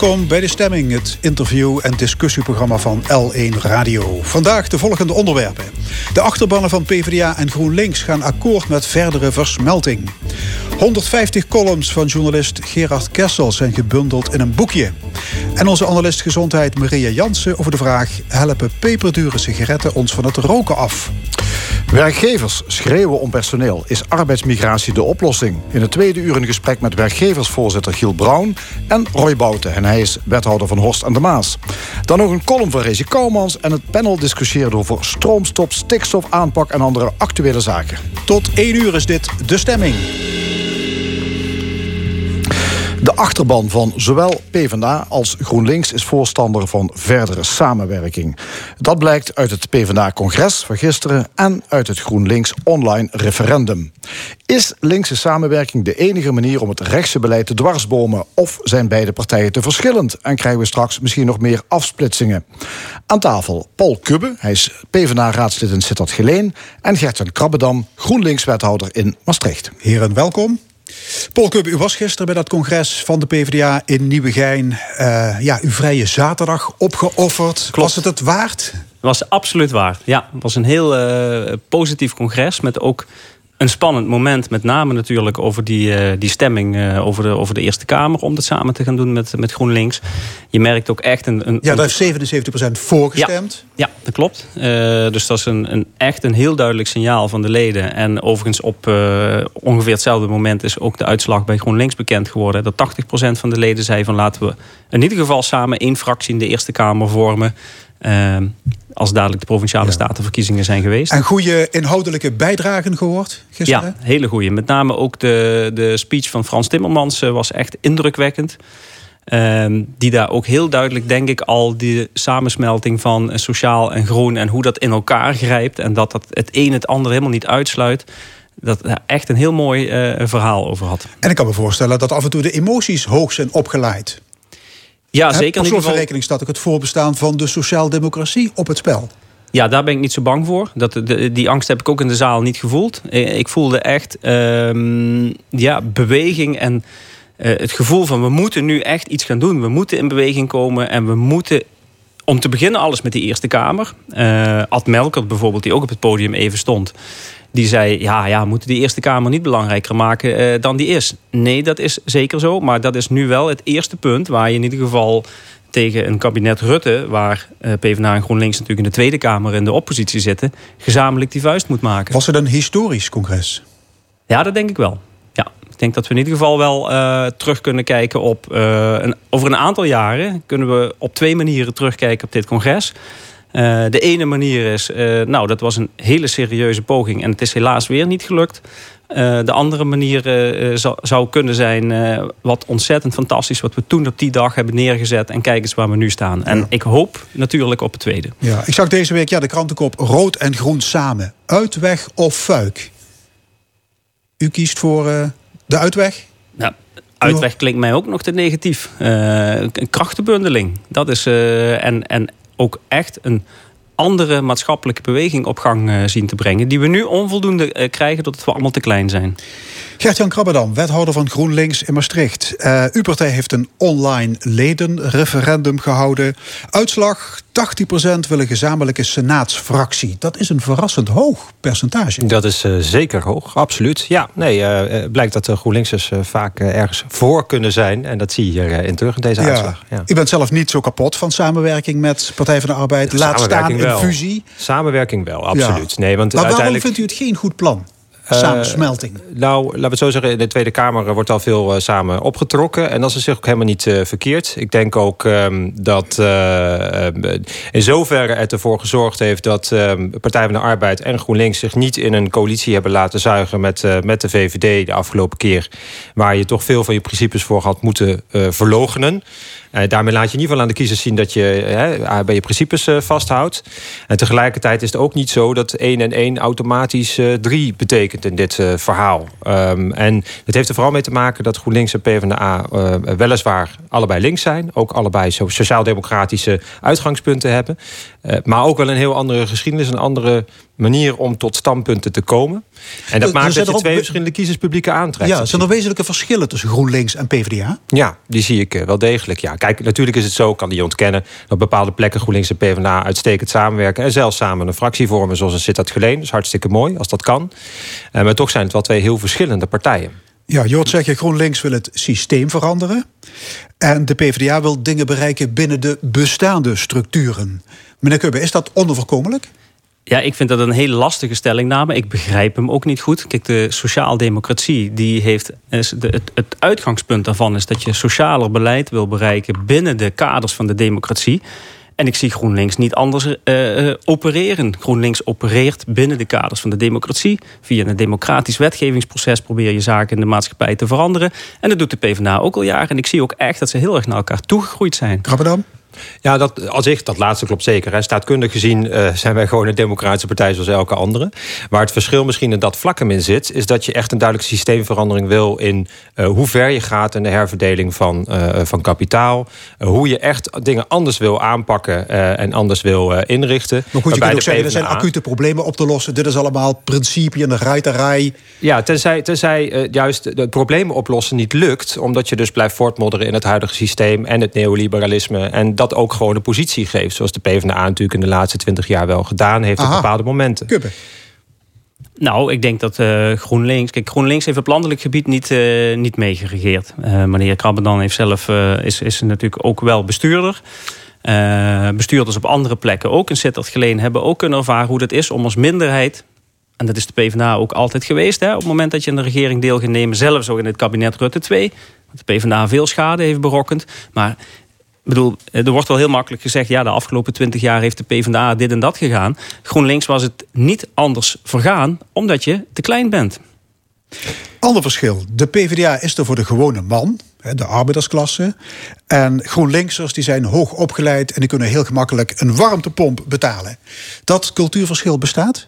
Welkom bij De Stemming, het interview- en discussieprogramma van L1 Radio. Vandaag de volgende onderwerpen. De achterbannen van PvdA en GroenLinks gaan akkoord met verdere versmelting. 150 columns van journalist Gerard Kessel zijn gebundeld in een boekje. En onze analist gezondheid Maria Jansen over de vraag... helpen peperdure sigaretten ons van het roken af? Werkgevers schreeuwen om personeel. Is arbeidsmigratie de oplossing? In het tweede uur een gesprek met werkgeversvoorzitter Giel Brown en Roy Bouten. En hij is wethouder van Horst aan de Maas. Dan nog een column van Rezi Kouwmans en het panel discussieert over stroomstop, stikstofaanpak en andere actuele zaken. Tot één uur is dit De Stemming. De achterban van zowel PvdA als GroenLinks is voorstander van verdere samenwerking. Dat blijkt uit het PvdA-congres van gisteren en uit het GroenLinks online referendum. Is linkse samenwerking de enige manier om het rechtse beleid te dwarsbomen? Of zijn beide partijen te verschillend en krijgen we straks misschien nog meer afsplitsingen? Aan tafel Paul Kubbe, hij is PvdA-raadslid in Sittard Geleen... en Gerten Krabbedam, GroenLinks-wethouder in Maastricht. Heren, welkom. Paul Kubbe, u was gisteren bij dat congres van de PvdA in Nieuwegein. Uh, ja, uw vrije zaterdag opgeofferd. Klopt. Was het het waard? Het was absoluut waard. Ja, het was een heel uh, positief congres met ook een spannend moment, met name natuurlijk over die, uh, die stemming uh, over, de, over de Eerste Kamer, om dat samen te gaan doen met, met GroenLinks. Je merkt ook echt een. een ja, daar heeft 77% voor gestemd. Ja, ja dat klopt. Uh, dus dat is een, een, echt een heel duidelijk signaal van de leden. En overigens op ongeveer hetzelfde moment is ook de uitslag bij GroenLinks bekend geworden. Dat 80% van de leden zei van laten we in ieder geval samen één fractie in de Eerste Kamer vormen. Ehm, als dadelijk de provinciale statenverkiezingen zijn geweest. En goede inhoudelijke bijdragen gehoord gisteren? Ja, hele goede. Met name ook de, de speech van Frans Timmermans eh, was echt indrukwekkend. Ehm, die daar ook heel duidelijk, denk ik, al die samensmelting van sociaal en groen en hoe dat in elkaar grijpt. En dat dat het een het ander helemaal niet uitsluit. Dat er echt een heel mooi uh, verhaal over had. En ik kan me voorstellen dat af en toe de emoties hoog zijn opgeleid. Ja, zeker. Op slot rekening staat ook het voorbestaan van de sociaaldemocratie op het spel. Ja, daar ben ik niet zo bang voor. Dat, de, die angst heb ik ook in de zaal niet gevoeld. Eh, ik voelde echt uh, ja, beweging en uh, het gevoel van we moeten nu echt iets gaan doen. We moeten in beweging komen en we moeten om te beginnen alles met die Eerste Kamer. Uh, Ad Melkert bijvoorbeeld, die ook op het podium even stond die zei: ja, ja, we moeten die Eerste Kamer niet belangrijker maken uh, dan die is. Nee, dat is zeker zo. Maar dat is nu wel het eerste punt waar je in ieder geval tegen een kabinet Rutte, waar uh, PvdA en GroenLinks natuurlijk in de Tweede Kamer in de oppositie zitten, gezamenlijk die vuist moet maken. Was het een historisch congres? Ja, dat denk ik wel. Ja, ik denk dat we in ieder geval wel uh, terug kunnen kijken op. een, over een aantal jaren kunnen we op twee manieren terugkijken op dit congres. Uh, de ene manier is, uh, nou, dat was een hele serieuze poging en het is helaas weer niet gelukt. Uh, de andere manier zou, zou, kunnen zijn wat ontzettend fantastisch... wat we toen op die dag hebben neergezet en kijk eens waar we nu staan. En ik hoop natuurlijk op het tweede. Ja, ik zag deze week ja, de krantenkop rood en groen samen. Uitweg of fuik? U kiest voor de uitweg? Nou, uitweg klinkt mij ook nog te negatief. een krachtenbundeling. Dat is, en, en ook echt een andere maatschappelijke beweging op gang uh, zien te brengen. Die we nu onvoldoende uh, krijgen doordat we allemaal te klein zijn. Gert-Jan Krabbedam, wethouder van GroenLinks in Maastricht. Uh, uw partij heeft een online ledenreferendum gehouden. Uitslag 80% willen gezamenlijke senaatsfractie. Dat is een verrassend hoog percentage. Dat is uh, zeker hoog, absoluut. Ja, nee, uh, blijkt dat de GroenLinksers uh, vaak ergens voor kunnen zijn. En dat zie je hierin terug in deze ja. uitslag. Ja. U bent zelf niet zo kapot van samenwerking met Partij van de Arbeid. Laat staan een fusie. Samenwerking wel, absoluut. Ja. Nee, want maar waarom uiteindelijk... vindt u het geen goed plan? samensmelting? Uh, nou, laten we het zo zeggen. In de Tweede Kamer wordt al veel uh, samen opgetrokken. En dat is zich ook helemaal niet uh, verkeerd. Ik denk ook um, dat in zoverre het ervoor gezorgd heeft... dat um, Partij van de Arbeid en GroenLinks zich niet in een coalitie hebben laten zuigen... met, met de VVD de afgelopen keer. Waar je toch veel van je principes voor had moeten verlogenen. Uh, daarmee laat je in ieder geval aan de kiezers zien dat je uh, bij je principes vasthoudt. En tegelijkertijd is het ook niet zo dat 1 en 1 automatisch 3 betekent in dit verhaal. Um, en het heeft er vooral mee te maken dat GroenLinks en PvdA weliswaar allebei links zijn. Ook allebei sociaal-democratische uitgangspunten hebben. maar ook wel een heel andere geschiedenis, een andere manier om tot standpunten te komen. En dat maakt dat je twee verschillende kiezerspublieken aantrekt. Ja, zijn er wezenlijke verschillen tussen GroenLinks en PvdA? Ja, die zie ik wel degelijk. Ja. Kijk, natuurlijk is het zo, kan die ontkennen... dat op bepaalde plekken GroenLinks en PvdA uitstekend samenwerken... en zelfs samen een fractie vormen zoals een Sittard Geleen. Dat is hartstikke mooi, als dat kan. maar toch zijn het wel twee heel verschillende partijen. Ja, Jort zeg je, GroenLinks wil het systeem veranderen. En de PvdA wil dingen bereiken binnen de bestaande structuren. Meneer Kubbe, is dat onoverkomelijk? Ja, ik vind dat een hele lastige stellingname. Ik begrijp hem ook niet goed. Kijk, de sociaaldemocratie, die heeft. De, het, uitgangspunt daarvan is dat je socialer beleid wil bereiken binnen de kaders van de democratie. En ik zie GroenLinks niet anders uh, opereren. GroenLinks opereert binnen de kaders van de democratie. Via een democratisch wetgevingsproces probeer je zaken in de maatschappij te veranderen. En dat doet de PvdA ook al jaren. En ik zie ook echt dat ze heel erg naar elkaar toegegroeid zijn. Krabbedam? Ja, dat, als ik, dat laatste klopt zeker. Hè. Staatkundig gezien uh, zijn wij gewoon een democratische partij zoals elke andere. Waar het verschil misschien in dat vlak in zit... is dat je echt een duidelijke systeemverandering wil... in uh, hoe ver je gaat in de herverdeling van, uh, van kapitaal. hoe je echt dingen anders wil aanpakken en anders wil inrichten. Maar goed, je kunt ook zeggen, er zijn acute problemen op te lossen. Dit is allemaal principe en de ruiterij. Ja, tenzij, tenzij juist de problemen oplossen niet lukt... omdat je dus blijft voortmodderen in het huidige systeem... en het neoliberalisme en dat ook gewoon een positie geeft. Zoals de PvdA natuurlijk in de laatste twintig jaar wel gedaan heeft op bepaalde momenten. Kubbe. Nou, ik denk dat uh, GroenLinks... Kijk, GroenLinks heeft op landelijk gebied niet, uh, niet meegeregeerd. Uh, meneer Krabbendan heeft zelf, is, is natuurlijk ook wel bestuurder. bestuurders op andere plekken ook in Sittard Geleen... hebben ook kunnen ervaren hoe het is om als minderheid... en dat is de PvdA ook altijd geweest... Hè, op het moment dat je in de regering deel gaat nemen... zelfs ook in het kabinet Rutte 2... de PvdA veel schade heeft berokkend. Maar bedoel, er wordt wel heel makkelijk gezegd... ja, de afgelopen twintig jaar heeft de PvdA dit en dat gegaan. GroenLinks was het niet anders vergaan... omdat je te klein bent. Ander verschil. De PvdA is er voor de gewone man, de arbeidersklasse. En GroenLinksers die zijn hoog opgeleid... en die kunnen heel gemakkelijk een warmtepomp betalen. Dat cultuurverschil bestaat?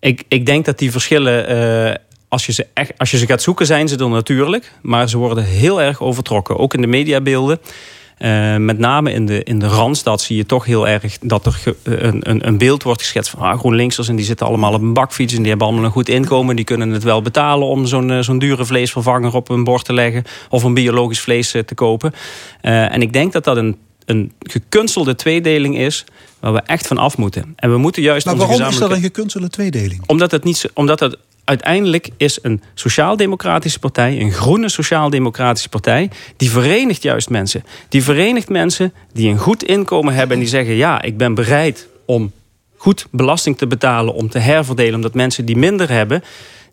Ik, ik denk dat die verschillen... Uh, als je, ze echt, als je ze gaat zoeken, zijn ze er natuurlijk. Maar ze worden heel erg overtrokken. Ook in de mediabeelden. Uh, met name in de, in de Randstad zie je toch heel erg dat er een, een, een beeld wordt geschetst van ah, GroenLinksers en die zitten allemaal op een bakfiets en die hebben allemaal een goed inkomen. Die kunnen het wel betalen om zo'n uh, zo'n dure vleesvervanger op hun bord te leggen of een biologisch vlees uh, te kopen. en ik denk dat dat een, een gekunstelde tweedeling is waar we echt van af moeten. En we moeten juist. Maar waarom is dat een gekunstelde tweedeling? Omdat het niet, omdat het uiteindelijk is een sociaal-democratische partij, een groene sociaal-democratische partij, die verenigt juist mensen. Die verenigt mensen die een goed inkomen hebben en die zeggen: ja, ik ben bereid om goed belasting te betalen, om te herverdelen, omdat mensen die minder hebben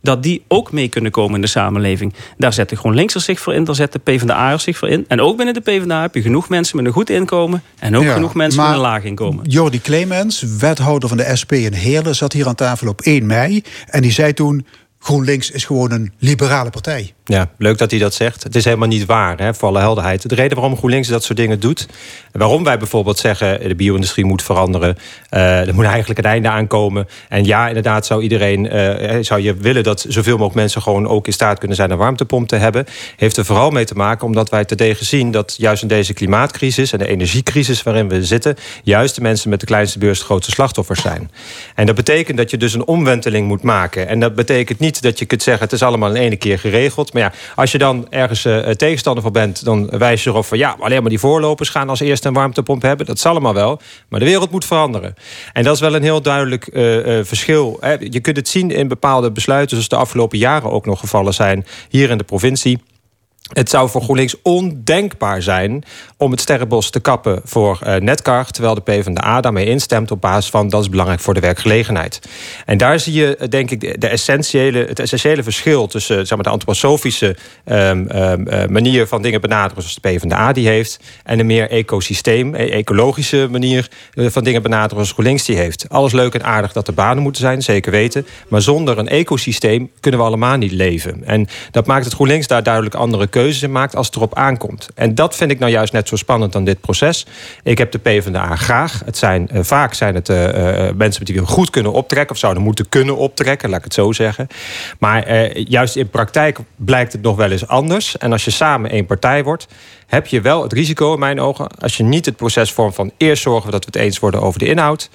dat die ook mee kunnen komen in de samenleving. Daar zetten GroenLinksers zich voor in, daar zetten PvdA'ers zich voor in. En ook binnen de PvdA heb je genoeg mensen met een goed inkomen... en ook genoeg mensen met een laag inkomen. Jordi Clemens, wethouder van de SP in Heerlen... zat hier aan tafel op 1 mei en die zei toen... GroenLinks is gewoon een liberale partij. Ja, leuk dat hij dat zegt. Het is helemaal niet waar, hè, voor alle helderheid. De reden waarom GroenLinks dat soort dingen doet... waarom wij bijvoorbeeld zeggen... de bio-industrie moet veranderen... Uh, er moet eigenlijk een einde aankomen. En ja, inderdaad zou iedereen... Uh, zou je willen dat zoveel mogelijk mensen... gewoon ook in staat kunnen zijn een warmtepomp te hebben... heeft er vooral mee te maken omdat wij terdege zien... dat juist in deze klimaatcrisis en de energiecrisis waarin we zitten... juist de mensen met de kleinste beurs de grootste slachtoffers zijn. En dat betekent dat je dus een omwenteling moet maken. En dat betekent niet dat je kunt zeggen... het is allemaal in één keer geregeld ja, als je dan ergens uh, tegenstander voor bent... dan wijs je erop van ja, alleen maar die voorlopers gaan als eerste een warmtepomp hebben. Dat zal allemaal wel. Maar de wereld moet veranderen. En dat is wel een heel duidelijk uh, verschil. Je kunt het zien in bepaalde besluiten... zoals de afgelopen jaren ook nog gevallen zijn hier in de provincie het zou voor GroenLinks ondenkbaar zijn om het sterrenbos te kappen voor uh, Netcar... terwijl de PvdA daarmee instemt op basis van... dat is belangrijk voor de werkgelegenheid. En daar zie je, eh, denk ik, de essentiële, het essentiële verschil... tussen zeg maar, de antroposofische um, uh, manier van dingen benaderen... zoals de PvdA die heeft... en een meer ecosysteem, ecologische manier van dingen benaderen... zoals GroenLinks die heeft. Alles leuk en aardig dat er banen moeten zijn, zeker weten. Maar zonder een ecosysteem kunnen we allemaal niet leven. En dat maakt het GroenLinks daar duidelijk andere keuzes in maakt als het erop aankomt. En dat vind ik nou juist net zo spannend aan dit proces. Ik heb de PvdA graag. Het zijn, uh, vaak zijn het uh, uh, mensen die goed kunnen optrekken... of zouden moeten kunnen optrekken, laat ik het zo zeggen. Maar juist in praktijk blijkt het nog wel eens anders. En als je samen één partij wordt heb je wel het risico in mijn ogen... als je niet het proces vormt van eerst zorgen dat we het eens worden over de inhoud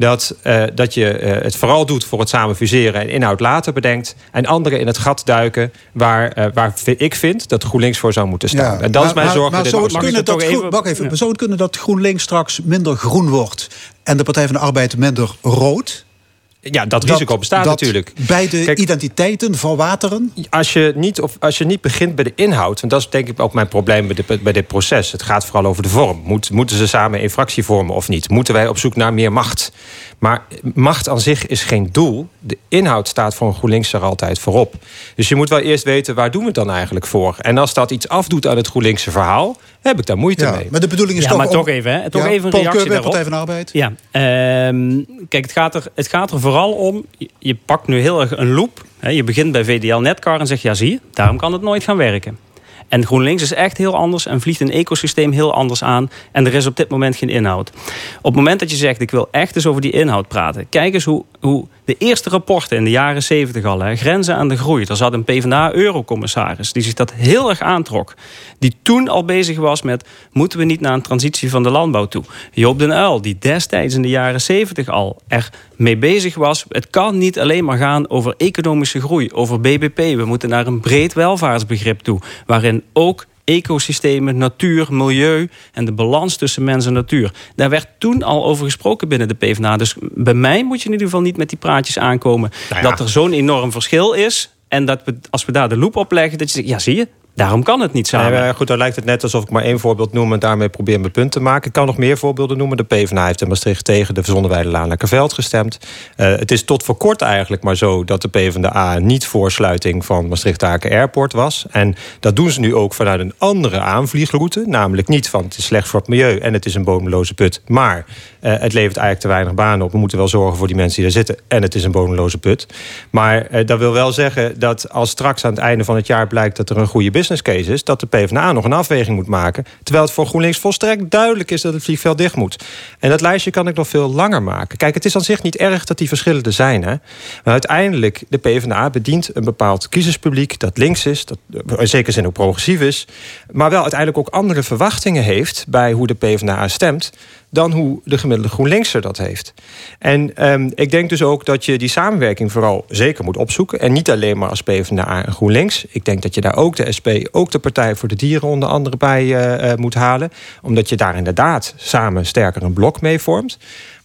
dat, uh, dat je het vooral doet voor het samen fuseren en inhoud later bedenkt. En anderen in het gat duiken waar, waar ik vind dat GroenLinks voor zou moeten staan. en dat is mijn zorg. Maar, maar zou kunnen dat, even, wacht even, ja. zou het kunnen dat GroenLinks straks minder groen wordt en de Partij van de Arbeid minder rood? Ja, dat risico bestaat dat natuurlijk. Beide Kijk, identiteiten verwateren? Als je, niet, of als je niet begint bij de inhoud, en dat is denk ik ook mijn probleem bij dit, bij dit proces. Het gaat vooral over de vorm. Moet, moeten ze samen een fractie vormen of niet? Moeten wij op zoek naar meer macht? Maar macht aan zich is geen doel. De inhoud staat voor een GroenLinks er altijd voorop. Dus je moet wel eerst weten waar doen we het dan eigenlijk voor. En als dat iets afdoet aan het GroenLinkse verhaal, heb ik daar moeite ja, mee. Maar de bedoeling is ja, toch... maar toch even, hè? Toch even een Paul reactie Keurbe, daarop. Partij van de Arbeid. Ja, ehm, kijk, het gaat, er, het gaat er vooral om... Je, pakt nu heel erg een loop. Je begint bij VDL Netcar en zegt... ja, zie je, daarom kan het nooit gaan werken. En GroenLinks is echt heel anders en vliegt een ecosysteem heel anders aan. En er is op dit moment geen inhoud. Op het moment dat je zegt, ik wil echt eens over die inhoud praten. Kijk eens hoe, hoe de eerste rapporten in de jaren zeventig al, hè, grenzen aan de groei. Er zat een PvdA-eurocommissaris die zich dat heel erg aantrok. Die toen al bezig was met, moeten we niet naar een transitie van de landbouw toe? Joop den Uyl, die destijds in de jaren zeventig al er mee bezig was. Het kan niet alleen maar gaan over economische groei, over BBP. We moeten naar een breed welvaartsbegrip toe, waarin ook ecosystemen, natuur, milieu en de balans tussen mens en natuur. Daar werd toen al over gesproken binnen de PvdA. Dus bij mij moet je in ieder geval niet met die praatjes aankomen Nou ja. dat er zo'n enorm verschil is. En dat we, als we daar de loep op leggen, dat je zegt, ja zie je, daarom kan het niet samen. Nee, goed, dan lijkt het net alsof ik maar één voorbeeld noem... en daarmee probeer mijn punt te maken. Ik kan nog meer voorbeelden noemen. De PvdA heeft in Maastricht tegen de Zonneweide Lekkerveld gestemd. Uh, het is tot voor kort eigenlijk maar zo... dat de PvdA niet voor sluiting van Maastricht-Aken Airport was. En dat doen ze nu ook vanuit een andere aanvliegroute. Namelijk niet van het is slecht voor het milieu... en het is een bodemloze put. Maar uh, het levert eigenlijk te weinig banen op. We moeten wel zorgen voor die mensen die er zitten. En het is een bodemloze put. Maar uh, dat wil wel zeggen dat als straks aan het einde van het jaar... blijkt dat er een goede business case is... dat de PvdA nog een afweging moet maken... terwijl het voor GroenLinks volstrekt duidelijk is... dat het vliegveld dicht moet. En dat lijstje kan ik nog veel langer maken. Kijk, het is aan zich niet erg dat die verschillen er zijn. Hè? Maar uiteindelijk, de PvdA bedient een bepaald kiezerspubliek... dat links is, dat in zekere zin ook progressief is... maar wel uiteindelijk ook andere verwachtingen heeft... bij hoe de PvdA stemt dan hoe de gemiddelde GroenLinkser dat heeft. En um, ik denk dus ook dat je die samenwerking vooral zeker moet opzoeken. En niet alleen maar als PvdA en GroenLinks. Ik denk dat je daar ook de SP, ook de Partij voor de Dieren onder andere bij uh, uh, moet halen. Omdat je daar inderdaad samen sterker een blok mee vormt.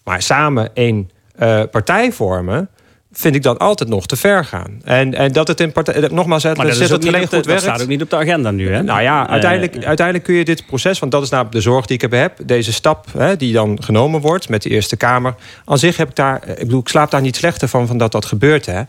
Maar samen één uh, partij vormen vind ik dan altijd nog te ver gaan. En, en dat het in partij... Nogmaals, het, maar dat, zit het alleen de, goed dat werkt. staat ook niet op de agenda nu, hè? Nou ja, uiteindelijk, uh, uiteindelijk kun je dit proces... want dat is namelijk de zorg die ik heb... deze stap hè, die dan genomen wordt met de Eerste Kamer... aan zich heb ik daar... ik bedoel, ik slaap daar niet slechter van, van dat dat gebeurt, hè.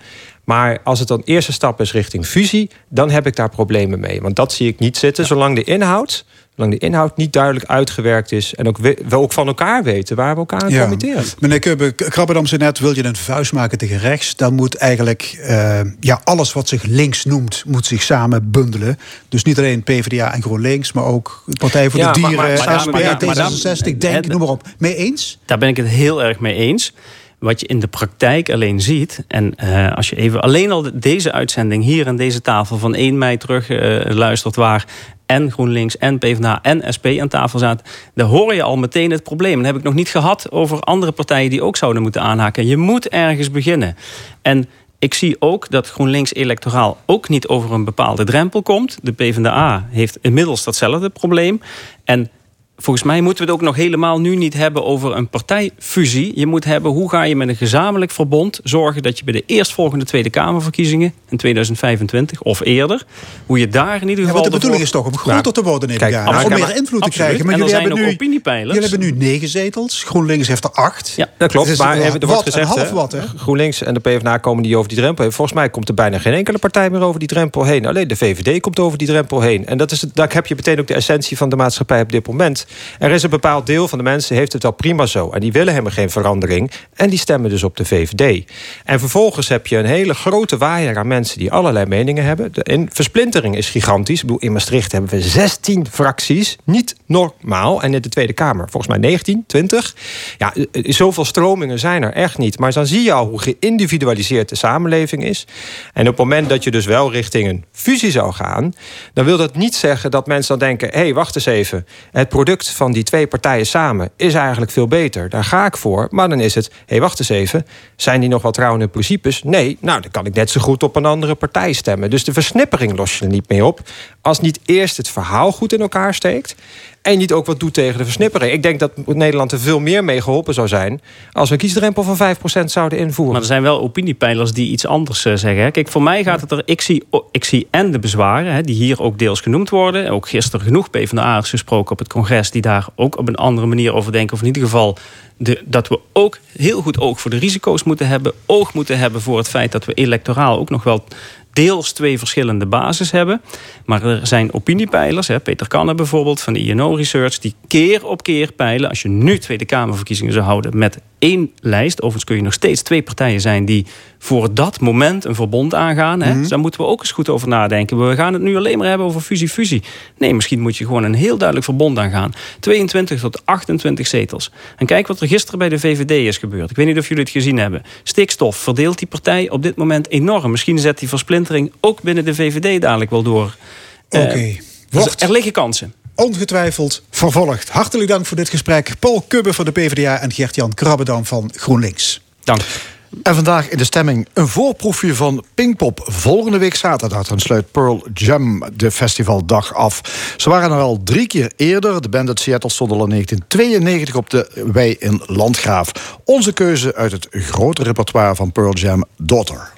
Maar als het dan eerste stap is richting fusie... dan heb ik daar problemen mee. Want dat zie ik niet zitten. Ja. Zolang de inhoud zolang de inhoud niet duidelijk uitgewerkt is... en ook we, we ook van elkaar weten waar we elkaar aan ja. committeren. Meneer Kubbe, Krabbedam zei net... wil je een vuist maken tegen rechts... dan moet eigenlijk uh, ja, alles wat zich links noemt... moet zich samen bundelen. Dus niet alleen PvdA en GroenLinks... maar ook Partij voor ja, de Dieren, maar, maar, SP, maar, maar, maar, D66, Denk, noem maar op. Mee eens? Daar ben ik het heel erg mee eens wat je in de praktijk alleen ziet... en uh, als je even alleen al deze uitzending hier aan deze tafel... van 1 mei terug uh, luistert waar en GroenLinks en PvdA en SP aan tafel zaten... dan hoor je al meteen het probleem. Dat heb ik nog niet gehad over andere partijen... die ook zouden moeten aanhaken. Je moet ergens beginnen. En ik zie ook dat GroenLinks electoraal ook niet over een bepaalde drempel komt. De PvdA heeft inmiddels datzelfde probleem. En volgens mij moeten we het ook nog helemaal nu niet hebben over een partijfusie. Je moet hebben hoe ga je met een gezamenlijk verbond zorgen dat je bij de eerstvolgende Tweede Kamerverkiezingen in 2025 of eerder, hoe je daar in ieder geval. Ja, want de bedoeling is toch om groter nou, te worden, neem ik aan. Om meer invloed te krijgen. Maar jullie zijn hebben, nu, opiniepeilers. jullie hebben nu negen zetels. GroenLinks heeft er acht. Ja, dat klopt. Dus maar er wordt gezegd, half wat, hè? GroenLinks en de PvdA komen niet over die drempel heen. Volgens mij komt er bijna geen enkele partij meer over die drempel heen. Alleen de VVD komt over die drempel heen. En dat is, daar heb je meteen ook de essentie van de maatschappij op dit moment. Er is een bepaald deel van de mensen heeft het wel prima zo. En die willen helemaal geen verandering. En die stemmen dus op de VVD. En vervolgens heb je een hele grote waaier aan mensen... die allerlei meningen hebben. De versplintering is gigantisch. Ik bedoel, in Maastricht hebben we 16 fracties. Niet normaal. En in de Tweede Kamer volgens mij 19, 20. Ja, zoveel stromingen zijn er echt niet. Maar dan zie je al hoe geïndividualiseerd de samenleving is. En op het moment dat je dus wel richting een fusie zou gaan... dan wil dat niet zeggen dat mensen dan denken... hé, hey, wacht eens even. Het product van die twee partijen samen is eigenlijk veel beter. Daar ga ik voor. Maar dan is het, hé, hey, wacht eens even. Zijn die nog wel trouw in principes? Nee, nou, dan kan ik net zo goed op een andere partij stemmen. Dus de versnippering los je er niet mee op. Als niet eerst het verhaal goed in elkaar steekt en niet ook wat doet tegen de versnippering. Ik denk dat Nederland er veel meer mee geholpen zou zijn... als we een kiesdrempel van 5% zouden invoeren. Maar er zijn wel opiniepeilers die iets anders eh, zeggen. Kijk, voor mij gaat het er... Ik zie, ik zie en de bezwaren, die hier ook deels genoemd worden. Ook gisteren genoeg PvdA'ers gesproken op het congres... die daar ook op een andere manier over denken. Of in ieder geval dat we ook heel goed oog voor de risico's moeten hebben. Oog moeten hebben voor het feit dat we electoraal ook nog wel deels twee verschillende bases hebben. Maar er zijn opiniepeilers, hè, Peter Kanne bijvoorbeeld van de INO Research... die keer op keer peilen, als je nu Tweede Kamerverkiezingen zou houden... met één lijst, overigens kun je nog steeds twee partijen zijn... die voor dat moment een verbond aangaan. Hè? Mhm. Dus daar moeten we ook eens goed over nadenken. We gaan het nu alleen maar hebben over fusie-fusie. Nee, misschien moet je gewoon een heel duidelijk verbond aangaan. 22 tot 28 zetels. En kijk wat er gisteren bij de VVD is gebeurd. Ik weet niet of jullie het gezien hebben. Stikstof verdeelt die partij op dit moment enorm. Misschien zet die versplintering ook binnen de VVD dadelijk wel door. Oké. Okay. Dus er liggen kansen ongetwijfeld vervolgd. Hartelijk dank voor dit gesprek. Paul Kubbe van de PvdA en Gert-Jan Krabbedam van GroenLinks. Dank. En vandaag in de stemming een voorproefje van Pinkpop. Volgende week zaterdag dan sluit Pearl Jam de festivaldag af. Ze waren er al drie keer eerder. De band uit Seattle stond al in 1992 op de Wij in Landgraaf. Onze keuze uit het grote repertoire van Pearl Jam, Daughter.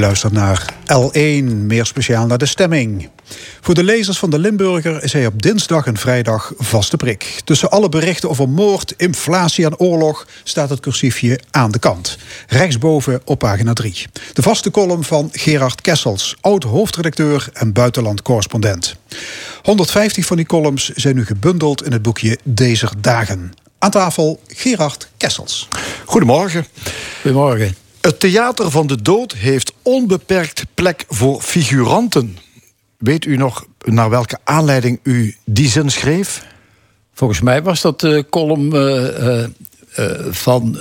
Luistert naar L1, meer speciaal naar de stemming. Voor de lezers van de Limburger is hij op dinsdag en vrijdag vaste prik. Tussen alle berichten over moord, inflatie en oorlog staat het cursiefje aan de kant. Rechtsboven op pagina 3. De vaste column van Gerard Kessels, oud-hoofdredacteur en buitenlandcorrespondent. 150 van die columns zijn nu gebundeld in het boekje Deze Dagen. Aan tafel Gerard Kessels. Goedemorgen. Goedemorgen. Het Theater van de Dood heeft onbeperkt plek voor figuranten. Weet u nog naar welke aanleiding u die zin schreef? Volgens mij was dat de column uh, uh, van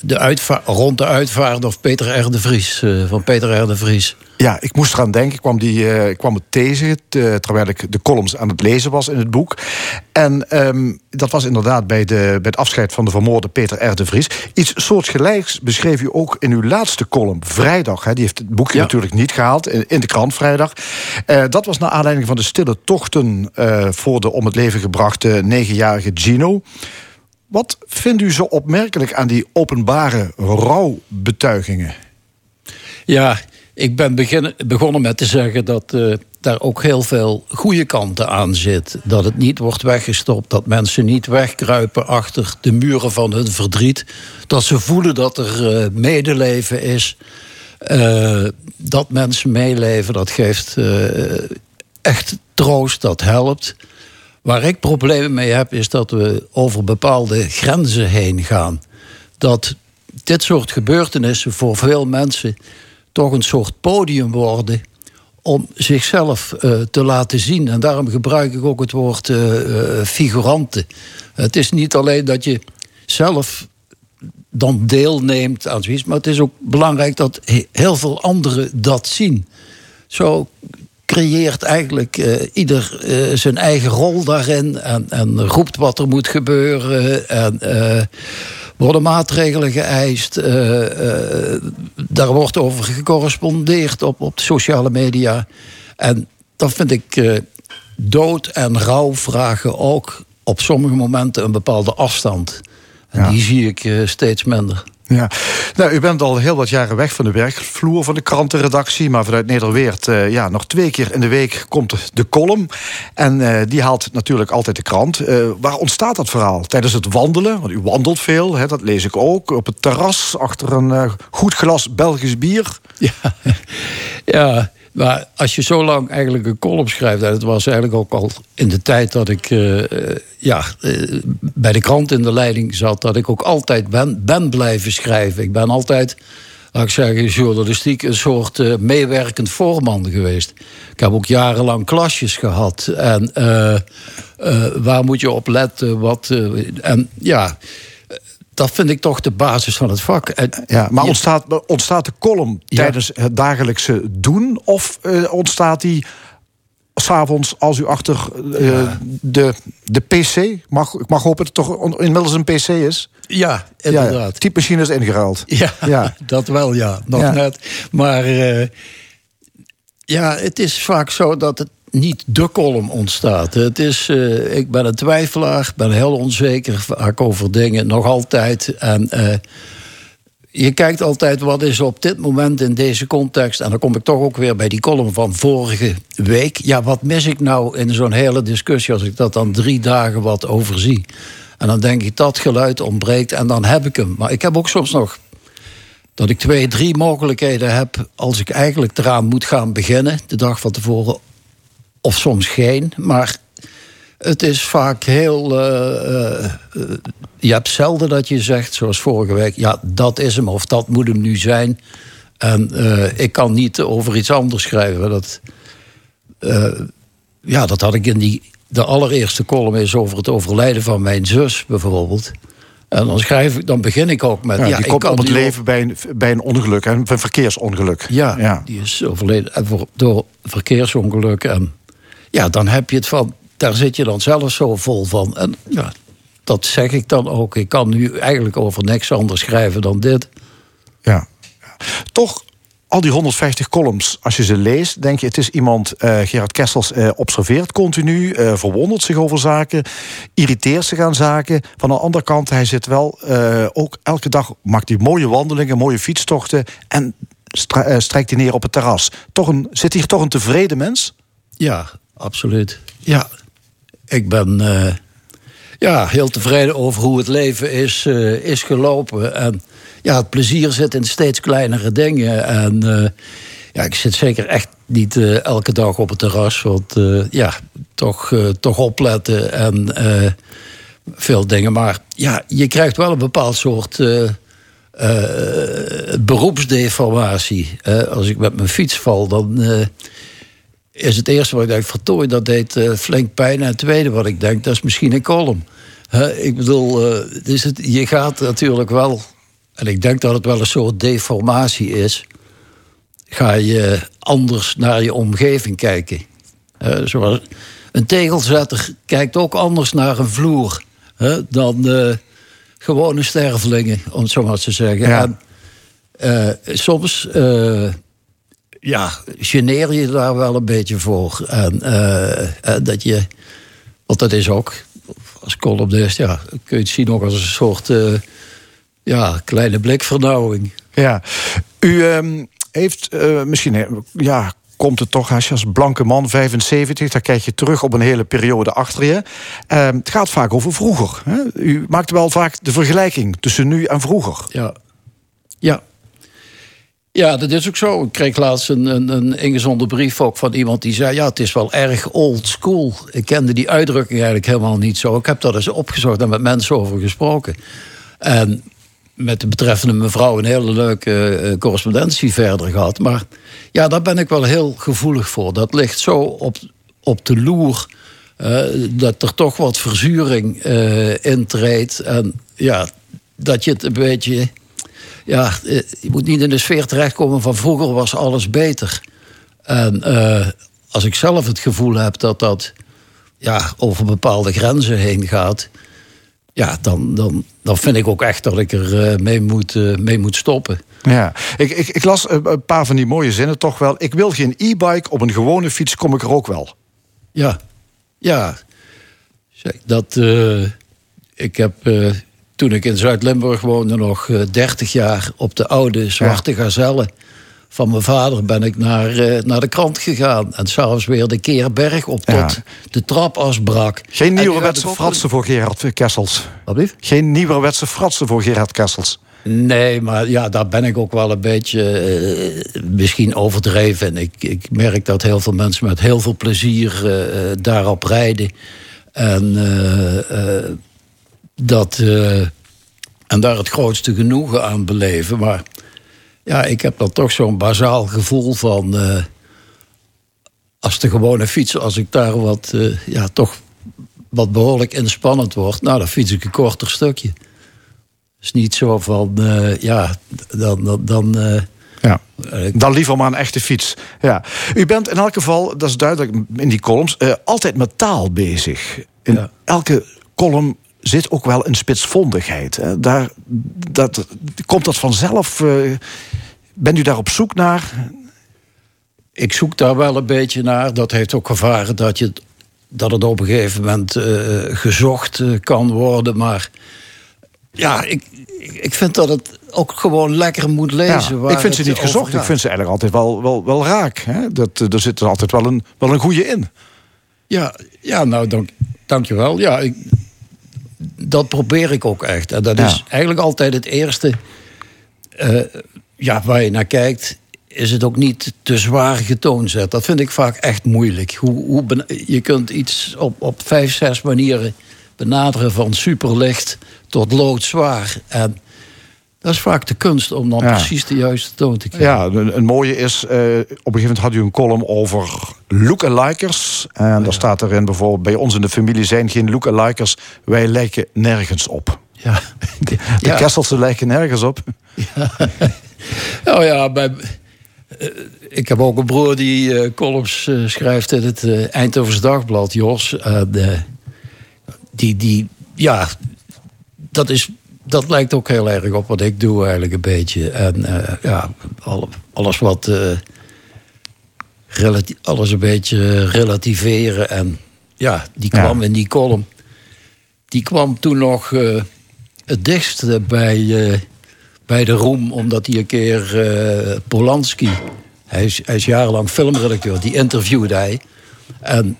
de uitva- rond de uitvaart of Peter R. de Vries. van Peter R. de Vries. Ja, ik moest eraan denken. Ik kwam, die, uh, ik kwam het tegen terwijl ik de columns aan het lezen was in het boek. En um, dat was inderdaad bij, de, bij het afscheid van de vermoorde Peter R. de Vries. Iets soortgelijks beschreef u ook in uw laatste column, vrijdag. Hè, die heeft het boekje ja. natuurlijk niet gehaald, in, in de krant vrijdag. Uh, dat was naar aanleiding van de stille tochten voor de om het leven gebrachte negenjarige Gino. Wat vindt u zo opmerkelijk aan die openbare rouwbetuigingen? Ja, ik ben begonnen met te zeggen dat uh, daar ook heel veel goede kanten aan zit. Dat het niet wordt weggestopt, dat mensen niet wegkruipen achter de muren van hun verdriet. Dat ze voelen dat er uh, medeleven is. Uh, dat mensen meeleven, dat geeft echt troost, dat helpt. Waar ik problemen mee heb, is dat we over bepaalde grenzen heen gaan. Dat dit soort gebeurtenissen voor veel mensen toch een soort podium worden om zichzelf uh, te laten zien. En daarom gebruik ik ook het woord uh, uh, figuranten. Het is niet alleen dat je zelf dan deelneemt aan zoiets, maar het is ook belangrijk dat heel veel anderen dat zien. Zo creëert eigenlijk uh, ieder uh, zijn eigen rol daarin en, en, roept wat er moet gebeuren. En uh, worden maatregelen geëist. daar wordt over gecorrespondeerd op, op de sociale media. En dat vind ik dood en rouw vragen ook op sommige momenten een bepaalde afstand. En ja. die zie ik steeds minder. Ja, nou, u bent al heel wat jaren weg van de werkvloer van de krantenredactie, maar vanuit Nederweert, uh, ja, nog twee keer in de week komt de column. En uh, die haalt natuurlijk altijd de krant. Uh, waar ontstaat dat verhaal? Tijdens het wandelen, want u wandelt veel, hè, dat lees ik ook. Op het terras, achter een goed glas Belgisch bier. Ja, ja. Maar als je zo lang eigenlijk een column schrijft... en het was eigenlijk ook al in de tijd dat ik uh, ja, uh, bij de krant in de leiding zat... dat ik ook altijd ben, ben blijven schrijven. Ik ben altijd, laat ik zeggen, journalistiek... een soort meewerkend voorman geweest. Ik heb ook jarenlang klasjes gehad. En waar moet je op letten? Wat, en ja dat vind ik toch de basis van het vak. Ja, maar ontstaat, ontstaat de column ja. tijdens het dagelijkse doen? Of uh, ontstaat die s'avonds als u achter uh, ja. de, de PC... Mag, ik mag hopen dat het toch inmiddels een PC is? Ja, inderdaad. Ja, typemachine is ingeruild. Ja, ja, dat wel, ja. Nog net. Maar uh, ja, het is vaak zo dat het niet de column ontstaat. Het is, uh, ik ben een twijfelaar, ben heel onzeker vaak over dingen, nog altijd. En uh, je kijkt altijd wat is op dit moment in deze context. En dan kom ik toch ook weer bij die column van vorige week. Ja, wat mis ik nou in zo'n hele discussie als ik dat dan drie dagen wat overzie? En dan denk ik dat geluid ontbreekt en dan heb ik hem. Maar ik heb ook soms nog dat ik twee, drie mogelijkheden heb als ik eigenlijk eraan moet gaan beginnen, de dag van tevoren of soms geen. Maar het is vaak heel. Uh, uh, je hebt zelden dat je zegt, zoals vorige week, ja, dat is hem of dat moet hem nu zijn. En uh, ik kan niet over iets anders schrijven. Dat, ja, dat had ik in die. De allereerste column is over het overlijden van mijn zus, bijvoorbeeld. En dan, schrijf ik, dan begin ik ook met... Ja, ja die komt om het leven op... bij, een, bij een ongeluk, een verkeersongeluk. Ja, ja, die is overleden door verkeersongeluk. En ja, dan heb je het van, daar zit je dan zelf zo vol van. En ja, dat zeg ik dan ook. Ik kan nu eigenlijk over niks anders schrijven dan dit. Ja, toch al die 150 columns, als je ze leest, denk je: het is iemand, uh, Gerard Kessels, uh, observeert continu, uh, verwondert zich over zaken, irriteert zich aan zaken. Van de andere kant, hij zit wel ook elke dag, maakt hij mooie wandelingen, mooie fietstochten. En eh, strijkt hij neer op het terras. Toch een, zit hier toch een tevreden mens? Ja, absoluut. Ja, ik ben eh, ja, heel tevreden over hoe het leven is, eh, is gelopen. En ja, het plezier zit in steeds kleinere dingen. En eh, ja, ik zit zeker echt niet elke dag op het terras. Want ja, toch, toch opletten en veel dingen. Maar ja, je krijgt wel een bepaald soort... beroepsdeformatie. Als ik met mijn fiets val, dan is het eerste wat ik denk: vertooi, dat deed eh, flink pijn. En het tweede wat ik denk, dat is misschien een kolom. Ik bedoel, eh, dus het, je gaat natuurlijk wel, en ik denk dat het wel een soort deformatie is. Ga je anders naar je omgeving kijken. Zoals een tegelzetter kijkt ook anders naar een vloer dan eh, gewone stervelingen, om het zo maar te zeggen. Ja. En, soms ja, geneer je daar wel een beetje voor. En eh, eh, dat je, want dat is ook, als columnist, ja, kun je het zien ook als een soort eh, ja, kleine blikvernauwing. Ja. U ehm, heeft misschien, ja, komt het toch als je als blanke man 75, dan kijk je terug op een hele periode achter je. Ehm, het gaat vaak over vroeger. Hè? U maakt wel vaak de vergelijking tussen nu en vroeger. Ja. Ja. Ja, dat is ook zo. Ik kreeg laatst een, een, een ingezonden brief ook van iemand die zei... ja, het is wel erg old school. Ik kende die uitdrukking eigenlijk helemaal niet zo. Ik heb daar eens opgezocht en met mensen over gesproken. En met de betreffende mevrouw een hele leuke eh, correspondentie verder gehad. Maar ja, daar ben ik wel heel gevoelig voor. Dat ligt zo op, op de loer... eh, dat er toch wat verzuring eh intreedt. En ja, dat je het een beetje ja, eh, je moet niet in de sfeer terechtkomen van vroeger was alles beter. En eh, als ik zelf het gevoel heb dat dat ja, over bepaalde grenzen heen gaat, ja, dan, dan, dan vind ik ook echt dat ik er eh, mee, moet, mee moet stoppen. Ja, ik, ik, ik las een paar van die mooie zinnen toch wel. Ik wil geen e-bike, op een gewone fiets kom ik er ook wel. Ja, ja. Dat, ik heb toen ik in Zuid-Limburg woonde nog eh, 30 jaar op de oude zwarte gazelle van mijn vader ben ik naar, eh, naar de krant gegaan. En s'avonds weer de Keerberg op tot Ja. de trap brak. Geen nieuwerwetse fratsen voor Gerard Kessels. Wat lief? Geen nieuwerwetse fratsen voor Gerard Kessels. Nee, maar ja, daar ben ik ook wel een beetje eh, misschien overdreven. En ik, ik merk dat heel veel mensen met heel veel plezier eh, eh, daarop rijden. En eh, eh, dat. eh, en daar het grootste genoegen aan beleven. Maar ja, ik heb dan toch zo'n bazaal gevoel van. eh, als de gewone fiets, als ik daar wat. eh, ja, toch wat behoorlijk inspannend wordt. Nou, dan fiets ik een korter stukje. Het is niet zo van, ja, dan... dan, dan Ja. Dan liever maar een echte fiets. Ja. U bent in elk geval, dat is duidelijk in die columns, altijd met taal bezig. In Ja. elke column zit ook wel een spitsvondigheid. Daar, dat, komt dat vanzelf? eh, bent u daar op zoek naar? ik zoek daar wel een beetje naar. Dat heeft ook gevaren dat, je, het- dat het op een gegeven moment eh, gezocht eh, kan worden. Maar ja, ik, ik vind dat het ook gewoon lekker moet lezen. Ja, ik vind ze niet gezocht. Ik vind ze eigenlijk altijd wel, wel, wel raak. Hè? Dat, er zit er altijd wel een, wel een goede in. Ja, ja nou, dank, dankjewel. Ja, ik, dat probeer ik ook echt. En dat Ja. is eigenlijk altijd het eerste eh, ja, waar je naar kijkt. Is het ook niet te zwaar getoond zet. Dat vind ik vaak echt moeilijk. Hoe, hoe je kunt iets op, op vijf, zes manieren benaderen. Van superlicht tot loodzwaar. En dat is vaak de kunst om dan Ja. precies de juiste toon te krijgen. Ja, een, een mooie is, eh, op een gegeven moment had u een column over lookalikers. En daar staat erin bijvoorbeeld, bij ons in de familie zijn geen lookalikers. Wij lijken nergens op. Ja. De Ja. Kesselsen lijken nergens op. Nou ja, bij, eh, ik heb ook een broer die eh, columns schrijft in het Eindhovens Dagblad, Jos. Eh, die, die, ja, dat, is, dat lijkt ook heel erg op wat ik doe eigenlijk een beetje. En eh, ja, alle- alles wat... eh, relati- alles een beetje relativeren. En ja, die Ja. kwam in die column. Die kwam toen nog eh, het dichtst bij, bij de roem, omdat hij een keer Polanski, hij is, hij is jarenlang filmredacteur, die interviewde hij. En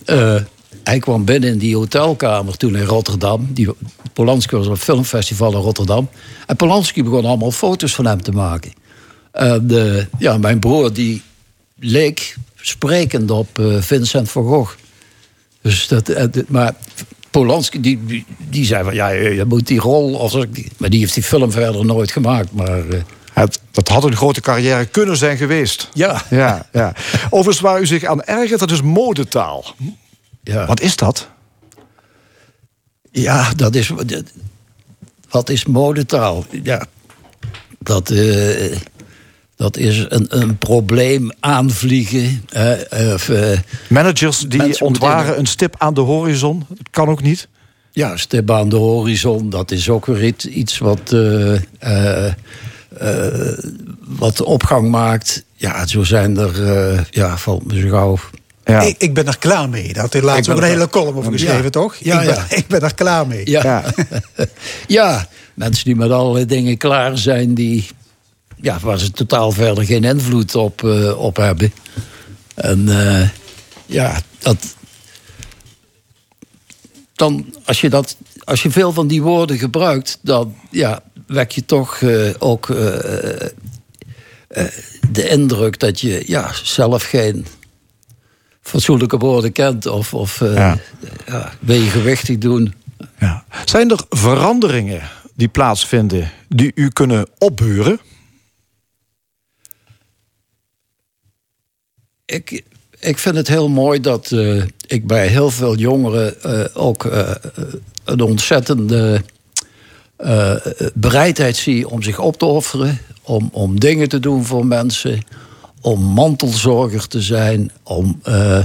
hij kwam binnen in die hotelkamer toen in Rotterdam. Die, Polanski was op een filmfestival in Rotterdam. En Polanski begon allemaal foto's van hem te maken. En eh, ja, mijn broer die leek sprekend op eh, Vincent van Gogh. Dus dat, eh, maar Polanski die, die, die zei van ja, je moet die rol. Als ik, maar die heeft die film verder nooit gemaakt. Maar Het, dat had een grote carrière kunnen zijn geweest. ja, Ja, ja. Overigens, waar u zich aan ergert, dat is modetaal. ja. Wat is dat? Ja, dat is. dat- Wat is modetaal? Ja, dat, eh, dat is een, een probleem aanvliegen. of, eh, Managers die ontwaren een stip aan de horizon. Dat kan ook niet. ja, stip aan de horizon, dat is ook weer iets, wat, eh, wat opgang maakt. Ja, zo zijn er. ja, valt me zo gauw. Ja. Ik, ik ben er klaar mee. Daar had hij laatst ook een hele column over geschreven, Ja. toch? Ja, ik, ben, ja. ik ben er klaar mee. Ja. Ja. ja, mensen die met allerlei dingen klaar zijn die, ja, waar ze totaal verder geen invloed op, eh, op hebben. En eh, ja, dat. Dan, als je, dat, als je veel van die woorden gebruikt, dan ja, wek je toch eh, ook eh, eh, de indruk dat je ja, zelf geen fatsoenlijke woorden kent. Of, of eh, Ja. ja, wil je gewichtig doen. Ja. Zijn er veranderingen die plaatsvinden die u kunnen opburen? Ik, ik vind het heel mooi dat eh, ik bij heel veel jongeren eh, ook een ontzettende bereidheid zie om zich op te offeren, om, om dingen te doen voor mensen, om mantelzorger te zijn, om. eh,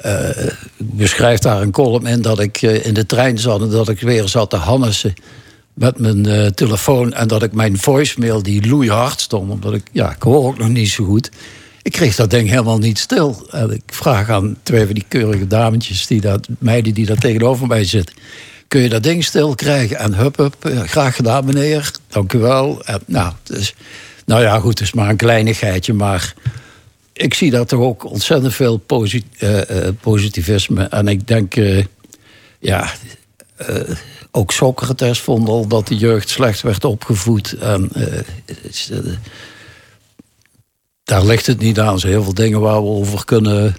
eh, beschrijf daar een column in dat ik eh, in de trein zat en dat ik weer zat te hannissen met mijn eh, telefoon en dat ik mijn voicemail die loeihard stond, omdat ik, ja, ik hoor ook nog niet zo goed. Ik kreeg dat ding helemaal niet stil. En ik vraag aan twee van die keurige dametjes, die dat, meiden die daar tegenover mij zitten. Kun je dat ding stil krijgen? En hup, hup, eh, graag gedaan meneer, dank u wel. Nou, dus, nou ja, goed, het is maar een kleinigheidje, maar ik zie daar toch ook ontzettend veel posi- eh, eh, positivisme. En ik denk, eh, ja, ook Socrates vond al dat de jeugd slecht werd opgevoed. En, daar ligt het niet aan. Er zijn heel veel dingen waar we over kunnen,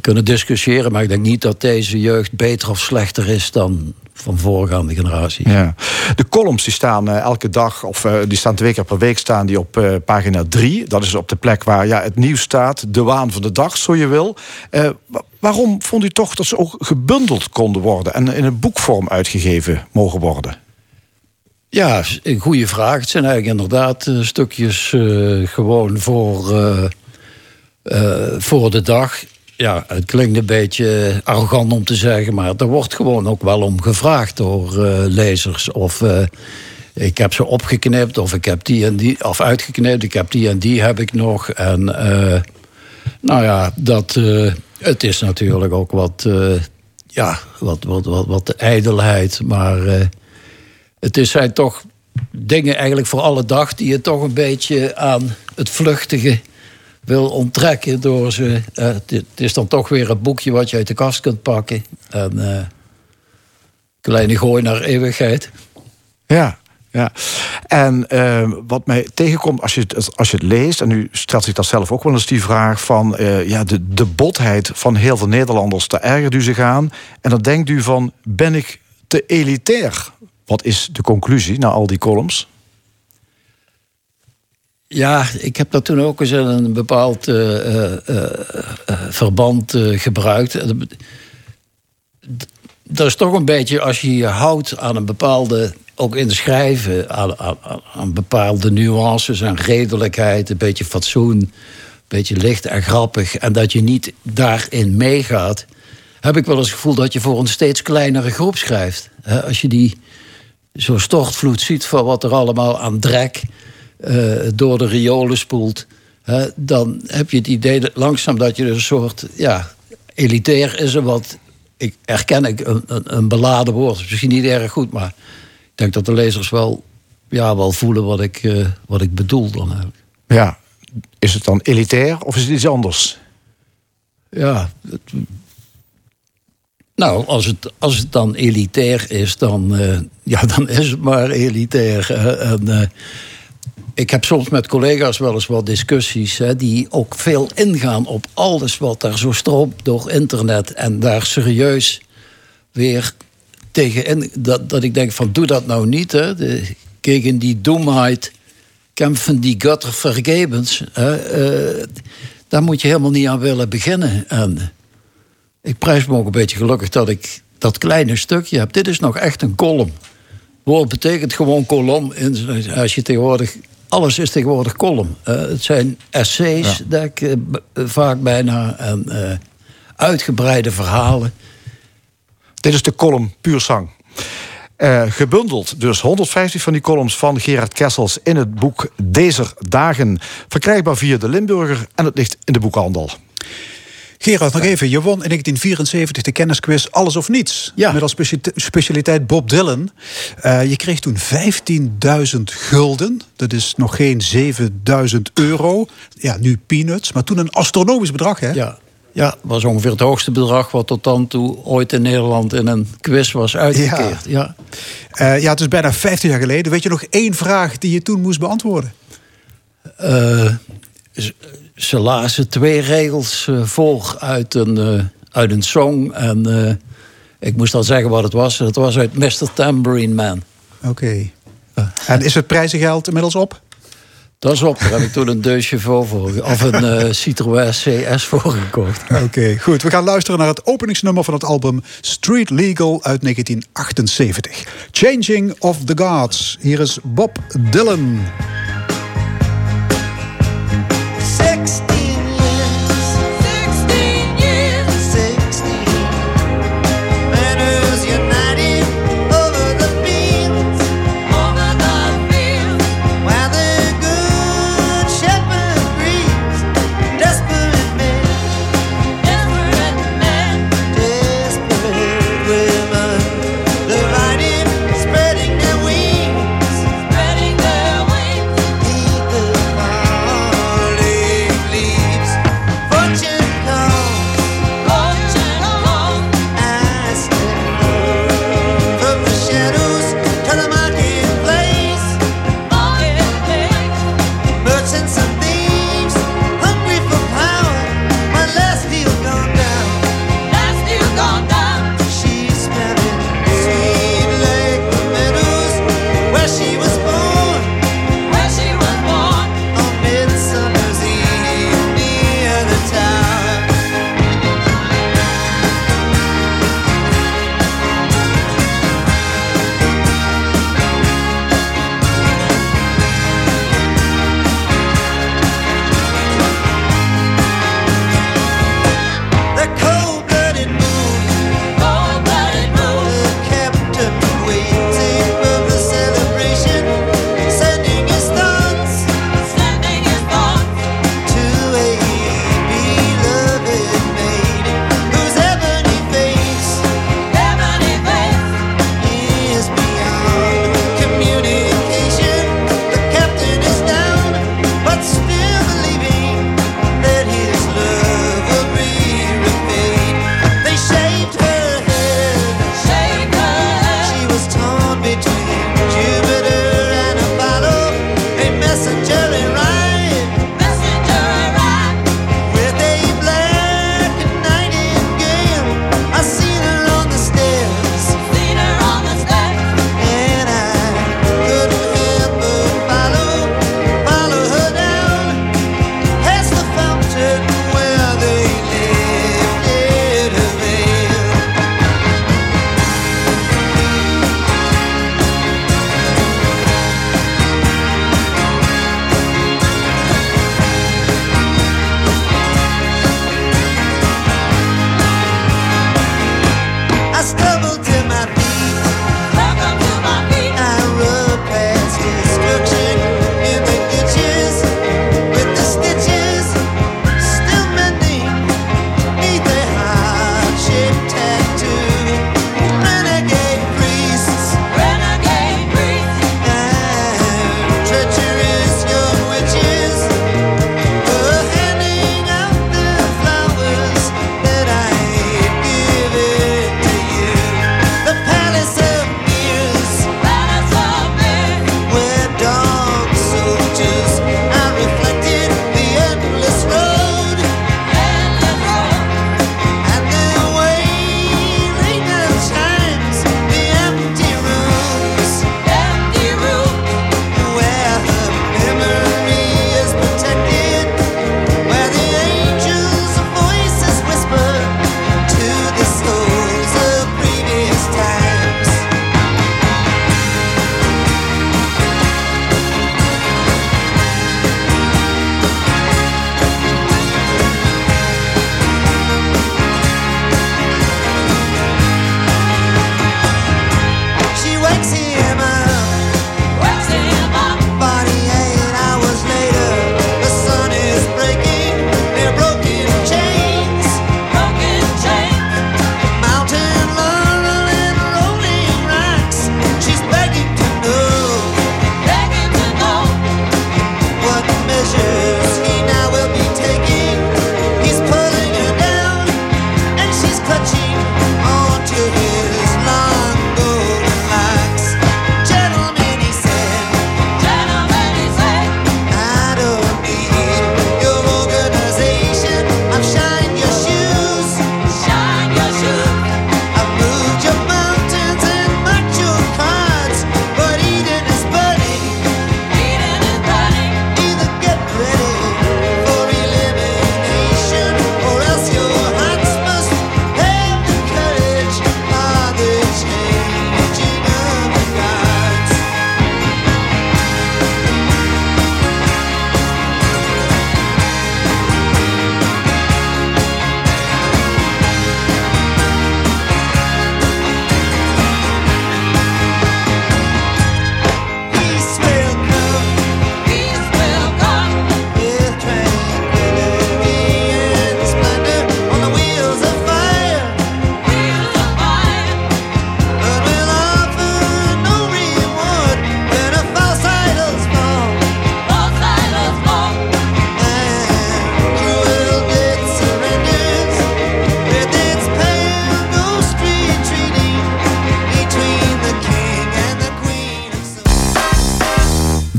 kunnen discussiëren. Maar ik denk niet dat deze jeugd beter of slechter is dan van voorgaande generaties. Ja. De columns die staan eh, elke dag, of eh, die staan twee keer per week, staan die op eh, pagina 3. Dat is op de plek waar ja, het nieuws staat, de waan van de dag, zo je wil. Eh, wa- waarom vond u toch dat ze ook gebundeld konden worden en in een boekvorm uitgegeven mogen worden? Ja, een goede vraag. Het zijn eigenlijk inderdaad eh, stukjes eh, gewoon voor, eh, eh, voor de dag. Ja, het klinkt een beetje arrogant om te zeggen, maar er wordt gewoon ook wel om gevraagd door eh, lezers. Of eh, ik heb ze opgeknipt, of ik heb die en die, of uitgeknipt, ik heb die en die heb ik nog. En eh, nou ja, dat, eh, het is natuurlijk ook wat, eh, ja, wat, wat, wat, wat de ijdelheid, maar. eh, het is, zijn toch dingen eigenlijk voor alle dag die je toch een beetje aan het vluchtige wil onttrekken door ze. eh, het, is dan toch weer een boekje wat je uit de kast kunt pakken. En eh, kleine gooi naar eeuwigheid. Ja, ja. En eh, wat mij tegenkomt als je, het, als je het leest, en u stelt zich dat zelf ook wel eens die vraag van ja, de, de botheid van heel veel Nederlanders, daar ergert u zich aan. En dan denkt u van, ben ik te elitair? Wat is de conclusie na al die columns? Ja, ik heb dat toen ook eens een bepaald eh, eh, eh, verband gebruikt. Dat is toch een beetje als je je houdt aan een bepaalde, ook in het schrijven, aan, aan, aan bepaalde nuances en redelijkheid, een beetje fatsoen, een beetje licht en grappig, en dat je niet daarin meegaat, heb ik wel eens het gevoel dat je voor een steeds kleinere groep schrijft. Als je die zo'n stortvloed ziet van wat er allemaal aan drek door de riolen spoelt, dan heb je het idee dat langzaam dat je dus een soort ja, elitair is een wat ik erken ik een, een, een beladen woord, is misschien niet erg goed, maar ik denk dat de lezers wel ja, wel voelen wat ik, eh, wat ik bedoel dan eigenlijk. Ja, is het dan elitair of is het iets anders? Ja, het- nou, als het, als het dan elitair is, dan, eh, ja, dan is het maar elitair. En, eh, ik heb soms met collega's wel eens wat discussies... Hè, die ook veel ingaan op alles wat daar zo stroomt door internet... en daar serieus weer tegen in... Dat, dat ik denk van, doe dat nou niet. Hè. Tegen die doemheid, kämpfen die Götter vergebens. Hè. Eh, daar moet je helemaal niet aan willen beginnen. En ik prijs me ook een beetje gelukkig dat ik dat kleine stukje heb. Dit is nog echt een kolom. Woord betekent gewoon kolom. Als je tegenwoordig... Alles is tegenwoordig kolom. Eh, het zijn essays, dat ik, eh, eh, vaak bijna. En eh, uitgebreide verhalen. Dit is de column Puur Sang. Gebundeld dus 150 van die columns van Gerard Kessels in het boek Deze Dagen. Verkrijgbaar via de Limburger en het ligt in de boekhandel. Gerard, nog even. Je won in 1974 de kennisquiz Alles of Niets. Ja. Met als specia- specialiteit Bob Dylan. Eh, je kreeg toen 15.000 gulden. Dat is nog geen 7.000 euro. Ja, nu peanuts. Maar toen een astronomisch bedrag, hè? Ja, ja, was ongeveer het hoogste bedrag... wat tot dan toe ooit in Nederland in een quiz was uitgekeerd. Ja. Eh, ja, het is bijna 50 jaar geleden. Weet je nog één vraag die je toen moest beantwoorden? Eh, ze- ze lazen twee regels eh, voor uit een, eh, uit een song. En eh, ik moest al zeggen wat het was. Het was uit Mr. Tambourine Man. Oké. En is het prijzengeld inmiddels op? Dat is op. Daar heb ik toen een Chevaux voor. ge- Of een Citroën CS voor gekocht. Oké, goed. We gaan luisteren naar het openingsnummer van het album Street Legal uit 1978. Changing of the Gods. Hier is Bob Dylan. 16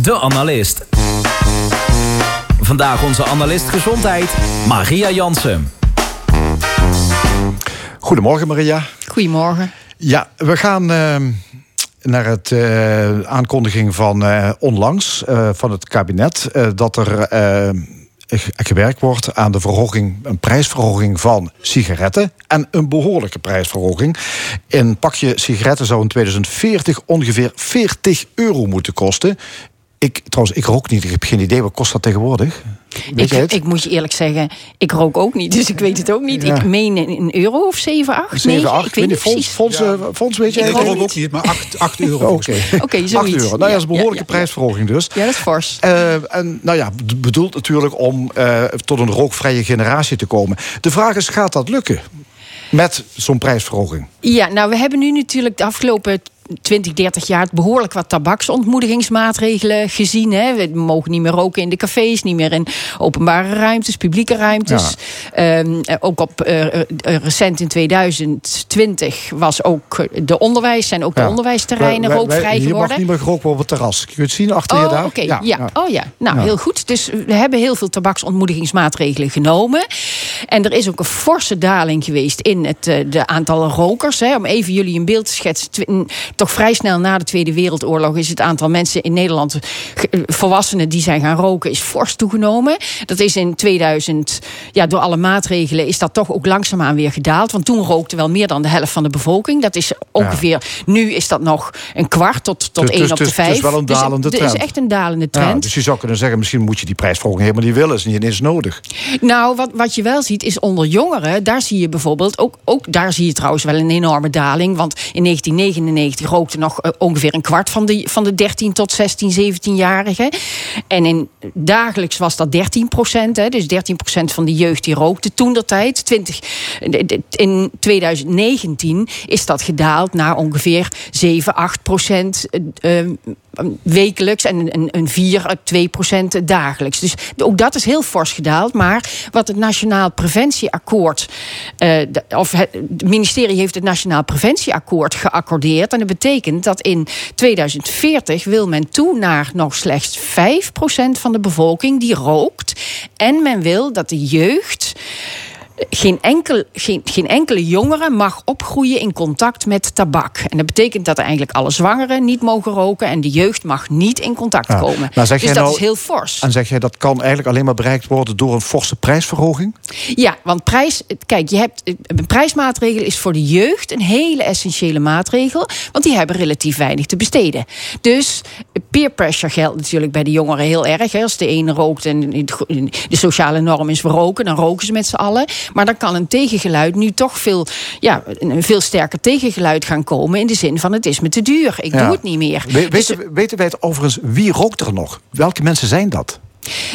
De Analist. Vandaag onze analist gezondheid, Maria Jansen. Goedemorgen Maria. Goedemorgen. Ja, we gaan eh, naar het eh, aankondiging van eh, onlangs eh, van het kabinet eh, dat er ge- gewerkt wordt aan de verhoging, een prijsverhoging van sigaretten en een behoorlijke prijsverhoging. Een pakje sigaretten zou in 2040 ongeveer 40 euro moeten kosten. Ik, trouwens, ik rook niet. Ik heb geen idee. Wat kost dat tegenwoordig? Weet Ik, ik moet je eerlijk zeggen, ik rook ook niet, dus ik weet het ook niet. Ja. Ik meen een euro of 7, 8, 7, 9, 8, ik weet niet Fons, precies. Fons, eh, weet jij Ik rook ook niet, maar 8, 8 euro Oké, volgens mij. Oké, 8 zoiets. euro. Nou ja, dat is een behoorlijke ja, ja. prijsverhoging dus. Ja, dat is fors. Eh, en nou ja, bedoeld natuurlijk om eh, tot een rookvrije generatie te komen. De vraag is, gaat dat lukken? Met zo'n prijsverhoging? Ja, nou, we hebben nu natuurlijk de afgelopen 20, 30 jaar behoorlijk wat tabaksontmoedigingsmaatregelen gezien. Hè. We mogen niet meer roken in de cafés, niet meer in openbare ruimtes, publieke ruimtes. Ehm, eh, ook op eh, eh, recent in 2020 was ook de onderwijs, zijn ook de Ja. onderwijsterreinen Wij- wij- rookvrij Hier geworden. mag niet meer worden op het terras. Kun je het zien achter je Oh, daar? oké. Ja, Oh ja. Nou, Ja. heel goed. Dus we hebben heel veel tabaksontmoedigingsmaatregelen genomen. En er is ook een forse daling geweest in het de aantal rokers. Hè. Om even jullie een beeld te schetsen. Toch vrij snel na de Tweede Wereldoorlog is het aantal mensen in Nederland, eh, volwassenen die zijn gaan roken, is fors toegenomen. Dat is in 2000, ja, door alle maatregelen, is dat toch ook langzaamaan weer gedaald. Want toen rookte wel meer dan de helft van de bevolking. Dat is ongeveer, nu is dat nog een kwart tot, tot Dus- één dus- op de dus- het is vijf. wel een Dus dalende het is trend. echt een dalende Ja, trend. dus je zou kunnen zeggen, misschien moet je die prijsverhoging helemaal niet willen. is niet eens nodig. Nou, wat, wat je wel ziet is onder jongeren, daar zie je bijvoorbeeld ook, ook daar zie je trouwens wel een enorme daling. Want in 1999 rookte nog eh, ongeveer een kwart van de, van de 13 tot 16, 17-jarigen. En in dagelijks was dat 13 procent. Dus 13 procent van de jeugd die rookte toen dat tijd. 20, de- de- in 2019 is dat gedaald naar ongeveer 7, 8 procent. eh, eh, wekelijks en een, een 4 à 2 procent dagelijks. Dus ook dat is heel fors gedaald. Maar wat het Nationaal Preventieakkoord... eh, of het, het ministerie heeft het Nationaal Preventieakkoord geaccordeerd. En dat betekent dat in 2040 wil men toe naar nog slechts 5 procent van de bevolking die rookt. En men wil dat de jeugd geen, enkel, geen, geen enkele jongere mag opgroeien in contact met tabak. En dat betekent dat er eigenlijk alle zwangeren niet mogen roken... en de jeugd mag niet in contact Ja. komen. Maar zeg dus dat nou- is heel fors. En zeg jij, dat kan eigenlijk alleen maar bereikt worden door een forse prijsverhoging? Ja, want prijs, kijk, je hebt, een prijsmaatregel is voor de jeugd een hele essentiële maatregel. Want die hebben relatief weinig te besteden. Dus peer pressure geldt natuurlijk bij de jongeren heel erg. Hè. Als de ene rookt en de sociale norm is we roken, dan roken ze met z'n allen. Maar dan kan een tegengeluid nu toch veel, ja, een veel sterker tegengeluid gaan komen. In de zin van het is me te duur. Ik Ja. doe het niet meer. We- Dus- weten, weten wij het overigens, wie rookt er nog? Welke mensen zijn dat?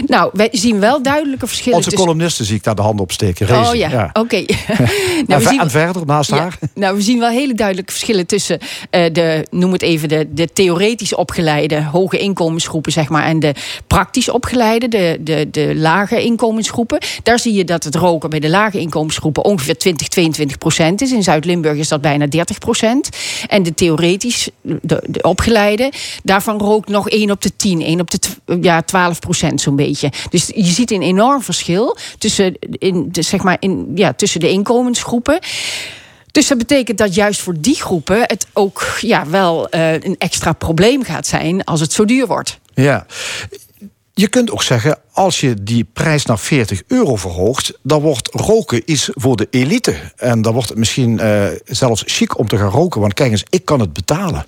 Nou, wij zien wel duidelijke verschillen Onze tussen... columnisten zie ik daar de handen op steken. Oh ja, oké. nou, en, zien- en verder, naast Ja, haar? nou, we zien wel hele duidelijke verschillen tussen eh, de, noem het even, de, de theoretisch opgeleide hoge inkomensgroepen, zeg maar, en de praktisch opgeleide, de, de, de lage inkomensgroepen. Daar zie je dat het roken bij de lage inkomensgroepen ongeveer 20, 22 procent is. In Zuid-Limburg is dat bijna 30 procent. En de theoretisch, de, de opgeleide, daarvan rookt nog 1 op de 10, 1 op de ja, 12 procent zo'n beetje. Dus je ziet een enorm verschil tussen, in, zeg maar in, ja, tussen de inkomensgroepen. Dus dat betekent dat juist voor die groepen het ook ja, wel eh, een extra probleem gaat zijn als het zo duur wordt. Ja. Je kunt ook zeggen, als je die prijs naar 40 euro verhoogt... dan wordt roken iets voor de elite. En dan wordt het misschien eh, zelfs chic om te gaan roken. Want kijk eens, ik kan het betalen.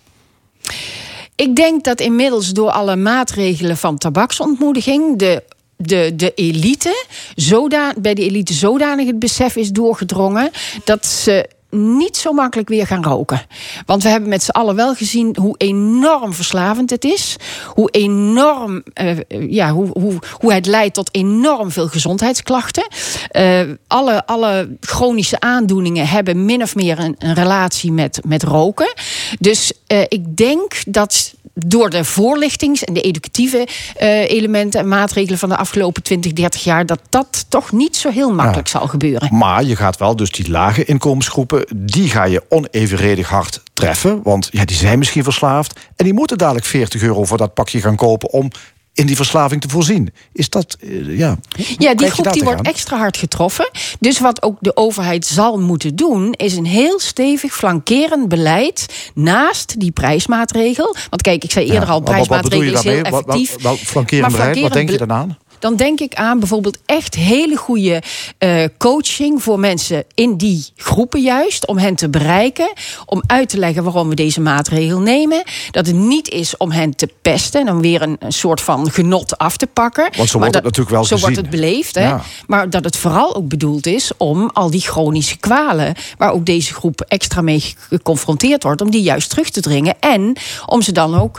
Ik denk dat inmiddels door alle maatregelen van tabaksontmoediging de de, de elite, zoda, bij de elite zodanig het besef is doorgedrongen dat ze niet zo makkelijk weer gaan roken. Want we hebben met z'n allen wel gezien hoe enorm verslavend het is. Hoe enorm, eh, ja, hoe, hoe, hoe het leidt tot enorm veel gezondheidsklachten. Eh, alle, alle chronische aandoeningen hebben min of meer een, een relatie met, met roken. Dus eh, ik denk dat door de voorlichtings- en de educatieve eh, elementen en maatregelen van de afgelopen 20, 30 jaar, dat dat toch niet zo heel makkelijk zal gebeuren. Maar je gaat wel dus die lage inkomensgroepen... die ga je onevenredig hard treffen. Want ja, die zijn misschien verslaafd. En die moeten dadelijk 40 euro voor dat pakje gaan kopen... om in die verslaving te voorzien. Is dat, eh, ja... Ja, die groep die wordt gaan? extra hard getroffen. Dus wat ook de overheid zal moeten doen, is een heel stevig flankerend beleid naast die prijsmaatregel. Want kijk, ik zei eerder Ja, al, prijsmaatregel is heel? Wat- effectief. wat- wat flankerend Maar beleid, wat denk je flankerend dan denk ik aan bijvoorbeeld echt hele goede eh, coaching voor mensen in die groepen juist. Om hen te bereiken. Om uit te leggen waarom we deze maatregel nemen. Dat het niet is om hen te pesten. En om weer een, een soort van genot af te pakken. Want zo wordt het natuurlijk wel Zo gezien. wordt het beleefd. Hè? Ja. Maar dat het vooral ook bedoeld is om al die chronische kwalen. waar ook deze groep extra mee geconfronteerd wordt. om die juist terug te dringen. En om ze dan ook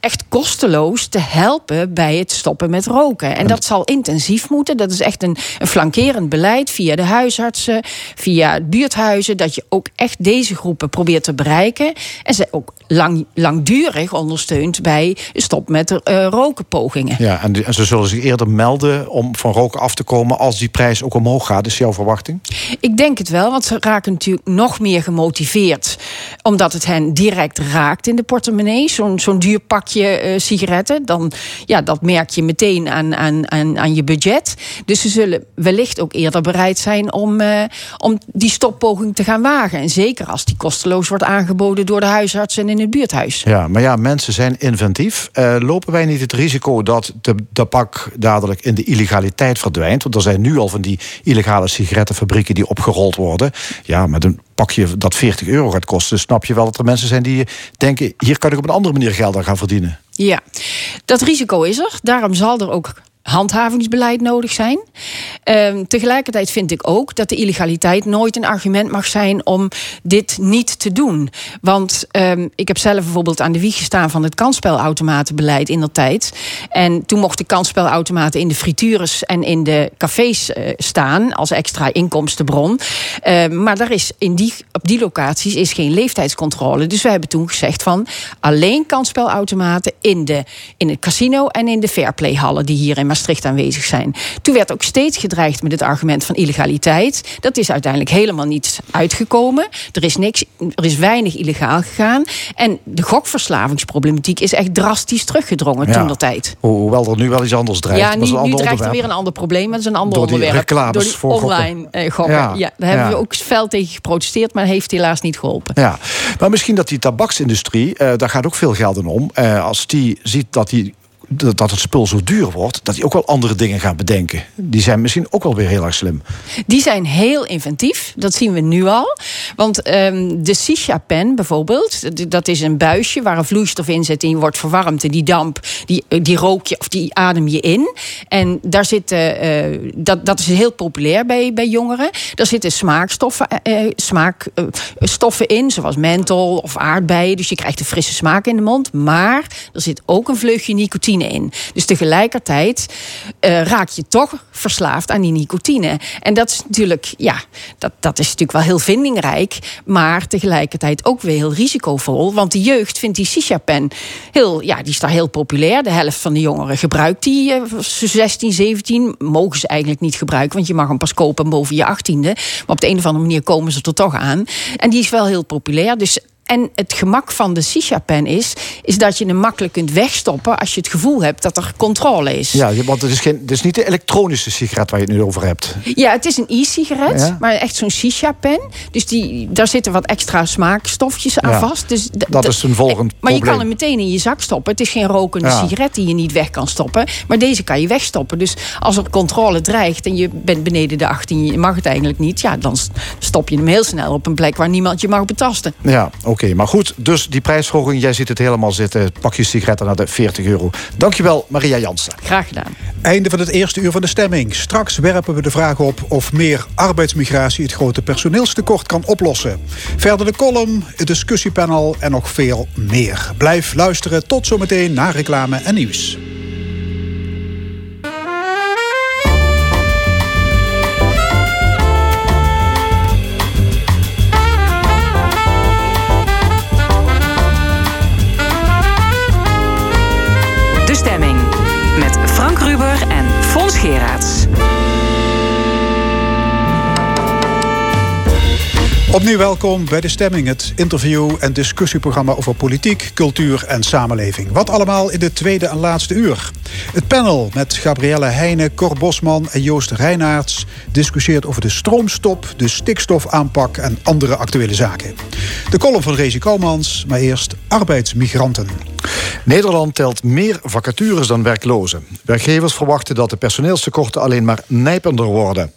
echt kosteloos te helpen bij het stoppen met roken. En dat zal intensief moeten. Dat is echt een, een flankerend beleid via de huisartsen, via buurthuizen. Dat je ook echt deze groepen probeert te bereiken. En ze ook lang, langdurig ondersteunt bij stop met uh, rokenpogingen. Ja, en, die- en ze zullen zich eerder melden om van roken af te komen... als die prijs ook omhoog gaat. Is jouw verwachting? Ik denk het wel, want ze raken natuurlijk nog meer gemotiveerd. Omdat het hen direct raakt in de portemonnee. Zo'n zo'n duur pakje eh, sigaretten. Dan, ja, dat merk je meteen aan, aan, aan, aan je budget. Dus ze zullen wellicht ook eerder bereid zijn om, eh, om die stoppoging te gaan wagen. En zeker als die kosteloos wordt aangeboden door de huisarts en in het buurthuis. Ja, maar ja, mensen zijn inventief. Eh, lopen wij niet het risico dat de tabak dadelijk in de illegaliteit verdwijnt? Want er zijn nu al van die illegale sigarettenfabrieken die opgerold worden. Ja, met een pakje dat 40 euro gaat kosten, snap je wel dat er mensen zijn die denken: hier kan ik op een andere manier geld aan gaan verdienen. Ja, dat risico is er. Daarom zal er ook handhavingsbeleid nodig zijn. Ehm, tegelijkertijd vind ik ook dat de illegaliteit nooit een argument mag zijn om dit niet te doen. Want ehm, ik heb zelf bijvoorbeeld aan de wieg gestaan van het kansspelautomatenbeleid in der tijd. En toen mochten kansspelautomaten in de frituures en in de cafés eh, staan als extra inkomstenbron. Ehm, maar daar is in die, op die locaties is geen leeftijdscontrole. Dus we hebben toen gezegd van alleen kansspelautomaten in, de, in het casino en in de fairplayhallen die hier in Maastricht aanwezig zijn. Toen werd ook steeds gedreigd met het argument van illegaliteit. Dat is uiteindelijk helemaal niet uitgekomen. Er is, niks, er is weinig illegaal gegaan. En de gokverslavingsproblematiek is echt drastisch teruggedrongen Ja. toen der tijd. Ho- Hoewel er nu wel iets anders dreigt. Ja, nu, dreigt er weer een ander probleem. Dat is een ander Door die onderwerp. reclames Door die voor gokken. online eh, gokken. Ja. Ja. daar hebben Ja. we ook fel tegen geprotesteerd, maar heeft helaas niet geholpen. Ja, maar misschien dat die tabaksindustrie, eh, daar gaat ook veel geld in om. Eh, als die ziet dat die dat het spul zo duur wordt, dat die ook wel andere dingen gaan bedenken. Die zijn misschien ook wel weer heel erg slim. Die zijn heel inventief. Dat zien we nu al. Want ehm, de Sisha-pen bijvoorbeeld, dat is een buisje waar een vloeistof in zit en die wordt verwarmd. En die damp, die, die rook je of die adem je in. En daar zitten, eh, dat, dat is heel populair bij, bij jongeren. Daar zitten smaakstoffen, eh, eh, smaakstoffen in, zoals menthol of aardbeien. Dus je krijgt een frisse smaak in de mond. Maar er zit ook een vleugje nicotine in. Dus tegelijkertijd eh, raak je toch verslaafd aan die nicotine. En dat is natuurlijk, ja, dat, dat is natuurlijk wel heel vindingrijk. Maar tegelijkertijd ook weer heel risicovol. Want de jeugd vindt die shisha-pen heel, ja, die is daar heel populair. De helft van de jongeren gebruikt die. eh, 16, 17 mogen ze eigenlijk niet gebruiken. Want je mag hem pas kopen boven je 18e. Maar op de een of andere manier komen ze er toch aan. En die is wel heel populair. Dus en het gemak van de shisha-pen is, is dat je hem makkelijk kunt wegstoppen als je het gevoel hebt dat er controle is. Ja, want het is, geen, het is niet de elektronische sigaret waar je het nu over hebt. Ja, het is een e-sigaret, Ja. maar echt zo'n shisha-pen. Dus die, daar zitten wat extra smaakstofjes aan Ja, vast. Dus dat is een volgend Maar je kan hem meteen in je zak stoppen. Het is geen rokende Ja. sigaret die je niet weg kan stoppen. Maar deze kan je wegstoppen. Dus als er controle dreigt en je bent beneden de 18, je mag het eigenlijk niet. Ja, dan stop je hem heel snel op een plek waar niemand je mag betasten. Ja, oké. Maar goed, dus die prijsverhoging, jij ziet het helemaal zitten. Pak je sigaretten naar de 40 euro. Dankjewel, Maria Jansen. Graag gedaan. Einde van het eerste uur van de stemming. Straks werpen we de vraag op of meer arbeidsmigratie het grote personeelstekort kan oplossen. Verder de column, het discussiepanel en nog veel meer. Blijf luisteren. Tot zometeen na reclame en nieuws. Geraerts. Opnieuw welkom bij De Stemming, het interview- en discussieprogramma over politiek, cultuur en samenleving. Wat allemaal in de tweede en laatste uur. Het panel met Gabrielle Heijnen, Cor Bosman en Joost Reinaerts discussieert over de stroomstop, de stikstofaanpak en andere actuele zaken. De column van Rezi Koumans, maar eerst arbeidsmigranten. Nederland telt meer vacatures dan werklozen. Werkgevers verwachten dat de personeelstekorten alleen maar nijpender worden.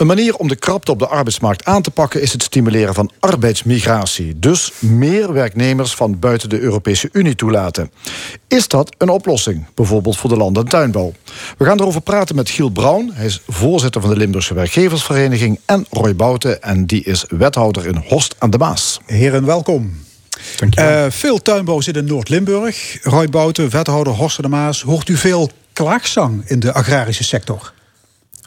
Een manier om de krapte op de arbeidsmarkt aan te pakken is het stimuleren van arbeidsmigratie. Dus meer werknemers van buiten de Europese Unie toelaten. Is dat een oplossing, bijvoorbeeld voor de land- en tuinbouw? We gaan erover praten met Giel Braun. Hij is voorzitter van de Limburgse Werkgeversvereniging. En Roy Bouten, en die is wethouder in Horst aan de Maas. Heren, welkom. Eh, veel tuinbouw in Noord-Limburg. Roy Bouten, wethouder Horst de Maas. Hoort u veel klaagzang in de agrarische sector?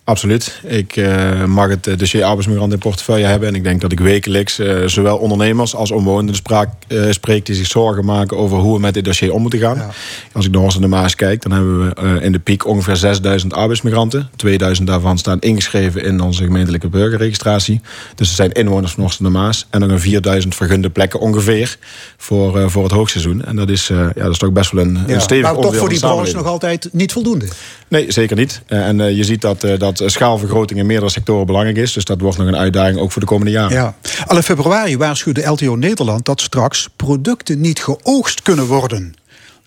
Absoluut. Ik eh, mag het eh, dossier arbeidsmigrant in portefeuille hebben. En ik denk dat ik wekelijks eh, zowel ondernemers als omwonenden spraak, spreek die zich zorgen maken over hoe we met dit dossier om moeten gaan. Als ik naar Horst en de Maas kijk, dan hebben we in de piek ongeveer 6000 arbeidsmigranten. 2000 daarvan staan ingeschreven in onze gemeentelijke burgerregistratie. Dus er zijn inwoners van Horst en de Maas. En nog een 4000 vergunde plekken ongeveer voor, voor het hoogseizoen. En dat is, ja, dat is toch best wel een, een stevig maar toch onderdeel voor die van de branche nog altijd niet voldoende. Nee, zeker niet. En je ziet dat, eh, dat schaalvergroting in meerdere sectoren belangrijk is. Dus dat wordt nog een uitdaging ook voor de komende jaren. Ja. Al in februari waarschuwde LTO Nederland dat straks producten niet geoogst kunnen worden.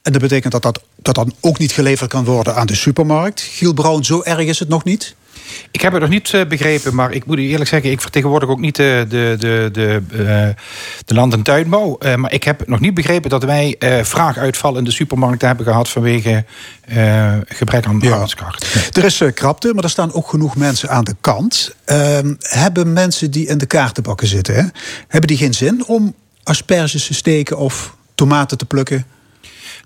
En dat betekent dat dat, dat dan ook niet geleverd kan worden aan de supermarkt. Giel Brown, zo erg is het nog niet? Ik heb het nog niet eh, begrepen, maar ik moet u eerlijk zeggen... ik vertegenwoordig ook niet de, de, de, de, eh, de land- en tuinbouw. Eh, maar ik heb nog niet begrepen dat wij eh vraaguitval in de supermarkten hebben gehad... vanwege eh, gebrek aan arbeidskracht. Er is eh, krapte, maar er staan ook genoeg mensen aan de kant. Ehm, hebben mensen die in de kaartenbakken zitten, hè, hebben die geen zin om asperges te steken of tomaten te plukken?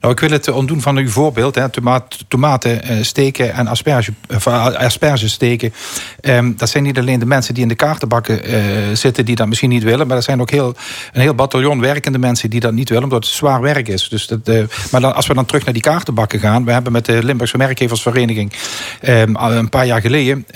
Nou, ik wil het ontdoen van uw voorbeeld. Hè, tomaat, tomaten eh, steken en asperge, eh, asperges steken. Ehm, dat zijn niet alleen de mensen die in de kaartenbakken eh, zitten... die dat misschien niet willen. Maar er zijn ook heel, een heel bataljon werkende mensen die dat niet willen... omdat het zwaar werk is. Dus dat, maar dan, als we dan terug naar die kaartenbakken gaan... we hebben met de Limburgse Werkgeversvereniging... ehm, al een paar jaar geleden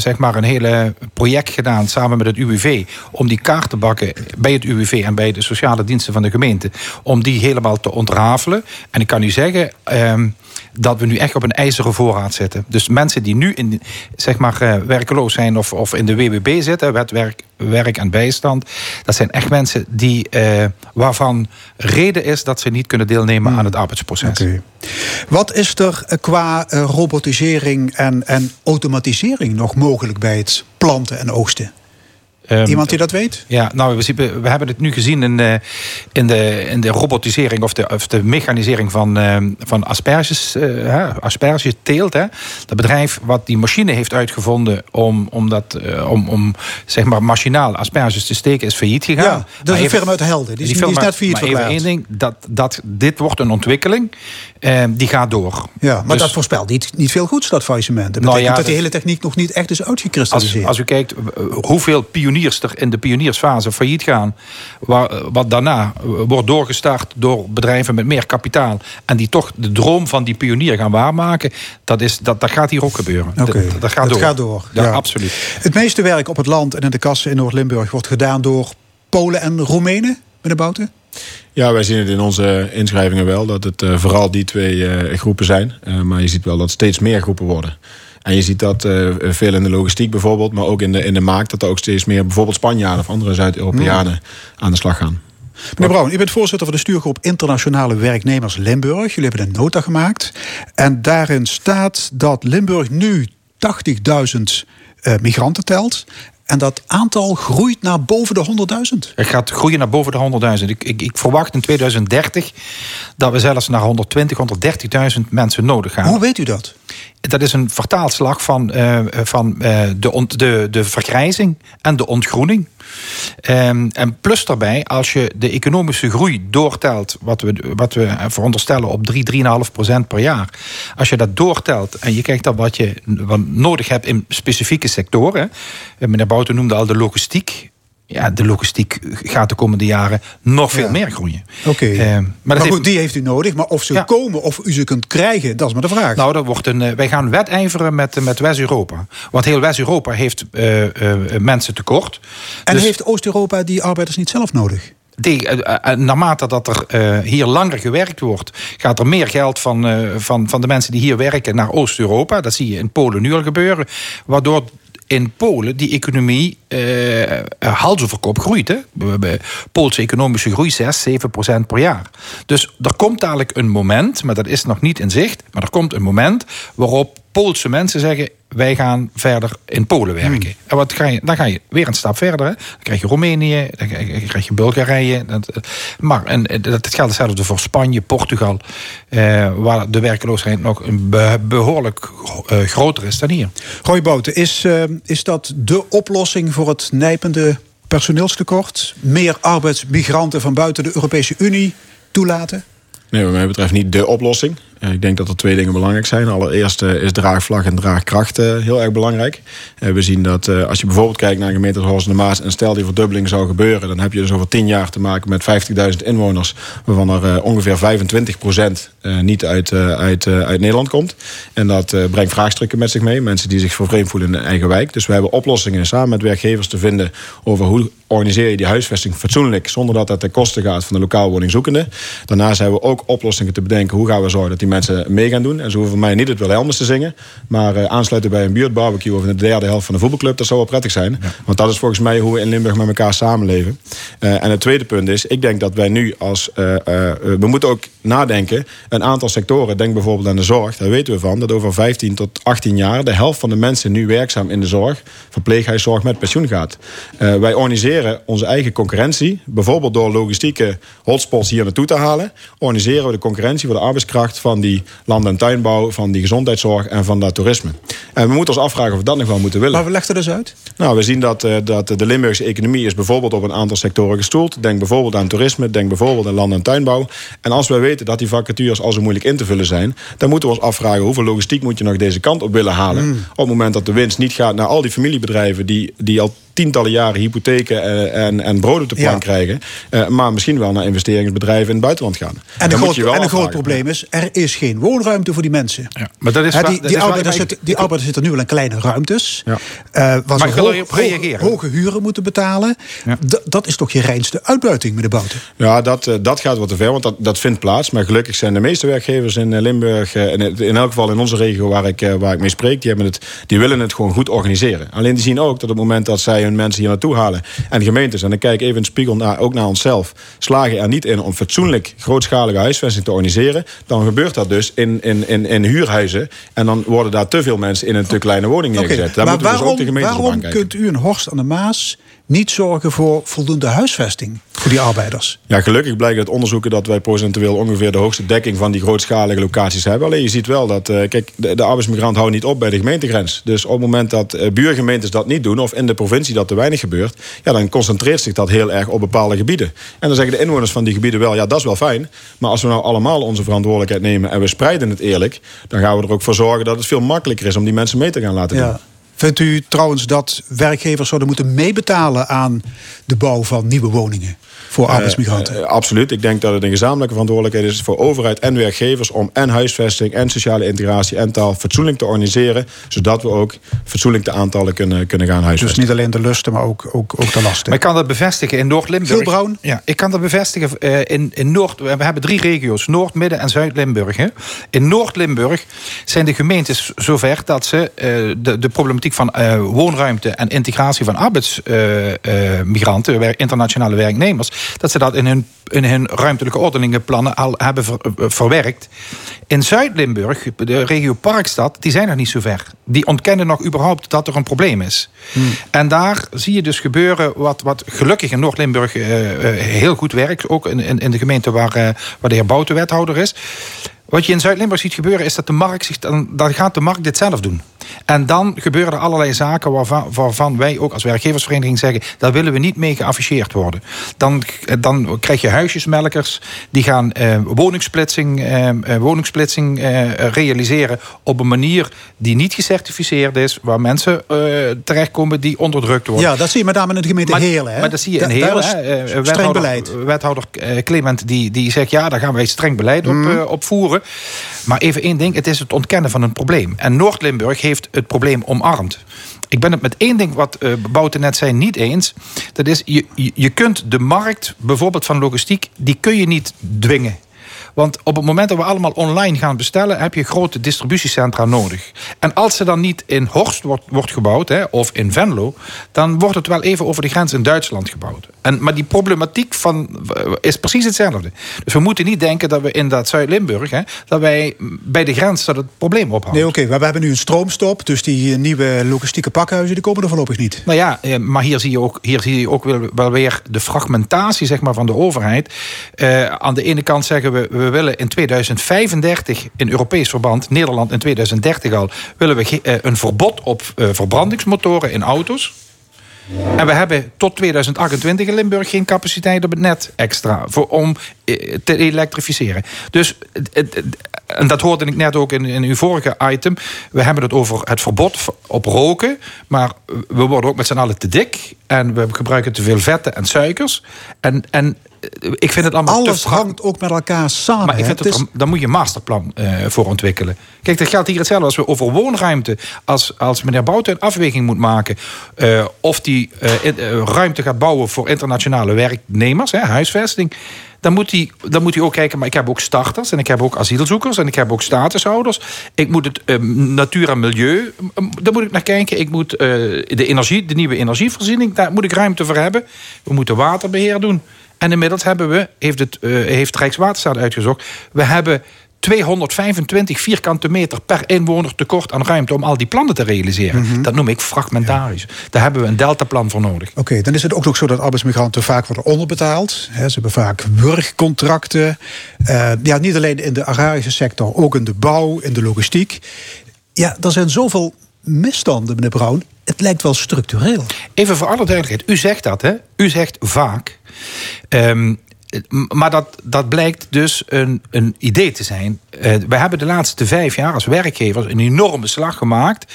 zeg maar een hele project gedaan... samen met het UWV... om die kaartenbakken bij het UWV... en bij de sociale diensten van de gemeente... om die helemaal te ontrafelen En ik kan u zeggen ehm, dat we nu echt op een ijzeren voorraad zitten. Dus mensen die nu in, zeg maar, eh, werkeloos zijn of, of in de WWB zitten, wet werk, werk en bijstand, dat zijn echt mensen die, eh, waarvan reden is dat ze niet kunnen deelnemen aan het arbeidsproces. Oké. Wat is er eh, qua robotisering en, en automatisering nog mogelijk bij het planten en oogsten? Ehm, Iemand die dat weet? Ja, nou, we, zien- we hebben het nu gezien in de, in de, in de robotisering of de, of de mechanisering van, ehm, van asperges, eh, hè, aspergeteelt. Hè. Dat bedrijf wat die machine heeft uitgevonden om, om, dat, eh, om, om zeg maar machinaal asperges te steken, is failliet gegaan. Ja, dat is Maar een even- firma uit Helden. Die is, die is net failliet maar verklaard. één ding, dat, dat, dit wordt een ontwikkeling, eh, die gaat door. Ja, maar Dus- dat voorspelt niet, niet veel goeds, dat faillissement. Dat Nou betekent ja, dat die hele techniek nog niet echt is Als, uitgekristalliseerd. als u kijkt eh, hoeveel pioniers er in de pioniersfase failliet gaan, waar, eh, wat daarna eh, wordt doorgestart door bedrijven met meer kapitaal en die toch de droom van die pionier gaan waarmaken, dat, is, dat, dat gaat hier ook gebeuren. Oké, Dat, dat gaat het door. gaat door, Ja, ja. absoluut. Het meeste werk op het land en in de kassen in Noord-Limburg wordt gedaan door Polen en Roemenen, meneer Bouten? Ja, wij zien het in onze inschrijvingen wel dat het eh, vooral die twee eh, groepen zijn. Eh, maar je ziet wel dat steeds meer groepen worden. En je ziet dat eh, veel in de logistiek bijvoorbeeld, maar ook in de, in de maak, dat er ook steeds meer bijvoorbeeld Spanjaarden of andere Zuid-Europeanen aan de slag gaan. Meneer Brouwen, u bent voorzitter van de stuurgroep Internationale Werknemers Limburg. Jullie hebben een nota gemaakt. En daarin staat dat Limburg nu 80.000 eh, migranten telt. En dat aantal groeit naar boven de 100.000. Het gaat groeien naar boven de 100.000. Ik, ik, ik verwacht in 2030 dat we zelfs naar 120, 130.000 mensen nodig gaan. Hoe weet u dat? Dat is een vertaalslag van, eh, van eh, de, ont- de, de vergrijzing en de ontgroening. Ehm, en plus daarbij, als je de economische groei doortelt, wat we, wat we veronderstellen op 3, 3,5 procent per jaar. Als je dat doortelt en je kijkt dan wat je nodig hebt in specifieke sectoren. eh, Meneer Bouten noemde al de logistiek. Ja, de logistiek gaat de komende jaren nog veel Ja. meer groeien. Oké. Eh, maar heeft- goed, die heeft u nodig. Maar of ze Ja. komen of u ze kunt krijgen, dat is maar de vraag. Nou, dat wordt een, eh, wij gaan wedijveren met, met West-Europa. Want heel West-Europa heeft eh, eh, mensen tekort. en Dus heeft Oost-Europa die arbeiders niet zelf nodig? die, eh, eh, naarmate dat er eh, hier langer gewerkt wordt, gaat er meer geld van, eh, van, van de mensen die hier werken naar Oost-Europa. Dat zie je in Polen nu al gebeuren. Waardoor in Polen die economie eh hals over kop groeit. Hè? Poolse economische groei 6, 7 procent per jaar. Dus er komt dadelijk een moment, maar dat is nog niet in zicht... maar er komt een moment waarop Poolse mensen zeggen... wij gaan verder in Polen werken. En wat ga je, dan ga je weer een stap verder. Hè? Dan krijg je Roemenië, dan krijg je- krijg je Bulgarije. Dat, maar en, eh, dat geldt hetzelfde voor Spanje, Portugal... eh, waar de werkloosheid nog behoorlijk eh, groter is dan hier. Roy Bouten, is, eh, is dat de oplossing voor het nijpende personeelstekort? Meer arbeidsmigranten van buiten de Europese Unie toelaten? Nee, wat mij betreft niet de oplossing. Eh, Ik denk dat er twee dingen belangrijk zijn. Allereerst is draagvlak en draagkracht eh, heel erg belangrijk. Eh, We zien dat als je bijvoorbeeld kijkt naar een gemeente als Horst en de Maas... en stel die verdubbeling zou gebeuren... dan heb je dus over tien jaar te maken met 50.000 inwoners... waarvan er ongeveer 25 procent niet uit, uit, uit Nederland komt. En dat brengt vraagstukken met zich mee. Mensen die zich vervreemd voelen in hun eigen wijk. Dus we hebben oplossingen samen met werkgevers te vinden... over hoe organiseer je die huisvesting fatsoenlijk... zonder dat dat ten koste gaat van de lokaal woningzoekende. Daarnaast hebben we ook oplossingen te bedenken... hoe gaan we zorgen dat die mensen mee gaan doen. En ze hoeven voor mij niet het Wilhelmus te zingen... maar eh, aansluiten bij een buurtbarbecue... of in de derde helft van de voetbalclub, dat zou wel prettig zijn. Want dat is volgens mij hoe we in Limburg met elkaar samenleven. Eh, en het tweede punt is, ik denk dat wij nu als... eh, we moeten ook nadenken, een aantal sectoren... denk bijvoorbeeld aan de zorg, daar weten we van... dat over 15 tot 18 jaar de helft van de mensen nu werkzaam in de zorg... verpleeghuiszorg met pensioen gaat. Wij organiseren onze eigen concurrentie... bijvoorbeeld door logistieke hotspots hier naartoe te halen... organiseren we de concurrentie voor de arbeidskracht... van die land- en tuinbouw, van die gezondheidszorg en van dat toerisme. En we moeten ons afvragen of we dat nog wel moeten willen. Maar we leggen dus uit. Nou, we zien dat, eh, dat de Limburgse economie is bijvoorbeeld op een aantal sectoren gestoeld. Denk bijvoorbeeld aan toerisme, denk bijvoorbeeld aan land- en tuinbouw. En als wij weten dat die vacatures al zo moeilijk in te vullen zijn... dan moeten we ons afvragen hoeveel logistiek moet je nog deze kant op willen halen. Op het moment dat de winst niet gaat naar al die familiebedrijven... die, die al tientallen jaren hypotheken eh, en, en brood op de plank Ja. krijgen. eh, maar misschien wel naar investeringsbedrijven in het buitenland gaan. En Dan een moet groot, je wel en een groot probleem is, er is geen woonruimte voor die mensen. Maar dat is die dat die, is waar- arbeiders, zitten, die arbeiders zitten nu wel in kleine ruimtes. Ja. eh, waar Maar ze hoog- hoge- reageren. hoge huren moeten betalen. Dat is toch je reinste uitbuiting, meneer Bouten? Ja, dat, dat gaat wat te ver, want dat, dat vindt plaats. Maar gelukkig zijn de meeste werkgevers in Limburg... in, in elk geval in onze regio waar ik, waar ik mee spreek... Die, hebben het, die willen het gewoon goed organiseren. Alleen die zien ook dat op het moment dat zij hun mensen hier naartoe halen... en de gemeentes, en dan kijk ik even in het spiegel naar, ook naar onszelf... slagen er niet in om fatsoenlijk grootschalige huisvesting te organiseren... dan gebeurt dat dus in, in, in, in huurhuizen. En dan worden daar te veel mensen in een te kleine woning neergezet. Daar maar moeten dus ook de gemeentes waarom kunt u in Horst aan de Maas niet zorgen voor voldoende huisvesting voor die arbeiders? Ja, gelukkig blijkt uit onderzoeken dat wij procentueel ongeveer de hoogste dekking van die grootschalige locaties hebben. Alleen je ziet wel dat, eh, kijk, de, de arbeidsmigrant houdt niet op bij de gemeentegrens. Dus op het moment dat eh, buurgemeentes dat niet doen, of in de provincie dat te weinig gebeurt, ja, dan concentreert zich dat heel erg op bepaalde gebieden. En dan zeggen de inwoners van die gebieden wel, ja, dat is wel fijn. Maar als we nou allemaal onze verantwoordelijkheid nemen en we spreiden het eerlijk, dan gaan we er ook voor zorgen dat het veel makkelijker is om die mensen mee te gaan laten doen. Ja. Vindt u trouwens dat werkgevers zouden moeten meebetalen aan de bouw van nieuwe woningen voor arbeidsmigranten? Eh, eh, absoluut. Ik denk dat het een gezamenlijke verantwoordelijkheid is voor overheid en werkgevers om en huisvesting en sociale integratie en taal fatsoenlijk te organiseren, zodat we ook fatsoenlijk de aantallen kunnen, kunnen gaan dus huisvesten. niet alleen de lusten, maar ook, ook, ook de lasten. Maar ik kan dat bevestigen in Noord-Limburg. Brown? Ja, ik kan dat bevestigen eh, in, in Noord... We hebben drie regio's, Noord, Midden en Zuid-Limburg. In Noord-Limburg zijn de gemeentes zover dat ze eh, de, de problematiek van eh, woonruimte... en integratie van arbeidsmigranten, internationale werknemers... dat ze dat in hun, in hun ruimtelijke ordeningenplannen al hebben ver- eh, verwerkt. In Zuid-Limburg, de regio Parkstad, die zijn nog niet zo ver. Die ontkennen nog überhaupt dat er een probleem is. En daar zie je dus gebeuren wat, wat gelukkig in Noord-Limburg eh, eh, heel goed werkt. Ook in, in, in de gemeente waar, waar de heer Bouten wethouder is. Wat je in Zuid-Limburg ziet gebeuren is dat de markt zich dan, dan gaat de markt dit zelf doen. En dan gebeuren er allerlei zaken waarvan, waarvan wij ook als werkgeversvereniging zeggen... daar willen we niet mee geafficheerd worden. Dan, dan krijg je huisjesmelkers die gaan eh, woningsplitsing, eh, eh, woningsplitsing eh, realiseren... op een manier die niet gecertificeerd is... waar mensen eh, terechtkomen die onderdrukt worden. ja, dat zie je met name in de gemeente Maar- Heerlen. Hè? Maar dat zie je in Heerlen. hè. Eh, streng wethouder- beleid. Wethouder Clement die, die zegt... ja, daar gaan wij streng beleid op, Mhm. op voeren. Maar even één ding, het is het ontkennen van een probleem. En Noord-Limburg heeft het probleem omarmd. Ik ben het met één ding wat eh Bouten net zei niet eens. Dat is, je- je kunt de markt, bijvoorbeeld van logistiek... die kun je niet dwingen. Want op het moment dat we allemaal online gaan bestellen... heb je grote distributiecentra nodig. En als ze dan niet in Horst wordt, wordt gebouwd, hè, of in Venlo... dan wordt het wel even over de grens in Duitsland gebouwd. En, maar die problematiek van, is precies hetzelfde. Dus we moeten niet denken dat we in dat Zuid-Limburg... Hè, dat wij bij de grens dat het probleem ophoudt. Nee, oké, maar we hebben nu een stroomstop. Dus die eh, nieuwe logistieke pakhuizen die komen er voorlopig niet. Nou ja, eh, maar hier zie je ook, hier zie je ook wel, weer de fragmentatie zeg maar, van de overheid. Eh, aan de ene kant zeggen we, we willen in 2035 in Europees verband, Nederland in 2030 al, willen we eh, een verbod op eh, verbrandingsmotoren in auto's. En we hebben tot 2028 in Limburg geen capaciteit op het net extra voor, om te elektrificeren. Dus, het- het- en dat hoorde ik net ook in, in uw vorige item. We hebben het over het verbod op roken. Maar we worden ook met z'n allen te dik. En we gebruiken te veel vetten en suikers. En, en eh, ik vind het allemaal Alles hangt ook met elkaar samen. maar ik vind Het daar moet je een masterplan eh, voor ontwikkelen. Kijk, dat geldt hier hetzelfde als we over woonruimte. Als, als meneer Bouten een afweging moet maken. eh, of die eh, eh, ruimte gaat bouwen voor internationale werknemers, hè, huisvesting. Dan moet, hij, dan moet hij ook kijken, maar ik heb ook starters... en ik heb ook asielzoekers en ik heb ook statushouders. Ik moet het eh, natuur en milieu, eh, daar moet ik naar kijken. Ik moet eh, de energie, de nieuwe energievoorziening... daar moet ik ruimte voor hebben. We moeten waterbeheer doen. En inmiddels hebben we, heeft, het, eh, heeft Rijkswaterstaat uitgezocht... we hebben 225 vierkante meter per inwoner tekort aan ruimte... om al die plannen te realiseren. Mhm. Dat noem ik fragmentarisch. Daar hebben we een deltaplan voor nodig. Oké, dan is het ook nog zo dat arbeidsmigranten vaak worden onderbetaald. Ze hebben vaak wurgcontracten. Eh, ja, niet alleen in de agrarische sector, ook in de bouw, in de logistiek. Ja, er zijn zoveel misstanden, meneer Brown. Het lijkt wel structureel. Even voor alle duidelijkheid. U zegt dat, hè? U zegt vaak. Ehm, maar dat, dat blijkt dus een, een idee te zijn. Eh, we hebben de laatste vijf jaar als werkgevers een enorme slag gemaakt.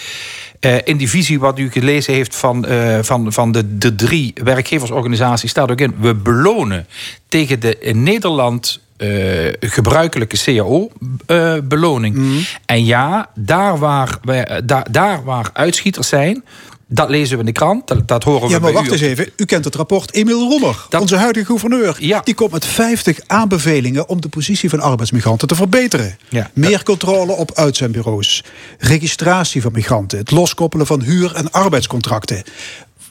Eh, in die visie wat u gelezen heeft van, eh, van, van de, de drie werkgeversorganisaties staat ook in. We belonen tegen de in Nederland gebruikelijke CAO-beloning. Mhm. En ja, daar waar, wij, daar, daar waar uitschieters zijn. Dat lezen we in de krant, dat, dat horen we Ja, maar wacht eens even. U kent het rapport Emiel Roemer, onze huidige gouverneur. Die komt met 50 aanbevelingen om de positie van arbeidsmigranten te verbeteren. Ja. Meer controle op uitzendbureaus. Registratie van migranten. Het loskoppelen van huur- en arbeidscontracten.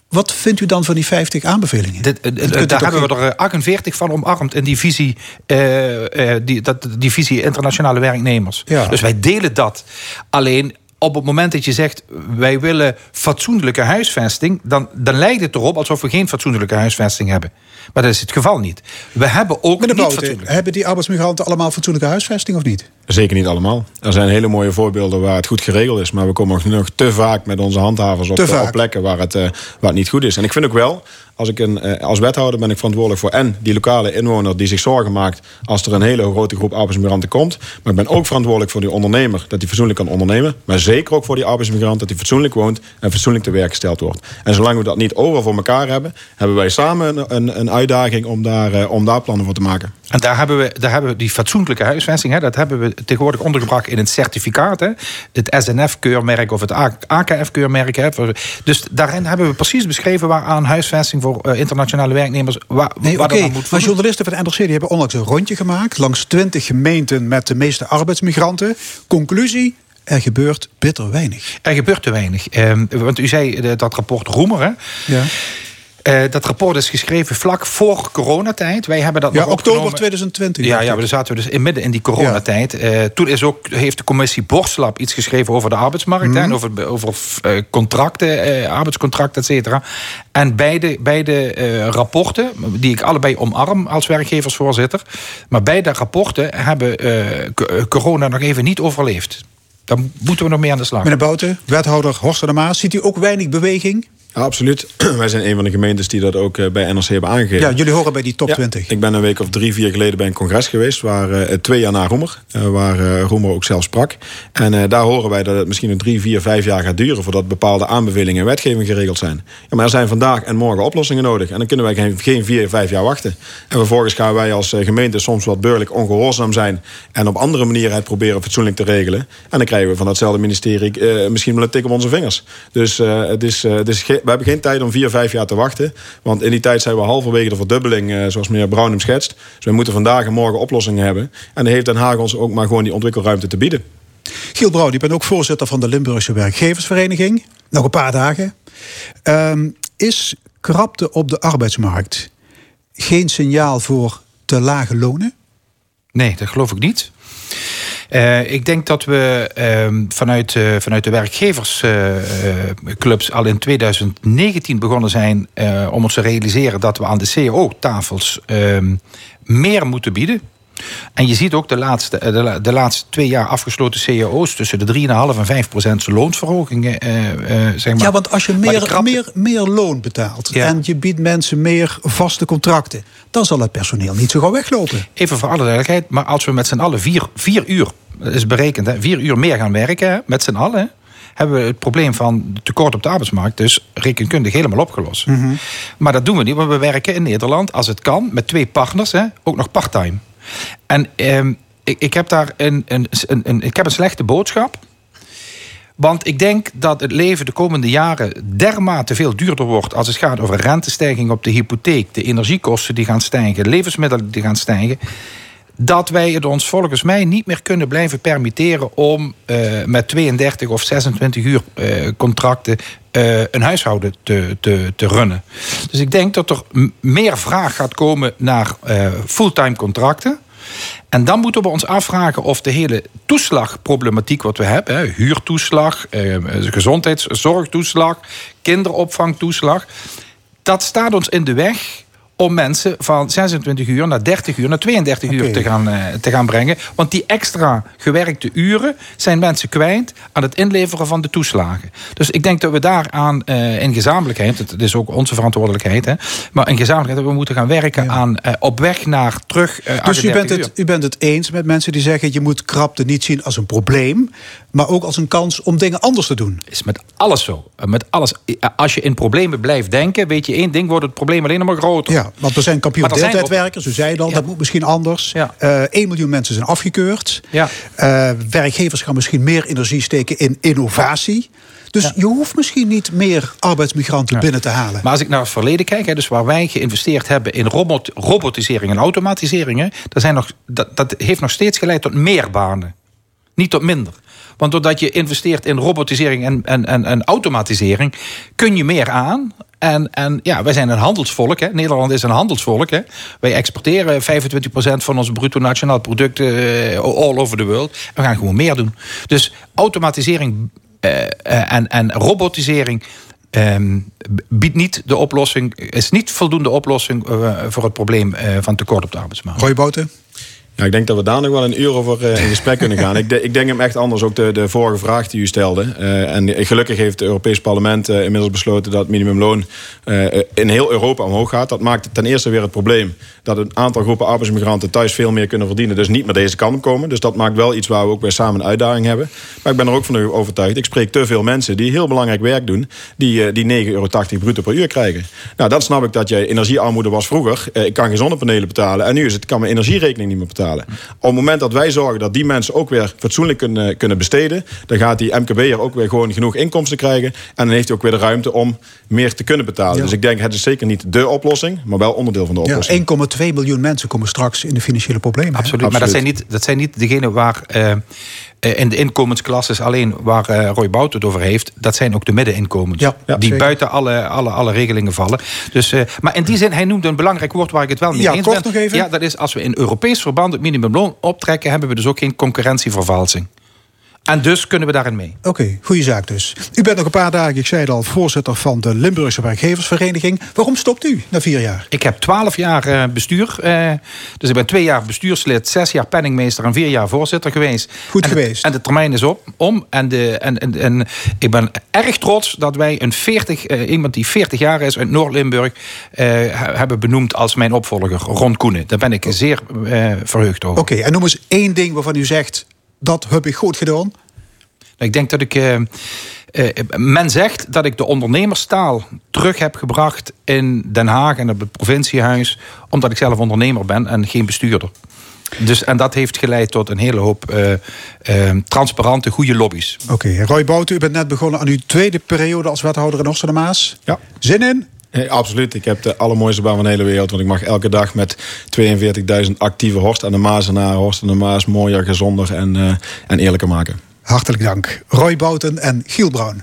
Wat vindt u dan van die 50 aanbevelingen? Dit, eh, eh, daar hebben we er eh, 48 van omarmd in die visie, eh, eh, die, dat, die visie internationale werknemers. Ja. Dus wij delen dat. Alleen op het moment dat je zegt wij willen fatsoenlijke huisvesting, dan, dan lijkt het erop alsof we geen fatsoenlijke huisvesting hebben. Maar dat is het geval niet. We hebben ook niet fatsoenlijk. hebben die arbeidsmigranten allemaal fatsoenlijke huisvesting of niet? Zeker niet allemaal. Er zijn hele mooie voorbeelden waar het goed geregeld is. Maar we komen nog, te vaak met onze handhavers op, plekken waar het, eh, waar het niet goed is. En ik vind ook wel, als, ik een, eh, als wethouder ben ik verantwoordelijk voor... en die lokale inwoner die zich zorgen maakt... als er een hele grote groep arbeidsmigranten komt. Maar ik ben ook verantwoordelijk voor die ondernemer... dat hij fatsoenlijk kan ondernemen. Maar zeker ook voor die arbeidsmigrant... dat hij fatsoenlijk woont en fatsoenlijk te werk gesteld wordt. En zolang we dat niet overal voor elkaar hebben... hebben wij samen een, een, een uitdaging om daar, eh, om daar plannen voor te maken. En daar hebben we, daar hebben we die fatsoenlijke huisvesting, hè, dat hebben we tegenwoordig ondergebracht in het certificaat. Hè, het SNF-keurmerk of het AKF-keurmerk. Dus daarin hebben we precies beschreven waaraan huisvesting voor eh, internationale werknemers. Waar, Nee, waar oké. dat aan moet Maar journalisten van de NRC die hebben onlangs een rondje gemaakt... langs 20 gemeenten met de meeste arbeidsmigranten. Conclusie, er gebeurt bitter weinig. Er gebeurt te weinig. Ehm, want u zei eh, dat rapport Roemer. Hè? Ja. Eh, dat rapport is geschreven vlak voor coronatijd. Wij hebben dat Ja, nog oktober opgenomen. 2020. Ja, ja, maar dan zaten we dus in midden in die coronatijd. Eh, toen is ook, heeft de commissie Borslap iets geschreven over de arbeidsmarkt. Mhm. hè, en over over eh, contracten, arbeidscontracten, et cetera. En beide, beide rapporten, die ik allebei omarm als werkgeversvoorzitter. Maar beide rapporten hebben corona nog even niet overleefd. Daar moeten we nog mee aan de slag. Meneer Bouten, wethouder Horst de Maas, ziet u ook weinig beweging? Ja, absoluut. Wij zijn een van de gemeentes die dat ook eh, bij NRC hebben aangegeven. Ja, jullie horen bij die top Ja, 20. Ik ben een week of drie, vier geleden bij een congres geweest... waar eh, twee jaar na Roemer, eh, waar Roemer ook zelf sprak. En daar horen wij dat het misschien nog drie, vier, vijf jaar gaat duren... voordat bepaalde aanbevelingen en wetgeving geregeld zijn. Ja, maar er zijn vandaag en morgen oplossingen nodig. En dan kunnen wij geen, geen vier, vijf jaar wachten. En vervolgens gaan wij als gemeente soms wat beurlijk ongehoorzaam zijn... en op andere manieren het proberen fatsoenlijk te regelen. En dan krijgen we van datzelfde ministerie misschien wel een tik op onze vingers. Dus het is, het is we hebben geen tijd om vier, vijf jaar te wachten. Want in die tijd zijn we halverwege de verdubbeling, eh, zoals meneer Brown hem schetst. Dus we moeten vandaag en morgen oplossingen hebben. En dan heeft Den Haag ons ook maar gewoon die ontwikkelruimte te bieden. Giel Brouw, je bent ook voorzitter van de Limburgse Werkgeversvereniging. Nog een paar dagen. Ehm, is krapte op de arbeidsmarkt geen signaal voor te lage lonen? Nee, dat geloof ik niet. Eh, ik denk dat we ehm, vanuit, eh, vanuit de werkgeversclubs al in 2019 begonnen zijn eh, om ons te realiseren dat we aan de CAO-tafels ehm, meer moeten bieden. En je ziet ook de laatste, eh, de, la- de laatste twee jaar afgesloten cao's tussen de 3,5 en 5 procent loonsverhogingen. eh, eh, zeg maar. Ja, want als je meer, meer, meer loon betaalt Ja. en je biedt mensen meer vaste contracten, dan zal het personeel niet zo gauw weglopen. Even voor alle duidelijkheid, maar als we met z'n allen vier, vier uur, is berekend, hè, vier uur meer gaan werken, hè, met z'n allen, hebben we het probleem van tekort op de arbeidsmarkt, dus rekenkundig helemaal opgelost. Maar dat doen we niet, want we werken in Nederland, als het kan, met twee partners, hè, ook nog parttime. En ehm, ik, ik heb daar een, een, een, een, ik heb een slechte boodschap. Want ik denk dat het leven de komende jaren dermate veel duurder wordt als het gaat over rentestijging op de hypotheek, de energiekosten die gaan stijgen, levensmiddelen die gaan stijgen. Dat wij het ons volgens mij niet meer kunnen blijven permitteren om eh, met 32 of 26 uur eh, contracten eh, een huishouden te, te, te runnen. Dus ik denk dat er meer vraag gaat komen naar fulltime contracten. En dan moeten we ons afvragen of de hele toeslagproblematiek wat we hebben, huurtoeslag, gezondheidszorgtoeslag, kinderopvangtoeslag, dat staat ons in de weg om mensen van 26 uur naar 30 uur, naar 32 uur te gaan, eh, te gaan brengen. Want die extra gewerkte uren zijn mensen kwijt aan het inleveren van de toeslagen. Dus ik denk dat we daaraan eh, in gezamenlijkheid, het is ook onze verantwoordelijkheid, hè, maar in gezamenlijkheid dat we moeten gaan werken aan eh, op weg naar terug. Dus u 38 bent, uur. het, u bent het eens met mensen die zeggen... je moet krapte niet zien als een probleem... maar ook als een kans om dingen anders te doen. is met alles zo. Met alles. Als je in problemen blijft denken, weet je één ding, wordt het probleem alleen nog maar groter. Ja, want we zijn kampioen er deeltijdwerkers. U zei het al, Ja. dat moet misschien anders. Ja. Eh 1 miljoen mensen zijn afgekeurd. Ja. Eh, werkgevers gaan misschien meer energie steken in innovatie. Dus Ja. je hoeft misschien niet meer arbeidsmigranten binnen te halen. Maar als ik naar het verleden kijk, hè, dus waar wij geïnvesteerd hebben in robot, robotisering en automatisering, hè, dat, zijn nog, dat, dat heeft nog steeds geleid tot meer banen. Niet tot minder. Want doordat je investeert in robotisering en, en, en, en automatisering, kun je meer aan. En, en ja, wij zijn een handelsvolk. Hè. Nederland is een handelsvolk. Hè. Wij exporteren 25% van ons bruto nationaal product eh, all over the world. We gaan gewoon meer doen. Dus automatisering eh, eh, en, en robotisering ehm, biedt niet de oplossing, is niet voldoende oplossing voor het probleem van tekort op de arbeidsmarkt. Roy Boten? Ja, ik denk dat we daar nog wel een uur over eh, in gesprek kunnen gaan. ik, ik denk hem echt anders. Ook de, de vorige vraag die u stelde. Eh, en gelukkig heeft het Europees Parlement eh, inmiddels besloten dat het minimumloon in heel Europa omhoog gaat. Dat maakt ten eerste weer het probleem dat een aantal groepen arbeidsmigranten thuis veel meer kunnen verdienen. Dus niet meer deze kant op komen. Dus dat maakt wel iets waar we ook weer samen een uitdaging hebben. Maar ik ben er ook van overtuigd. Ik spreek te veel mensen die heel belangrijk werk doen. Die, eh, die 9,80 euro bruto per uur krijgen. Nou, dan snap ik dat je energiearmoede was vroeger. Eh, ik kan geen zonnepanelen betalen. En nu is het, ik kan mijn energierekening niet meer betalen. Op het moment dat wij zorgen dat die mensen ook weer fatsoenlijk kunnen, kunnen besteden. Dan gaat die MKB'er ook weer gewoon genoeg inkomsten krijgen. En dan heeft hij ook weer de ruimte om meer te kunnen betalen. Ja. Dus ik denk, het is zeker niet de oplossing. Maar wel onderdeel van de Ja, oplossing. 1,2 miljoen mensen komen straks in de financiële problemen. Absoluut. Maar dat zijn niet, dat zijn niet degenen waar eh, eh, in de inkomensklasses alleen waar eh, Roy Bout het over heeft. Dat zijn ook de middeninkomens. Ja, ja, die zeker. buiten alle, alle, alle regelingen vallen. Dus, eh, maar in die zin, hij noemde een belangrijk woord waar ik het wel mee Ja, eens kort ben. nog even. Ja, dat is als we in Europees verband het minimumloon optrekken, hebben we dus ook geen concurrentievervalsing. En dus kunnen we daarin mee. Oké, goede zaak dus. U bent nog een paar dagen, ik zei het al, voorzitter van de Limburgse Werkgeversvereniging. Waarom stopt u na vier jaar? Ik heb twaalf jaar eh, bestuur. eh, dus ik ben twee jaar bestuurslid, zes jaar penningmeester en vier jaar voorzitter geweest. Goed en geweest. De, en de termijn is op, om. En, de, en, en, en ik ben erg trots dat wij een 40, eh, iemand die 40 jaar is uit Noord-Limburg eh, he- hebben benoemd als mijn opvolger, Ron Koenen. Daar ben ik zeer eh, verheugd over. Oké, en noem eens één ding waarvan u zegt, dat heb ik goed gedaan. Ik denk dat ik. eh, eh, men zegt dat ik de ondernemerstaal terug heb gebracht in Den Haag en op het provinciehuis. omdat ik zelf ondernemer ben en geen bestuurder. Dus, en dat heeft geleid tot een hele hoop eh, transparante, goede lobby's. Oké, Roy Bouten, u bent net begonnen aan uw tweede periode als wethouder in Maas. Ja. Zin in? Absoluut. Ik heb de allermooiste baan van de hele wereld. Want ik mag elke dag met 42.000 actieve Horst aan de Maas en naar Horst aan de Maas mooier, gezonder en, eh, en eerlijker maken. Hartelijk dank. Roy Bouten en Giel Bruin.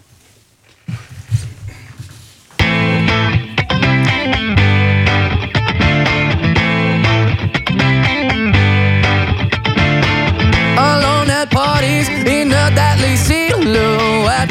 alone at parties in a deadly silhouette.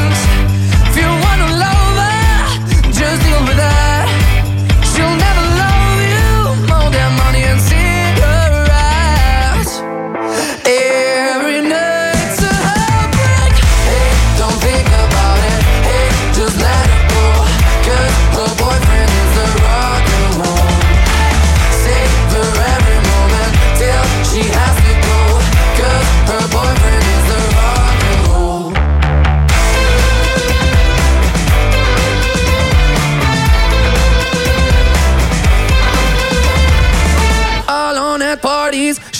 Just deal with her.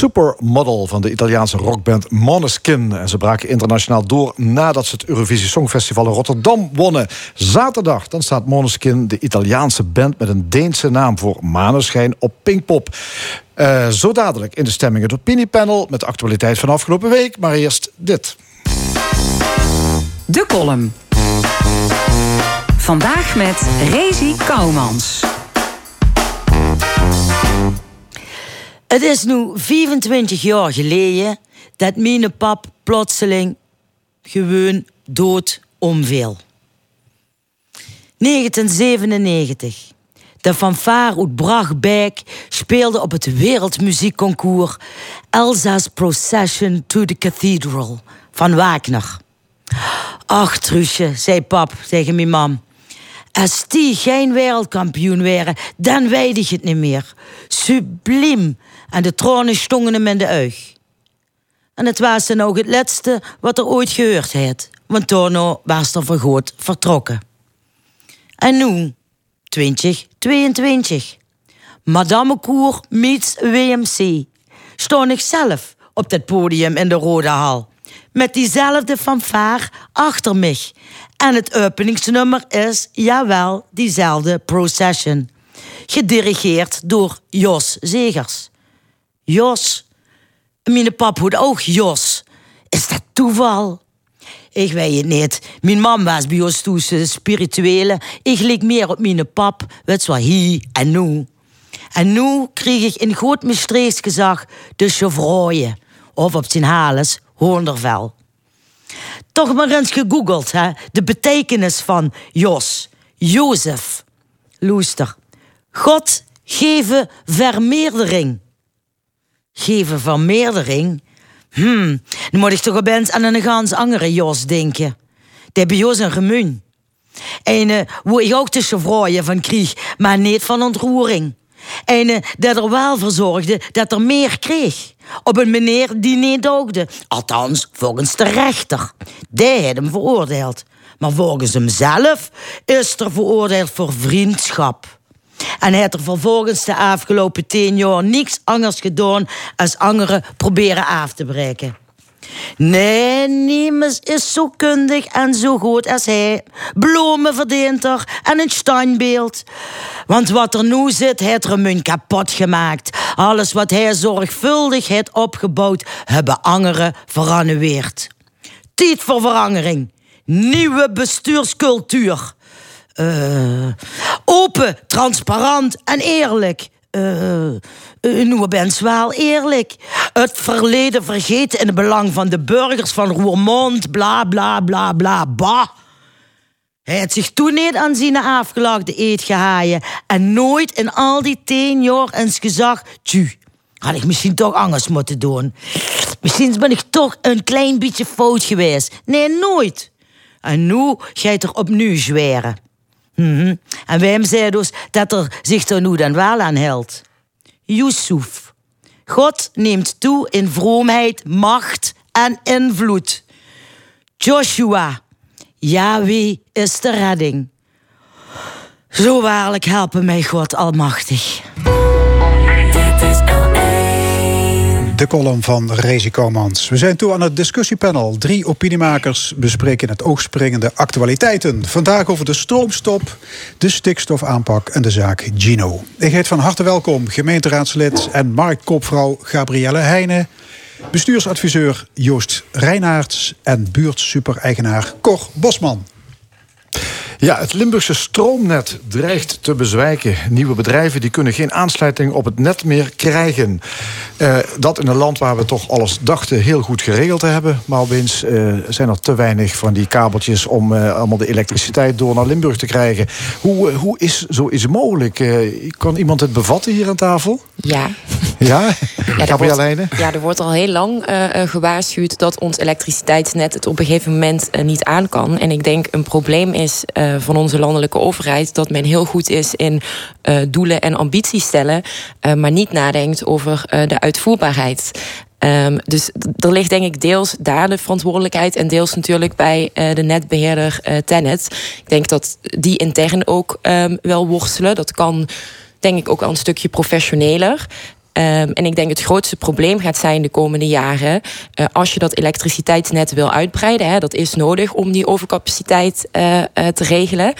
Supermodel van de Italiaanse rockband Måneskin. En ze braken internationaal door nadat ze het Eurovisie Songfestival in Rotterdam wonnen. Zaterdag dan staat Måneskin, de Italiaanse band met een Deense naam voor maneschijn, op Pinkpop. Eh, zo dadelijk in de stemming het opiniepanel met de actualiteit van afgelopen week. Maar eerst dit. De column. Vandaag met Rezi Kouwmans. Het is nu 25 jaar geleden dat mijn pap plotseling gewoon dood omviel. 1997. De fanfare uit Brachbeek speelde op het wereldmuziekconcours Elsa's Procession to the Cathedral van Wagner. Ach, Truusje, zei pap tegen mijn mam. Als die geen wereldkampioen waren, dan weet ik het niet meer. Subliem. En de tronen stongen hem in de uig. En het was dan ook het laatste wat er ooit gehoord had. Want Tono was er voor goed vertrokken. En nu, 2022. Madame Cour meets WMC. Stond ik zelf op dat podium in de Rode Hal. Met diezelfde fanfare achter mij. En het openingsnummer is, jawel, diezelfde Procession. Gedirigeerd door Jos Zegers. Jos. Mijn pap hoort ook Jos. Is dat toeval? Ik weet het niet. Mijn mam was bij ons toen spirituele. Ik leek meer op mijn pap. Wat hier en nu. En nu kreeg ik in groot mistrees gezag de chevrooie. Of op zijn hales hoondervel. Toch maar eens gegoogeld, hè? De betekenis van Jos. Jozef. Loester. God geven vermeerdering. Geven vermeerdering? Hmm, dan moet ik toch opeens aan een gans andere Jos denken. Die bij Jos een gemuun. En waar ik ook tussen vrouwen van kreeg, maar niet van ontroering. En eh, dat er wel voor zorgde dat er meer kreeg. Op een meneer die niet doogde. Althans, volgens de rechter. Die had hem veroordeeld. Maar volgens hemzelf is er veroordeeld voor vriendschap. En hij heeft er vervolgens de afgelopen tien jaar niks anders gedaan als anderen proberen af te breken. Nee, niemand is zo kundig en zo goed als hij. Bloemen verdient er en een standbeeld. Want wat er nu zit, heeft er hem kapot gemaakt. Alles wat hij zorgvuldig heeft opgebouwd, hebben anderen verannulleerd. Tijd voor verandering. Nieuwe bestuurscultuur. Eh, open, transparant en eerlijk. Eh, uh, nu bent wel eerlijk. Het verleden vergeten in het belang van de burgers van Roermond, bla bla bla bla bah. Hij had zich toen niet aan zijn afgelagde eet gehaaien en nooit in al die tien jaar eens gezag, tju, had ik misschien toch anders moeten doen. Misschien ben ik toch een klein beetje fout geweest. Nee, nooit. En nu gaat er opnieuw zweren. Mhm. En wij zei dus dat er zich er nu dan wel aan. Yusuf. God neemt toe in vroomheid, macht en invloed. Joshua. Yahweh is de redding. Zo waarlijk helpen mij God Almachtig. De column van Rezi Komans. We zijn toe aan het discussiepanel. Drie opiniemakers bespreken het oogspringende actualiteiten. Vandaag over de stroomstop, de stikstofaanpak en de zaak Gino. Ik heet van harte welkom gemeenteraadslid en marktkopvrouw Gabrielle Heijnen... bestuursadviseur Joost Reinaerts en buurtsuper-eigenaar Cor Bosman. Ja, het Limburgse stroomnet dreigt te bezwijken. Nieuwe bedrijven die kunnen geen aansluiting op het net meer krijgen. Uh, dat in een land waar we toch alles dachten heel goed geregeld te hebben. Maar opeens uh, zijn er te weinig van die kabeltjes om uh, allemaal de elektriciteit door naar Limburg te krijgen. Hoe, hoe is zoiets mogelijk? kan iemand het bevatten hier aan tafel? Ja. Ja? Ja, Gabriel wordt, ja, er wordt al heel lang gewaarschuwd dat ons elektriciteitsnet het op een gegeven moment niet aan kan. En ik denk een probleem is van onze landelijke overheid dat men heel goed is in doelen en ambities stellen, maar niet nadenkt over de uitvoerbaarheid. Um, dus er ligt denk ik deels daar de verantwoordelijkheid en deels natuurlijk bij de netbeheerder Tenet. Ik denk dat die intern ook um, wel worstelen. Dat kan denk ik ook wel een stukje professioneler. Ehm, en ik denk het grootste probleem gaat zijn de komende jaren. eh, als je dat elektriciteitsnet wil uitbreiden, hè, dat is nodig om die overcapaciteit eh, eh, te regelen.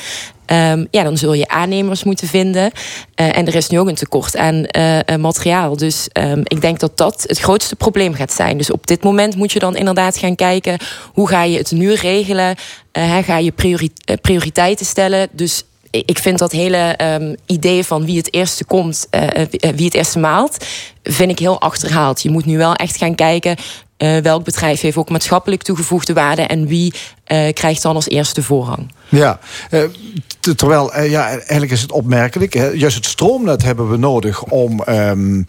Ehm, ja, dan zul je aannemers moeten vinden. En er is nu ook een tekort aan materiaal. Dus ehm, ik denk dat dat het grootste probleem gaat zijn. Dus op dit moment moet je dan inderdaad gaan kijken... hoe ga je het nu regelen? Ga je priori- prioriteiten stellen? Dus ik vind dat hele ehm, idee van wie het eerste komt, eh, eh, wie het eerste maalt, vind ik heel achterhaald. Je moet nu wel echt gaan kijken eh, welk bedrijf heeft ook maatschappelijk toegevoegde waarde en wie eh, krijgt dan als eerste voorrang. Ja, eh, terwijl ja, eigenlijk is het opmerkelijk. Hè, juist het stroomnet hebben we nodig om, ehm,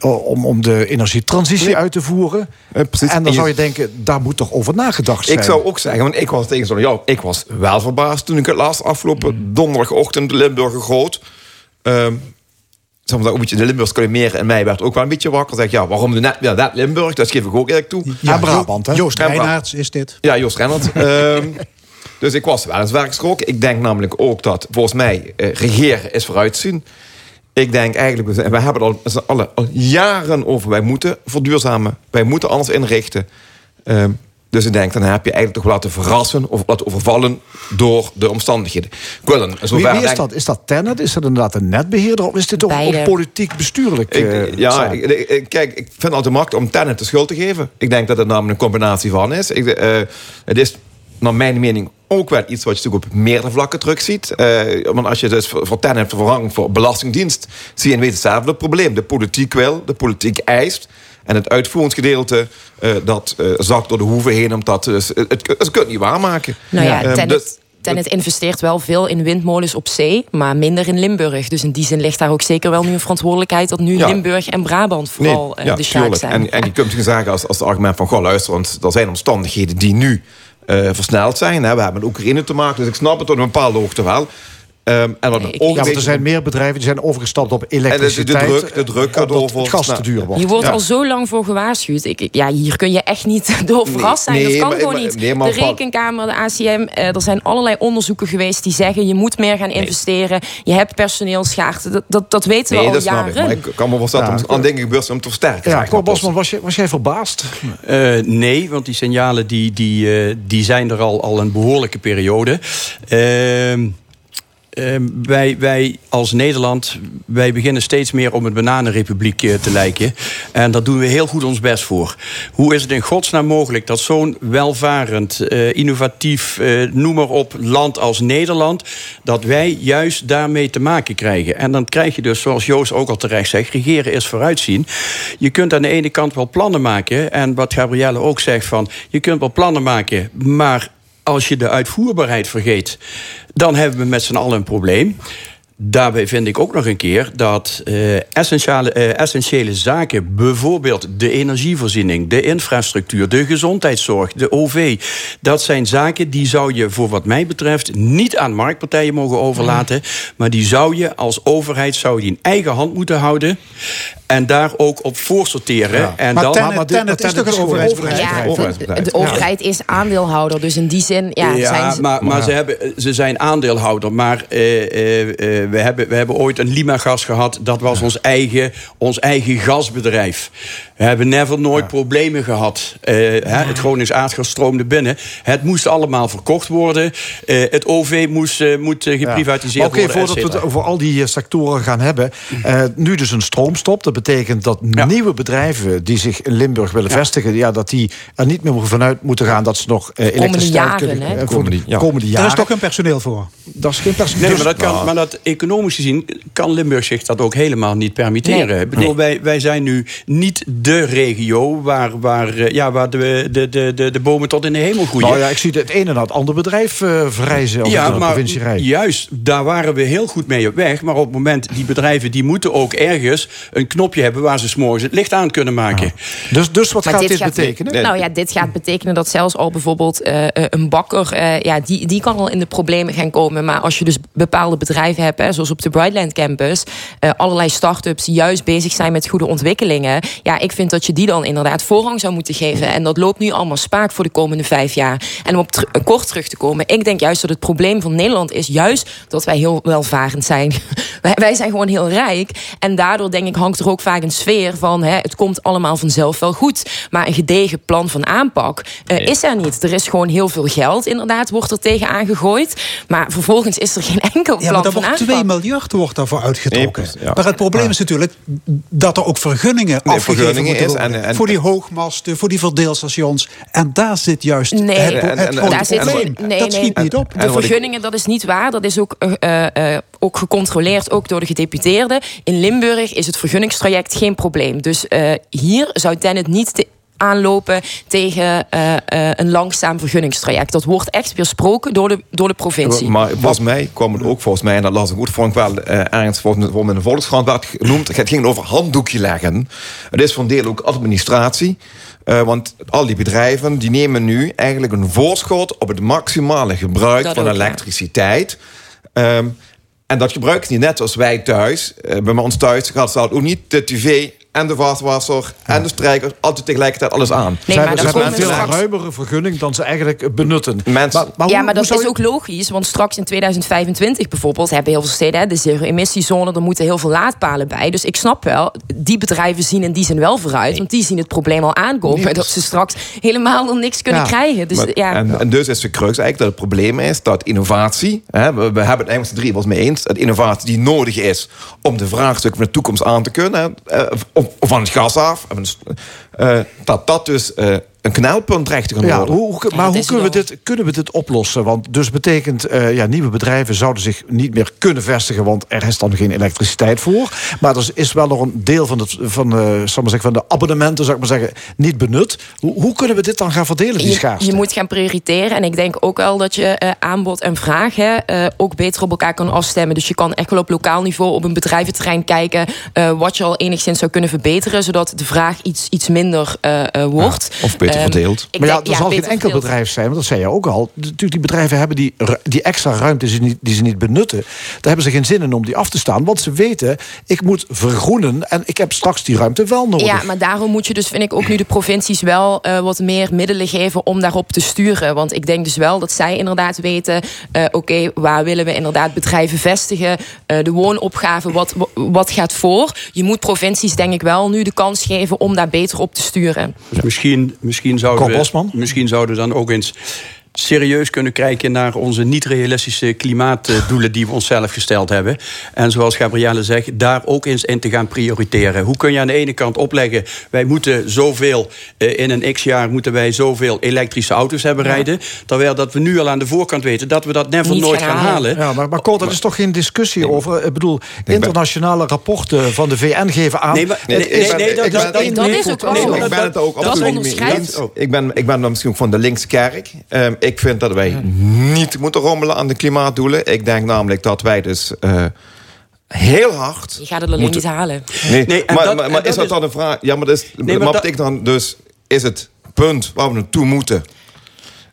om, om de energietransitie Nee. uit te voeren. En dan zou je- denken, daar moet toch over nagedacht zijn. Ik zou ook zeggen, want ik was tegen zo'n jou, ik was wel verbaasd toen ik het laatst afgelopen donderdagochtend de Limburger Groot. ehm zeg maar, ook een beetje de Limburgs kalimeren en mij werd ook wel een beetje wakker. Zeg ik, ja, waarom net weer dat Limburg? Dat geef ik ook eerlijk toe. Ja, Brabant, hè? Joost Reinaerts is dit. Ja, Joost Rennert. Ehm, dus ik was weliswaar geschrokken. Ik denk namelijk ook dat, volgens mij, eh, regeren is vooruitzien. Ik denk eigenlijk, we hebben er al, al jaren over. Wij moeten verduurzamen. Wij moeten anders inrichten. Ehm, dus ik denk, dan heb je eigenlijk toch wel laten verrassen... of laten overvallen door de omstandigheden. Ik wil dan Wie, is denk- dat? Is dat Tennet? Is dat inderdaad een netbeheerder? Of is dit ook, Beide. ook politiek bestuurlijk? Ik, eh, ja, ik, kijk, ik vind het altijd makkelijk om Tenet de schuld te geven. Ik denk dat het namelijk een combinatie van is. Ik, eh, het is, naar mijn mening, ook wel iets wat je natuurlijk op meerdere vlakken terugziet. Eh want als je dus voor, voor Tenet vervangt voor Belastingdienst... zie je in wezen hetzelfde probleem. De politiek wil, de politiek eist... En het uitvoeringsgedeelte, eh, dat eh, zakt door de hoeven heen... omdat dus, het, het, het, kunt niet waarmaken. Nou ja, Ehm, dus- investeert wel veel in windmolens op zee, maar minder in Limburg. Dus in die zin ligt daar ook zeker wel nu een verantwoordelijkheid... dat nu Ja. Limburg en Brabant vooral eh, de sjaak tuurlijk. zijn. En, en je kunt zeggen als, als het argument van... goh, luister, want er zijn omstandigheden die nu versneld zijn. Hè. We hebben met Oekraïne te maken, dus ik snap het tot een bepaalde hoogte wel. Ehm, en wat een ja, want er zijn meer bedrijven die zijn overgestapt op En de, de elektriciteit. druk, de druk gaat over... het gas te duur wordt. Hier wordt Ja. al zo lang voor gewaarschuwd. Ik, ik- ja, hier kun je echt niet door verrast zijn. nee, dat kan maar- gewoon maar- niet. nee, maar de Rekenkamer, de ACM, eh, er zijn allerlei onderzoeken geweest die zeggen... je moet meer gaan investeren. Je hebt personeelschaarste. Dat, dat, dat weten we Nee, al dat snap jaren. ik. Maar ik kan me wel stellen Ja. om aan dingen gebeurt om te versterken. Ja, Cor. Bosman, was, je, was jij verbaasd? Eh, nee, want die signalen die, die, eh, die zijn er al, al een behoorlijke periode. Ehm, ehm, wij, wij als Nederland, wij beginnen steeds meer om een bananenrepubliek eh, te lijken. En daar doen we heel goed ons best voor. Hoe is het in godsnaam mogelijk dat zo'n welvarend, eh, innovatief, eh, noem maar op, land als Nederland, dat wij juist daarmee te maken krijgen? En dan krijg je dus, zoals Joost ook al terecht zegt, regeren is vooruitzien. Je kunt aan de ene kant wel plannen maken. En wat Gabrielle ook zegt van, je kunt wel plannen maken, maar als je de uitvoerbaarheid vergeet, dan hebben we met z'n allen een probleem. Daarbij vind ik ook nog een keer dat eh, essentiële, eh, essentiële zaken, bijvoorbeeld de energievoorziening, de infrastructuur, de gezondheidszorg, de OV, dat zijn zaken die zou je voor wat mij betreft niet aan marktpartijen mogen overlaten, maar die zou je als overheid zou je in eigen hand moeten houden en daar ook op voorsorteren. En Maar dan, Tennet- Tennet is toch een overheidsbedrijf? Ja, de overheid is aandeelhouder. Dus in die zin ja, Ja, zijn ze... maar, maar ze, hebben, ze zijn aandeelhouder. Maar eh, eh, eh, we, hebben, we hebben ooit een Limagas gehad. Dat was ons eigen, ons eigen gasbedrijf. We hebben never nooit problemen gehad. Eh, hè, het Gronings aardgas stroomde binnen. Het moest allemaal verkocht worden. Eh, het OV moest, eh, moet geprivatiseerd Oké, worden. voordat et we het over al die sectoren gaan hebben. eh, nu dus een stroomstop. Dat betekent dat nieuwe bedrijven die zich in Limburg willen vestigen... Ja, dat die er niet meer vanuit moeten gaan dat ze nog eh, elektriciteit kunnen... hè? Komende- de ja. komende Daar jaren. is toch een personeel voor. Dat is geen personeel. Nee, maar dat, kan, Nou, maar dat economisch gezien kan Limburg zich dat ook helemaal niet permitteren. Nee. Ik bedoel, wij, wij zijn nu niet de regio waar, waar, eh, ja, waar de, de, de, de, de bomen tot in de hemel groeien. Nou ja, ik zie het ene na het andere bedrijf eh verrijzen als de provincie rijd. juist, daar waren we heel goed mee op weg. Maar op het moment, die bedrijven die moeten ook ergens een knopje hebben... waar ze s'morgens het licht aan kunnen maken. Dus, dus wat Maar gaat dit, betekenen? Nou ja, dit gaat betekenen dat zelfs al bijvoorbeeld eh, eh, een bakker, eh, ja, die, die kan al in de problemen gaan komen. Maar als je dus bepaalde bedrijven hebt, hè, zoals op de Brightland Campus, allerlei start-ups die juist bezig zijn met goede ontwikkelingen. Ja, ik vind dat je die dan inderdaad voorrang zou moeten geven. En dat loopt nu allemaal spaak voor de komende vijf jaar. En om op ter- eh, kort terug te komen, ik denk juist dat het probleem van Nederland is juist dat wij heel welvarend zijn. wij, zijn gewoon heel rijk. En daardoor denk ik hangt er ook vaak een sfeer van hè, het komt allemaal vanzelf wel goed. Maar een gedegen plan van aanpak eh, is er niet. Er is gewoon heel veel geld, inderdaad, wordt er tegen aangegooid. Maar vervolgens is er geen enkel plan Ja, maar van wordt aanpak. 2 miljard wordt daarvoor uitgetrokken. Nee, ja. Maar het probleem is natuurlijk dat er ook vergunningen Nee, afgegeven is en- en- voor die hoogmasten, voor die verdeelstations. En daar zit juist Nee, het, en- het daar zit probleem. gewoon- nee, dat nee. schiet niet op. De vergunningen, dat is niet waar. Dat is ook, eh, eh, ook gecontroleerd, ook door de gedeputeerden. In Limburg is het vergunningstraject geen probleem. Dus eh, hier zou Tennet niet te- aanlopen tegen eh, eh, een langzaam vergunningstraject. Dat wordt echt besproken door de, door de provincie. Maar volgens mij kwam het ook volgens mij, en dat las ik goed, vond ik wel eh, ergens volgens mij in de Volkskrant werd genoemd. Het ging over handdoekje leggen. Het is van deel ook administratie. Want al die bedrijven die nemen nu eigenlijk een voorschot op het maximale gebruik Dat van ook, ja. elektriciteit. Ehm, en dat gebruiken niet net als wij thuis. Bij ons thuis gaat ze ook niet de tv en de vaatwasser en de strijker altijd tegelijkertijd alles aan. Ze hebben, maar ze dan hebben een veel ruimere vergunning dan ze eigenlijk benutten. Mensen, Maar ja, hoe- maar dat is je- ook logisch. Want straks in 2025 bijvoorbeeld hebben heel veel steden hè, de zero-emissiezone. Er moeten heel veel laadpalen bij. Dus ik snap wel, die bedrijven zien in die zin wel vooruit. Want die zien het probleem al aankomen. Nee, dat ze straks helemaal nog niks kunnen Ja. krijgen. Dus Maar- ja. en, en dus is de crux eigenlijk dat het probleem is dat innovatie, hè, we, we hebben het eigenlijk met z'n drie wel mee eens, dat innovatie die nodig is om de vraagstukken van de toekomst aan te kunnen, hè, eh, of van het gas af, eh, dat dat dus eh, een knelpunt dreigt te gaan Ja, worden. hoe, hoe- maar hoe kunnen we, dit, kunnen we dit oplossen? Want dus betekent, eh, ja, nieuwe bedrijven zouden zich niet meer kunnen vestigen, want er is dan geen elektriciteit voor. Maar er is wel nog een deel van, het, van, eh, zal ik maar zeggen, van de abonnementen, zou ik maar zeggen, niet benut. Hoe, hoe kunnen we dit dan gaan verdelen, die schaarste? je moet gaan prioriteren. En ik denk ook wel dat je eh, aanbod en vraag hè, eh, ook beter op elkaar kan afstemmen. Dus je kan echt wel op lokaal niveau op een bedrijventerrein kijken... eh, wat je al enigszins zou kunnen verbeteren... zodat de vraag iets, iets minder eh, eh, wordt. of beter Ehm, verdeeld. maar ja, er zal geen enkel verdeeld. bedrijf zijn, want dat zei je ook al. Natuurlijk, die bedrijven hebben die, die extra ruimte die ze, niet, die ze niet benutten. Daar hebben ze geen zin in om die af te staan. Want ze weten, ik moet vergroenen en ik heb straks die ruimte wel nodig. Ja, maar daarom moet je dus, vind ik, ook nu de provincies wel eh, wat meer middelen geven om daarop te sturen. Want ik denk dus wel dat zij inderdaad weten, eh, oké, waar willen we inderdaad bedrijven vestigen? Eh, de woonopgave, wat, wat gaat voor? Je moet provincies denk ik wel nu de kans geven om daar beter op te sturen. Dus misschien, misschien, zouden we, misschien zouden we dan ook eens serieus kunnen kijken naar onze niet-realistische klimaatdoelen die we onszelf gesteld hebben. En zoals Gabrielle zegt, daar ook eens in te gaan prioriteren. Hoe kun je aan de ene kant opleggen, wij moeten zoveel, eh, in een x-jaar moeten wij zoveel elektrische auto's hebben rijden. Terwijl dat we nu al aan de voorkant weten dat we dat never Niet nooit gaan halen. Ja, maar, maar Cor, dat is toch geen discussie over? Ik bedoel, internationale rapporten van de VN geven aan. Nee, maar- nee, is- nee, nee, dat- dat- is ook ik ben het ook. Ik ben, ik ben dan misschien ook van de linkse kerk. Ik vind dat wij niet moeten rommelen aan de klimaatdoelen. Ik denk namelijk dat wij dus eh, heel hard... Je gaat het alleen moeten- niet halen. Nee, Nee, maar, dat- maar, en maar dat is dat is- dan een vraag? Ja, maar, dat is, maar maar dat- betekent dan dus... Is het punt waar we naartoe moeten...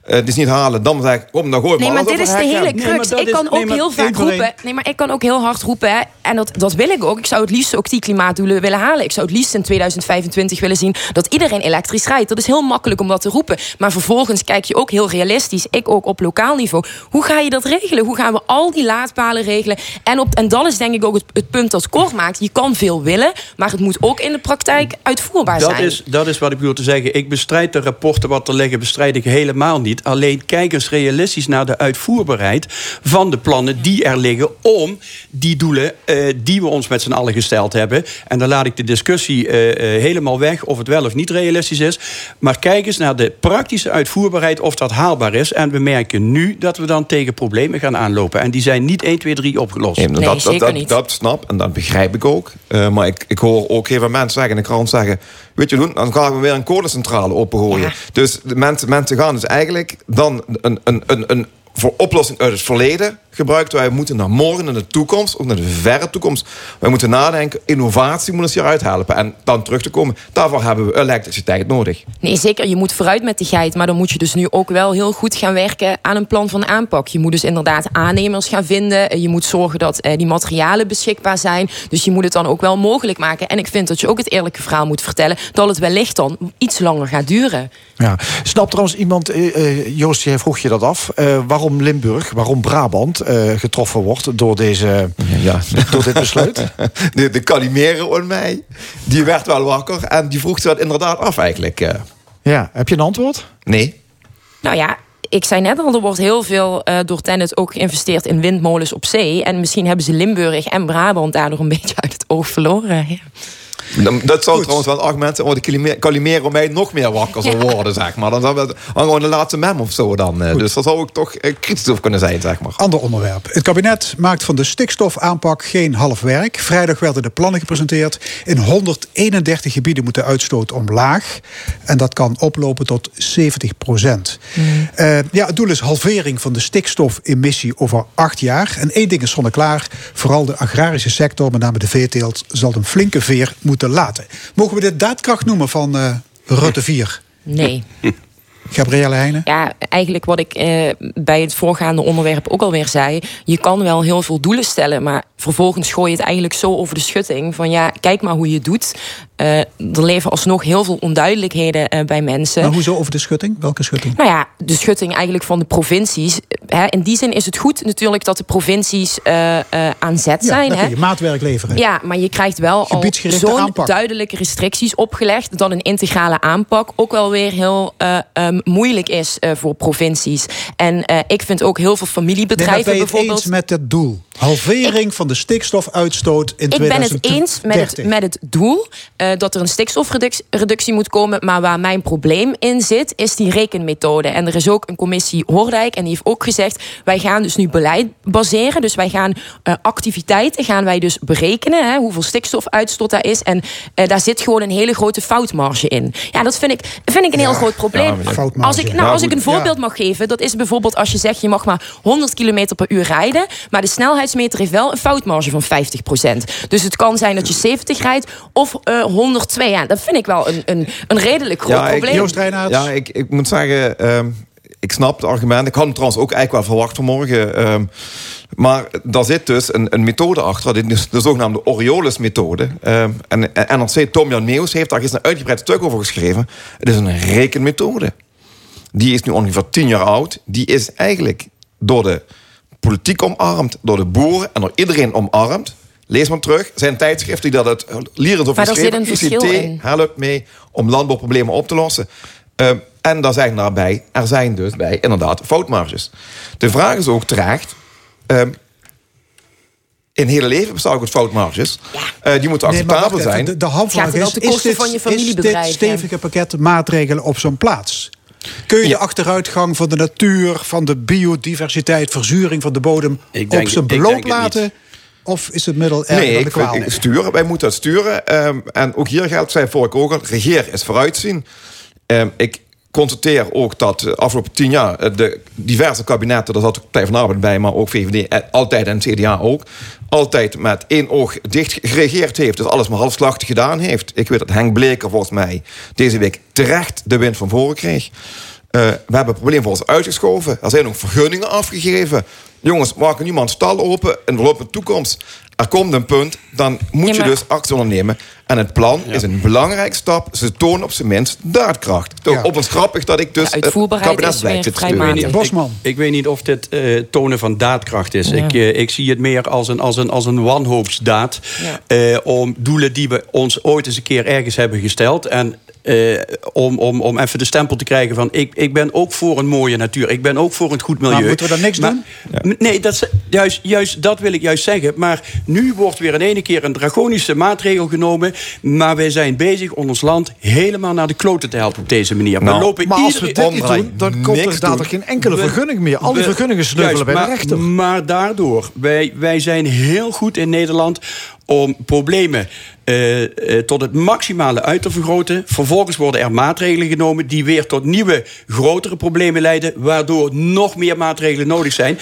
eh, het is niet halen, dan zeg ik, kom, dan gooi ik Nee, maar dit is de hele crux. ik kan ook heel vaak roepen. Nee, maar ik kan ook heel hard roepen. Hè, en dat, dat wil ik ook. Ik zou het liefst ook die klimaatdoelen willen halen. Ik zou het liefst in 2025 willen zien dat iedereen elektrisch rijdt. Dat is heel makkelijk om dat te roepen. Maar vervolgens kijk je ook heel realistisch. Ik ook op lokaal niveau. Hoe ga je dat regelen? Hoe gaan we al die laadpalen regelen? En, op, en dat is denk ik ook het, het punt dat Cor maakt. Je kan veel willen, maar het moet ook in de praktijk uitvoerbaar Dat zijn. is, dat is wat ik bedoel te zeggen. Ik bestrijd de rapporten wat er liggen, bestrijd ik helemaal niet. Alleen kijk eens realistisch naar de uitvoerbaarheid van de plannen die er liggen om die doelen eh, die we ons met z'n allen gesteld hebben. En dan laat ik de discussie eh, eh, helemaal weg of het wel of niet realistisch is. Maar kijk eens naar de praktische uitvoerbaarheid of dat haalbaar is. En we merken nu dat we dan tegen problemen gaan aanlopen. En die zijn niet 1, 2, 3 opgelost. Nee, dat, dat, dat, dat snap en dat begrijp ik ook. Eh, maar ik, ik hoor ook heel veel mensen zeggen in de krant zeggen... weet je, doen, dan gaan we weer een kolencentrale opengooien. Dus de mensen, mensen gaan dus eigenlijk dan een, een, een, een voor oplossing uit het verleden... gebruikt. Wij moeten naar morgen, naar de toekomst, ook naar de verre toekomst. Wij moeten nadenken, innovatie moet ons hieruit helpen. En dan terug te komen, daarvoor hebben we elektriciteit nodig. Nee, zeker. Je moet vooruit met de geit. Maar dan moet je dus nu ook wel heel goed gaan werken aan een plan van aanpak. Je moet dus inderdaad aannemers gaan vinden. Je moet zorgen dat eh, die materialen beschikbaar zijn. Dus je moet het dan ook wel mogelijk maken. En ik vind dat je ook het eerlijke verhaal moet vertellen. Dat het wellicht dan iets langer gaat duren. Ja. Snapt trouwens iemand, eh, eh, Joost, jij vroeg je dat af, eh, waarom Limburg, waarom Brabant eh, getroffen wordt door, deze, ja. door dit besluit? De, de Calimero in mij, die werd wel wakker. En die vroeg zich dat inderdaad af eigenlijk. eh. Ja, heb je een antwoord? Nee. Nou ja, ik zei net al, er wordt heel veel eh, door Tennet ook geïnvesteerd in windmolens op zee. En misschien hebben ze Limburg en Brabant daardoor een beetje uit het oog verloren. Ja. Dan- Dat zou trouwens wel een argument zijn... de Calime- Calimero mij nog meer wakker zou worden, zeg maar. Dan zou het dan gewoon de laatste mem of zo dan. eh. Dus daar zou ik toch eh, kritisch over kunnen zijn, zeg maar. Ander onderwerp. Het kabinet maakt van de stikstofaanpak geen half werk. Vrijdag werden de plannen gepresenteerd. In 131 gebieden moet de uitstoot omlaag. En dat kan oplopen tot 70 procent. Eh, ja, het doel is halvering van de stikstofemissie over acht jaar. En één ding is zonneklaar. Vooral de agrarische sector, met name de veeteelt... zal een flinke veer moeten laten. Mogen we dit daadkracht noemen van eh, Rutte 4? Nee. Gabrielle Heijnen? Ja, eigenlijk wat ik eh, bij het voorgaande onderwerp ook alweer zei. Je kan wel heel veel doelen stellen, maar vervolgens gooi je het eigenlijk zo over de schutting. Van ja, kijk maar hoe je het doet. Eh, er leven alsnog heel veel onduidelijkheden eh, bij mensen. Maar hoezo over de schutting? Welke schutting? Nou ja, de schutting eigenlijk van de provincies. Hè, in die zin is het goed natuurlijk dat de provincies eh, aan zet Ja, zijn. dan hè. kun je maatwerk leveren. Ja, maar je krijgt wel al zo'n duidelijke restricties opgelegd... dat een integrale aanpak ook wel weer heel eh, ehm, moeilijk is eh, voor provincies. En eh, ik vind ook heel veel Nee, familiebedrijven ben je het bijvoorbeeld... eens met het doel? Halvering van de stikstofuitstoot in Ik ben het 2030. eens met het, met het doel eh, dat er een stikstofreductie reductie moet komen. Maar waar mijn probleem in zit, is die rekenmethode. En er is ook een commissie Hoordijk. En die heeft ook gezegd, wij gaan dus nu beleid baseren. Dus wij gaan eh, activiteiten gaan wij dus berekenen. Hè, hoeveel stikstofuitstoot daar is. En eh, daar zit gewoon een hele grote foutmarge in. Ja, dat vind ik, vind ik een heel groot probleem. ja, als ik, nou, als ik een voorbeeld ja. mag geven. Dat is bijvoorbeeld als je zegt, je mag maar 100 km per uur rijden. Maar de snelheidsmeter heeft wel een foutmarge van 50% Dus het kan zijn dat je 70 rijdt of eh 102. Ja, dat vind ik wel een, een, een redelijk groot probleem. Ik, ja, ik, ik moet zeggen, ehm, ik snap het argument. Ik had hem trouwens ook eigenlijk wel verwacht vanmorgen. ehm, maar daar zit dus een, een methode achter. Dit is de zogenaamde Orioles-methode. Ehm, en, en NRC Tom Jan Meeuws heeft daar eens een uitgebreid stuk over geschreven. Het is een rekenmethode. Die is nu ongeveer tien jaar oud. Die is eigenlijk door de politiek omarmd, door de boeren en door iedereen omarmd. Lees maar terug. Er zijn tijdschriften die dat het lierend over Maar zit geschreven. een verschil ICT in. helpt mee om landbouwproblemen op te lossen. Ehm, en daar zijn daarbij, er zijn dus bij inderdaad foutmarges. De vraag is ook terecht. ehm, in het hele leven bestaat ook uit foutmarges. Eh, die moeten maar acceptabel zijn. De, de wel is, is dit, van je is dit stevige pakket maatregelen op zo'n plaats? Kun je de achteruitgang van de natuur, van de biodiversiteit, verzuring van de bodem denk- op zijn beloop laten? Of is het middel erger Nee, ik sturen. Wij moeten het sturen. Ehm, en ook hier geldt, zei vorige ook al, regeer is vooruitzien. Ehm, ik constateer ook dat de afgelopen tien jaar eh, de diverse kabinetten, daar zat ook Partij van Arbeid bij, maar ook VVD, eh, altijd en CDA ook, altijd met één oog dicht geregeerd heeft. Dus alles maar halfslachtig gedaan heeft. Ik weet dat Henk Bleker volgens mij deze week terecht de wind van voren kreeg. Eh, we hebben het probleem voor ons uitgeschoven. Er zijn ook vergunningen afgegeven. Jongens, maken niemand stal open in de lopende toekomst. Er komt een punt, dan moet Ja, je dus actie ondernemen. En het plan is een belangrijke stap. Ze tonen op zijn minst daadkracht. Toch op ons grappig dat ik dus het kabinet blijkt te steunen. Ik, ik, ik weet niet of dit eh, tonen van daadkracht is. Ja. Ik, eh, ik zie het meer als een, als een, als een wanhoopsdaad. eh, om doelen die we ons ooit eens een keer ergens hebben gesteld. En eh, om, om, om even de stempel te krijgen van... Ik, ik ben ook voor een mooie natuur. Ik ben ook voor een goed milieu. Maar moeten we dan niks doen? Nee, dat, is- juist, juist dat wil ik juist zeggen. Maar nu wordt weer in ene keer een draconische maatregel genomen. Maar wij zijn bezig om ons land helemaal naar de kloten te helpen op deze manier. we Nou, lopen maar als we dit niet doen, dan komt er dadelijk geen enkele vergunning meer. Al die We- vergunningen sneuvelen bij de maar, rechter. Maar daardoor, wij, wij zijn heel goed in Nederland om problemen eh, eh, tot het maximale uit te vergroten. Vervolgens worden er maatregelen genomen die weer tot nieuwe, grotere problemen leiden, waardoor nog meer maatregelen nodig zijn.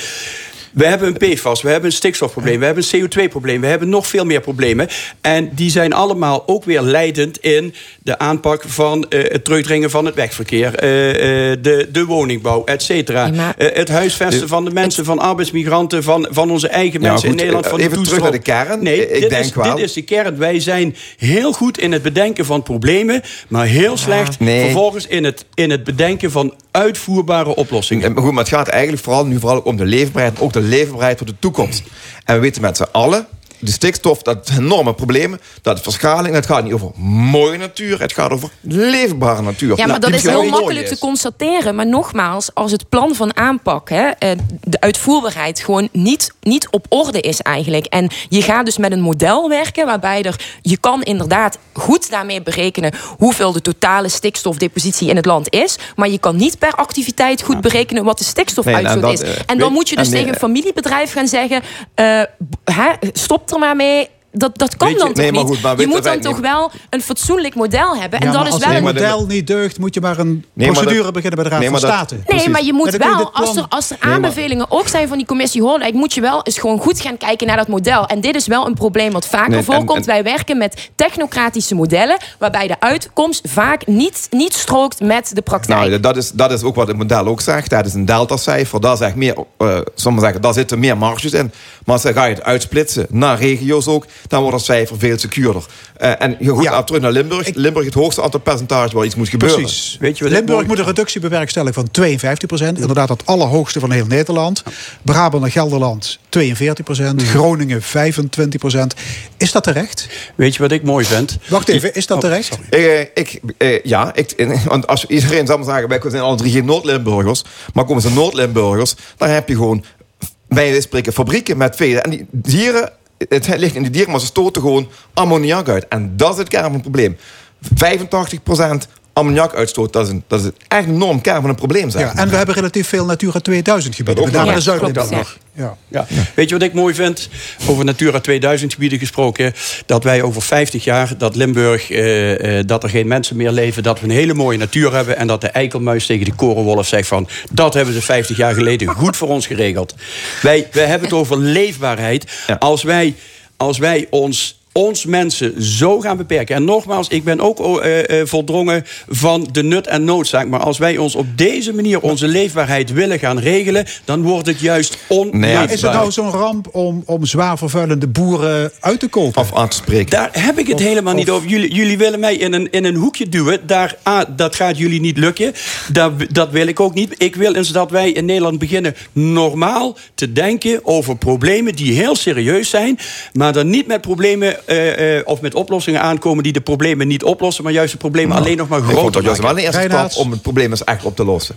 We hebben een PFAS, we hebben een stikstofprobleem, we hebben een CO2-probleem, we hebben nog veel meer problemen. En die zijn allemaal ook weer leidend in de aanpak van eh, het terugdringen van het wegverkeer, eh, eh, de, de woningbouw, et cetera. Ja, het huisvesten van de mensen, van arbeidsmigranten, van, van onze eigen Ja, mensen goed, in Nederland. Van de even terug toestroom. naar de kern. Nee, Ik dit, denk is, wel- dit is de kern. Wij zijn heel goed in het bedenken van problemen, maar heel slecht Nee. vervolgens in het, in het bedenken van uitvoerbare oplossingen. En Goed, maar het gaat eigenlijk vooral nu vooral ook om de leefbaarheid... ook de leefbaarheid voor de toekomst. En we weten met z'n allen... De stikstof, dat is enorme problemen. Dat is verschaling. Het gaat niet over mooie natuur. Het gaat over leefbare natuur. Ja, maar Nou, dat is heel makkelijk te constateren. Maar nogmaals, als het plan van aanpak, hè, eh, de uitvoerbaarheid gewoon niet, niet op orde is eigenlijk. En je gaat dus met een model werken waarbij er, je kan inderdaad goed daarmee berekenen hoeveel de totale stikstofdepositie in het land is. Maar je kan niet per activiteit goed berekenen wat de stikstofuitstoot Nee, dat, is. eh, En dan moet je dus tegen een familiebedrijf gaan zeggen: eh, hè, stop er maar mee. Dat, dat kan je- dan toch maar niet? goed, maar je moet dan toch wel een fatsoenlijk model hebben. En Ja, dat maar is als wel het een model niet deugt, moet je maar een Nee, maar procedure dat- beginnen bij de Raad Nee, van maar dat- State. Nee, Precies. maar je moet je wel, als er, als er Nee, maar- aanbevelingen ook zijn van die commissie Hoorlijk, moet je wel eens gewoon goed gaan kijken naar dat model. En dit is wel een probleem wat vaker Nee, en- voorkomt. en- Wij werken met technocratische modellen, waarbij de uitkomst vaak niet, niet strookt met de praktijk. Nou, dat is, dat is ook wat het model ook zegt. Dat is een deltacijfer. Daar, zegt meer, eh, zal maar zeggen, daar zitten meer marges in. Maar als ga je het uitsplitsen naar regio's ook... dan wordt het cijfer veel secuurder. Eh, en je goed, terug naar Limburg. Limburg het hoogste aantal percentage waar iets moet gebeuren. Precies. Weet je wat ik Limburg mooi- moet een reductie bewerkstelligen van 52 procent. Inderdaad het allerhoogste van heel Nederland. Brabant en Gelderland 42 procent. Groningen 25 procent. Is dat terecht? Weet je wat ik mooi vind? Wacht even, is dat Oh, terecht? Eh, ik, eh, ja, ik, want als iedereen zal maar zeggen, wij zijn alle drie geen Noord-Limburgers, maar komen ze Noord-Limburgers, dan heb je gewoon, wij spreken fabrieken met vele. En die dieren, het ligt in die dieren, maar ze stoten gewoon ammoniak uit. En dat is het kern van het probleem. 85% ammoniakuitstoot, dat is, een, dat is echt een enorm kern van een probleem. Zeg. Ja, en we hebben relatief veel Natura 2000 gebieden. Dat name nog. de Ja, zuidelijke klopt, nog. Ja. Weet je wat ik mooi vind? Over Natura 2000 gebieden gesproken. Dat wij over 50 jaar, dat Limburg, eh, eh, dat er geen mensen meer leven. Dat we een hele mooie natuur hebben. En dat de eikelmuis tegen de korenwolf zegt van... dat hebben ze 50 jaar geleden goed voor ons geregeld. Wij, wij hebben het over leefbaarheid. Als wij, als wij ons ons mensen zo gaan beperken. En nogmaals, ik ben ook eh, eh, voldrongen van de nut en noodzaak. Maar als wij ons op deze manier onze leefbaarheid willen gaan regelen... dan wordt het juist onleefbaar. Is het nou zo'n ramp om, om zwaar vervuilende boeren uit te kopen? Of aan te spreken. Daar heb ik het helemaal niet over. Jullie, jullie willen mij in een, in een hoekje duwen. Daar, ah, dat gaat jullie niet lukken. Dat, dat wil ik ook niet. Ik wil eens dat wij in Nederland beginnen normaal te denken over problemen die heel serieus zijn. Maar dan niet met problemen eh, eh, of met oplossingen aankomen die de problemen niet oplossen. Maar juist de problemen alleen nog maar Ik vond groter dat juist wel maken. een eerste stap om het probleem eens echt op te lossen.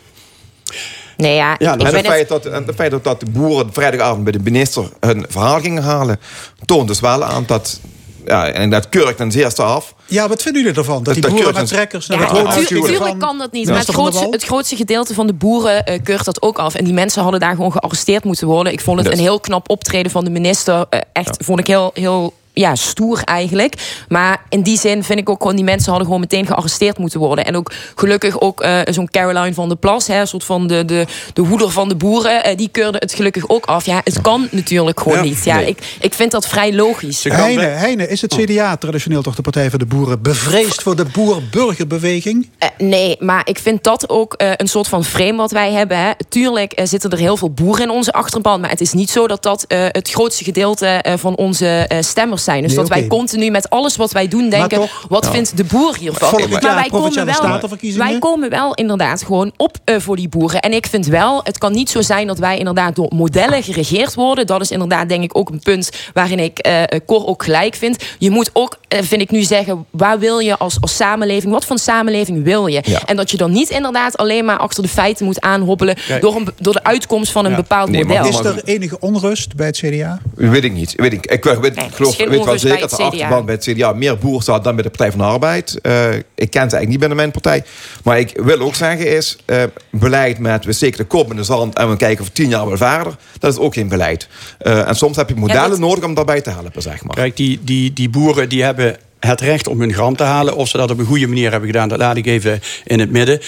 Nee, ja, Ja, ik en het het- feit, dat, en het feit dat, dat de boeren vrijdagavond bij de minister hun verhaal gingen halen, toont dus wel aan dat. Ja, en dat keurt ten zeerste af. Ja, wat vinden jullie ervan? Dat die boeren met trekkers naar Ja, het woonhuis natuurlijk kan dat niet. Ja. Maar het grootste, het grootste gedeelte van de boeren eh, keurt dat ook af. En die mensen hadden daar gewoon gearresteerd moeten worden. Ik vond het Dus- een heel knap optreden van de minister. Echt, vond ik heel, heel ja, stoer eigenlijk. Maar in die zin vind ik ook gewoon... die mensen hadden gewoon meteen gearresteerd moeten worden. En ook gelukkig ook eh, zo'n Caroline van der Plas... Hè, een soort van de, de, de hoeder van de boeren... eh, die keurde het gelukkig ook af. Ja, het kan natuurlijk gewoon Ja. niet. Ja, Nee. ik, ik vind dat vrij logisch. Heine, Heine, is het CDA traditioneel toch de Partij van de Boeren bevreesd voor de boer-burgerbeweging? Eh, nee, maar ik vind dat ook eh, een soort van frame wat wij hebben. Hè. Tuurlijk zitten er heel veel boeren in onze achterban. Maar het is niet zo dat dat eh, het grootste gedeelte eh, van onze eh, stemmers zijn. Dus Nee, dat wij continu met alles wat wij doen denken... toch- wat Ja. vindt de boer hiervan? Volgend maar jaar wij komen, wel, wij komen wel inderdaad gewoon op eh, voor die boeren. En ik vind wel, het kan niet zo zijn dat wij inderdaad door modellen geregeerd worden. Dat is inderdaad denk ik ook een punt waarin ik eh eh, Cor ook gelijk vind. Je moet ook, eh, vind ik nu zeggen, waar wil je als, als samenleving? Wat voor samenleving wil je? Ja. En dat je dan niet inderdaad alleen maar achter de feiten moet aanhobbelen... Kijk. door, een, door de uitkomst van een Ja. bepaald Nee, maar- model. Is er enige onrust bij het CDA? Weet ik niet. Weet ik, ik weet, is geloof, weet wel zeker dat de achterban bij het CDA meer boer staat dan bij de Partij van de Arbeid. Eh, ik ken ze eigenlijk niet binnen mijn partij. Maar ik wil ook zeggen is, eh, beleid met we steken de kop in de zand en we kijken over tien jaar wel verder. Dat is ook geen beleid. Eh, en soms heb je modellen dat- nodig om daarbij te helpen, zeg maar. Kijk, die, die, die boeren die hebben het recht om hun gram te halen. Of ze dat op een goede manier hebben gedaan, dat laat ik even in het midden.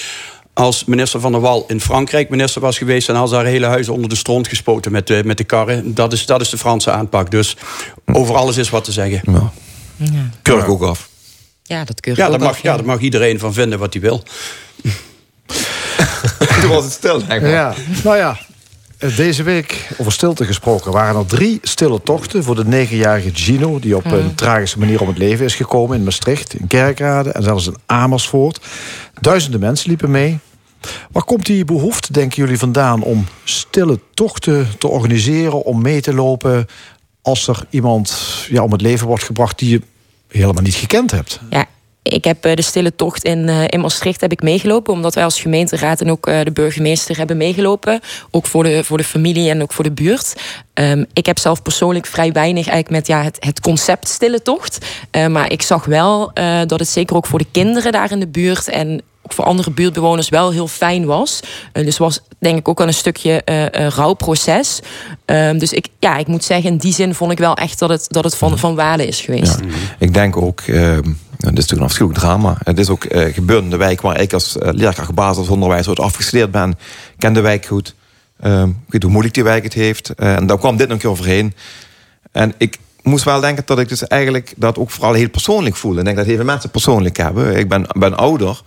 Als minister Van der Wal in Frankrijk minister was geweest... dan had ze haar hele huis onder de stront gespoten met de, met de karren. Dat is, dat is de Franse aanpak. Dus over alles is wat te zeggen. Keur ik ook af. Ja, dat keur ik Ja, ook daar mag, af, ja, daar mag iedereen van vinden wat hij wil. Toen was het stil, ik. Ja, nou ja. Eh, Deze week, over stilte gesproken, waren er drie stille tochten voor de negenjarige Gino, die op een tragische manier om het leven is gekomen in Maastricht, in Kerkrade en zelfs in Amersfoort. Duizenden mensen liepen mee. Waar komt die behoefte, denken jullie, vandaan om stille tochten te organiseren, om mee te lopen als er iemand ja, om het leven wordt gebracht die je helemaal niet gekend hebt? Ja, ik heb eh, de stille tocht in, eh, in Maastricht heb ik meegelopen. Omdat wij als gemeenteraad en ook eh, de burgemeester hebben meegelopen. Ook voor de, voor de familie en ook voor de buurt. Ehm, ik heb zelf persoonlijk vrij weinig eigenlijk met ja, het, het concept stille tocht. Maar ik zag wel dat het zeker ook voor de kinderen daar in de buurt... en ook voor andere buurtbewoners wel heel fijn was. Dus was denk ik ook wel een stukje eh, rouwproces. Ehm, dus ik, ja, ik moet zeggen, in die zin vond ik wel echt dat het, dat het van, van waarde is geweest. Ik denk ook, eh, dit is natuurlijk een afschuwelijk drama. Het is ook eh, gebeurd in de wijk waar ik als eh, leerkracht basisonderwijs ooit afgestudeerd ben. Ken de wijk goed. Ehm, ik weet hoe moeilijk die wijk het heeft. Eh, en daar kwam dit nog een keer overheen. En ik moest wel denken dat ik dus eigenlijk dat ook vooral heel persoonlijk voel. Ik denk dat heel veel mensen persoonlijk hebben. Ik ben, ben ouder.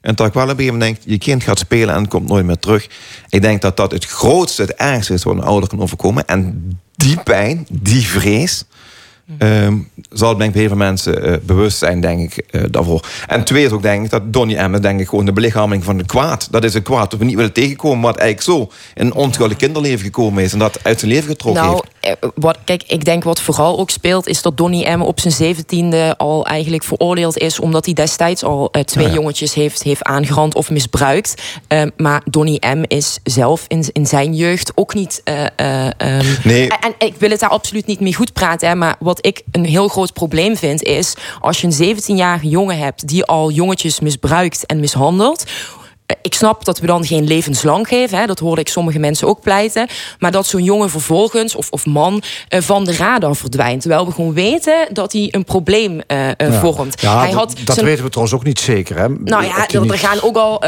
En dat ik wel een gegeven moment denk, je kind gaat spelen en komt nooit meer terug. Ik denk dat dat het grootste, het ergste is wat een ouder kan overkomen. En die pijn, die vrees, ehm, zal denk ik bij heel veel mensen eh, bewust zijn, denk ik, eh, daarvoor. En twee is ook denk ik dat Donnie M. denk ik gewoon de belichaming van het kwaad. Dat is een kwaad dat we niet willen tegenkomen, wat eigenlijk zo in een onschuldig kinderleven gekomen is en dat uit zijn leven getrokken Nou, heeft. eh, wat, kijk, ik denk wat vooral ook speelt... is dat Donnie M. op zijn zeventiende al eigenlijk veroordeeld is... omdat hij destijds al twee Ja, ja. jongetjes heeft, heeft aangerand of misbruikt. Eh, maar Donnie M. is zelf in, in zijn jeugd ook niet... eh, eh, ehm, Nee. en, en ik wil het daar absoluut niet mee goed praten... Hè, maar wat ik een heel groot probleem vind is... als je een 17-jarige jongen hebt die al jongetjes misbruikt en mishandelt... Eh, Ik snap dat we dan geen levenslang geven. Hè, dat hoorde ik sommige mensen ook pleiten. Maar dat zo'n jongen vervolgens, of, of man, eh, van de radar verdwijnt. Terwijl we gewoon weten dat hij een probleem eh, Ja. vormt. Ja, hij dat, had dat zijn- weten we trouwens ook niet zeker. Hè? nou ja, er, niet- er gaan ook al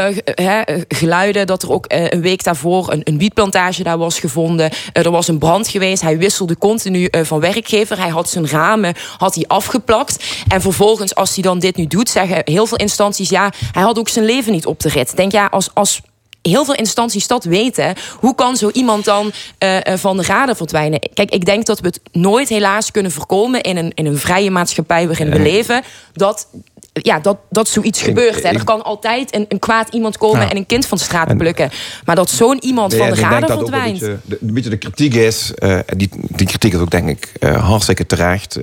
geluiden dat er ook een week daarvoor een, een wietplantage daar was gevonden. Er was een brand geweest. Hij wisselde continu van werkgever. Hij had zijn ramen had hij afgeplakt. En vervolgens, als hij dan dit nu doet, zeggen heel veel instanties: ja, hij had ook zijn leven niet op de rit. Denk ja, als. als Heel veel instanties dat weten. Hoe kan zo iemand dan eh, eh, van de radar verdwijnen? Kijk, ik denk dat we het nooit helaas kunnen voorkomen in een, in een vrije maatschappij waarin we leven. Dat, ja, dat, dat zoiets gebeurt. Hè. Er kan altijd een, een kwaad iemand komen Ja. en een kind van de straat plukken. Maar dat zo'n iemand Nee, van de een verdwijnt. beetje, de, een beetje de kritiek is, eh, die, die kritiek is ook denk ik eh, hartstikke terecht.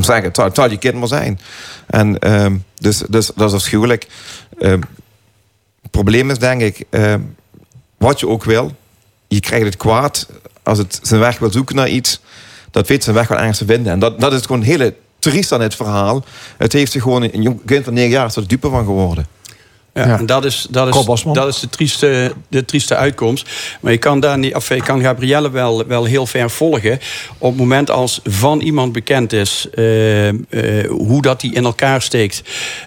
zeggen, het zou, je kind maar zijn. En, ehm, dus, dus dat is afschuwelijk. Het probleem is denk ik, ehm, wat je ook wil, je krijgt het kwaad als het zijn weg wil zoeken naar iets. Dat weet zijn weg wel ergens te vinden. En dat, dat is gewoon hele triest aan het verhaal. Het heeft zich gewoon een jong kind van negen jaar de dupe van geworden. Ja, En dat is, dat is, dat is de, trieste, de trieste uitkomst. Maar je kan, daar niet, of je kan Gabrielle wel, wel heel ver volgen. Op het moment als van iemand bekend is eh, eh, hoe dat die in elkaar steekt,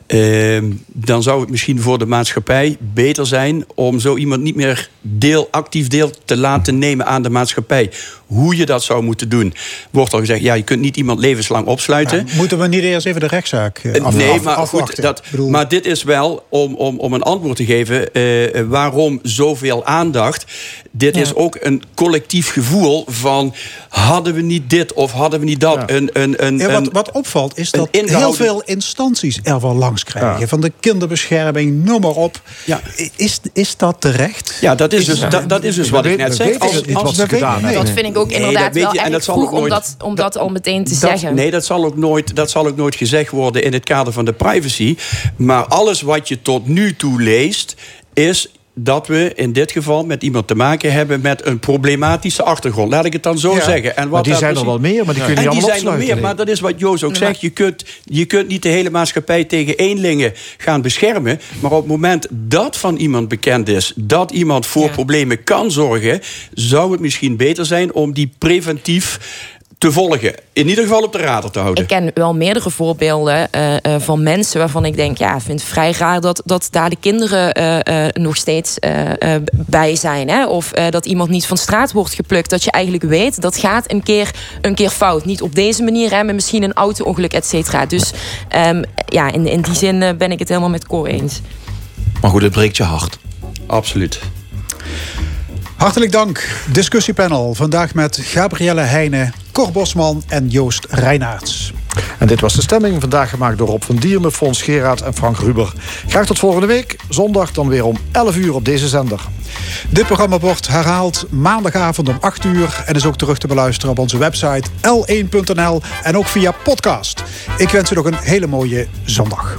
eh, dan zou het misschien voor de maatschappij beter zijn om zo iemand niet meer deel, actief deel te laten nemen aan de maatschappij. Hoe je dat zou moeten doen. Wordt al gezegd, ja, je kunt niet iemand levenslang opsluiten. Moeten we niet eerst even de rechtszaak eh, Eh, af, nee, maar afwachten? goed, dat, maar dit is wel om, om, om een antwoord te geven eh, waarom zoveel aandacht. Dit is ook een collectief gevoel van hadden we niet dit of hadden we niet dat. Een, een, een, Ja, wat, wat opvalt is dat heel ingehouden- veel instanties ervan langs krijgen. Van de kinderbescherming, noem maar op. Is, is dat terecht? Ja, dat is dus, dat, dat is dus wat ik net zeg. Dat vind ik ook Nee, inderdaad dat wel je, en dat zal vroeg ook om nooit- dat, om dat al meteen te Dat- zeggen. Nee, dat zal, ook nooit, dat zal ook nooit gezegd worden in het kader van de privacy. Maar alles wat je tot nu toe leest, is dat we in dit geval met iemand te maken hebben met een problematische achtergrond. Laat ik het dan zo Ja. zeggen. En Maar wat die daar zijn er precies- wel meer, maar die kun je en die allemaal zijn er meer, maar dat is wat Joos ook zegt. Je kunt, je kunt niet de hele maatschappij tegen eenlingen gaan beschermen. Maar op het moment dat van iemand bekend is... dat iemand voor problemen kan zorgen... zou het misschien beter zijn om die preventief te volgen. In ieder geval op de radar te houden. Ik ken wel meerdere voorbeelden eh, eh, van mensen waarvan ik denk, ja, ik vind het vrij raar dat, dat daar de kinderen eh, eh, nog steeds eh, eh, bij zijn. Hè? Of eh, dat iemand niet van straat wordt geplukt. Dat je eigenlijk weet, dat gaat een keer, een keer fout. Niet op deze manier, hè, maar misschien een auto-ongeluk, et cetera. Dus ehm, ja, in, in die zin ben ik het helemaal met Cor eens. Maar goed, het breekt je hart. Absoluut. Hartelijk dank. Discussiepanel. Vandaag met Gabrielle Heijnen, Cor Bosman en Joost Reinaerts. En dit was de stemming, vandaag gemaakt door Rob van Dierme, Fons Geraert en Frank Ruber. Graag tot volgende week, zondag dan weer om 11 uur op deze zender. Dit programma wordt herhaald maandagavond om 8 uur... en is ook terug te beluisteren op onze website l1.nl en ook via podcast. Ik wens u nog een hele mooie zondag.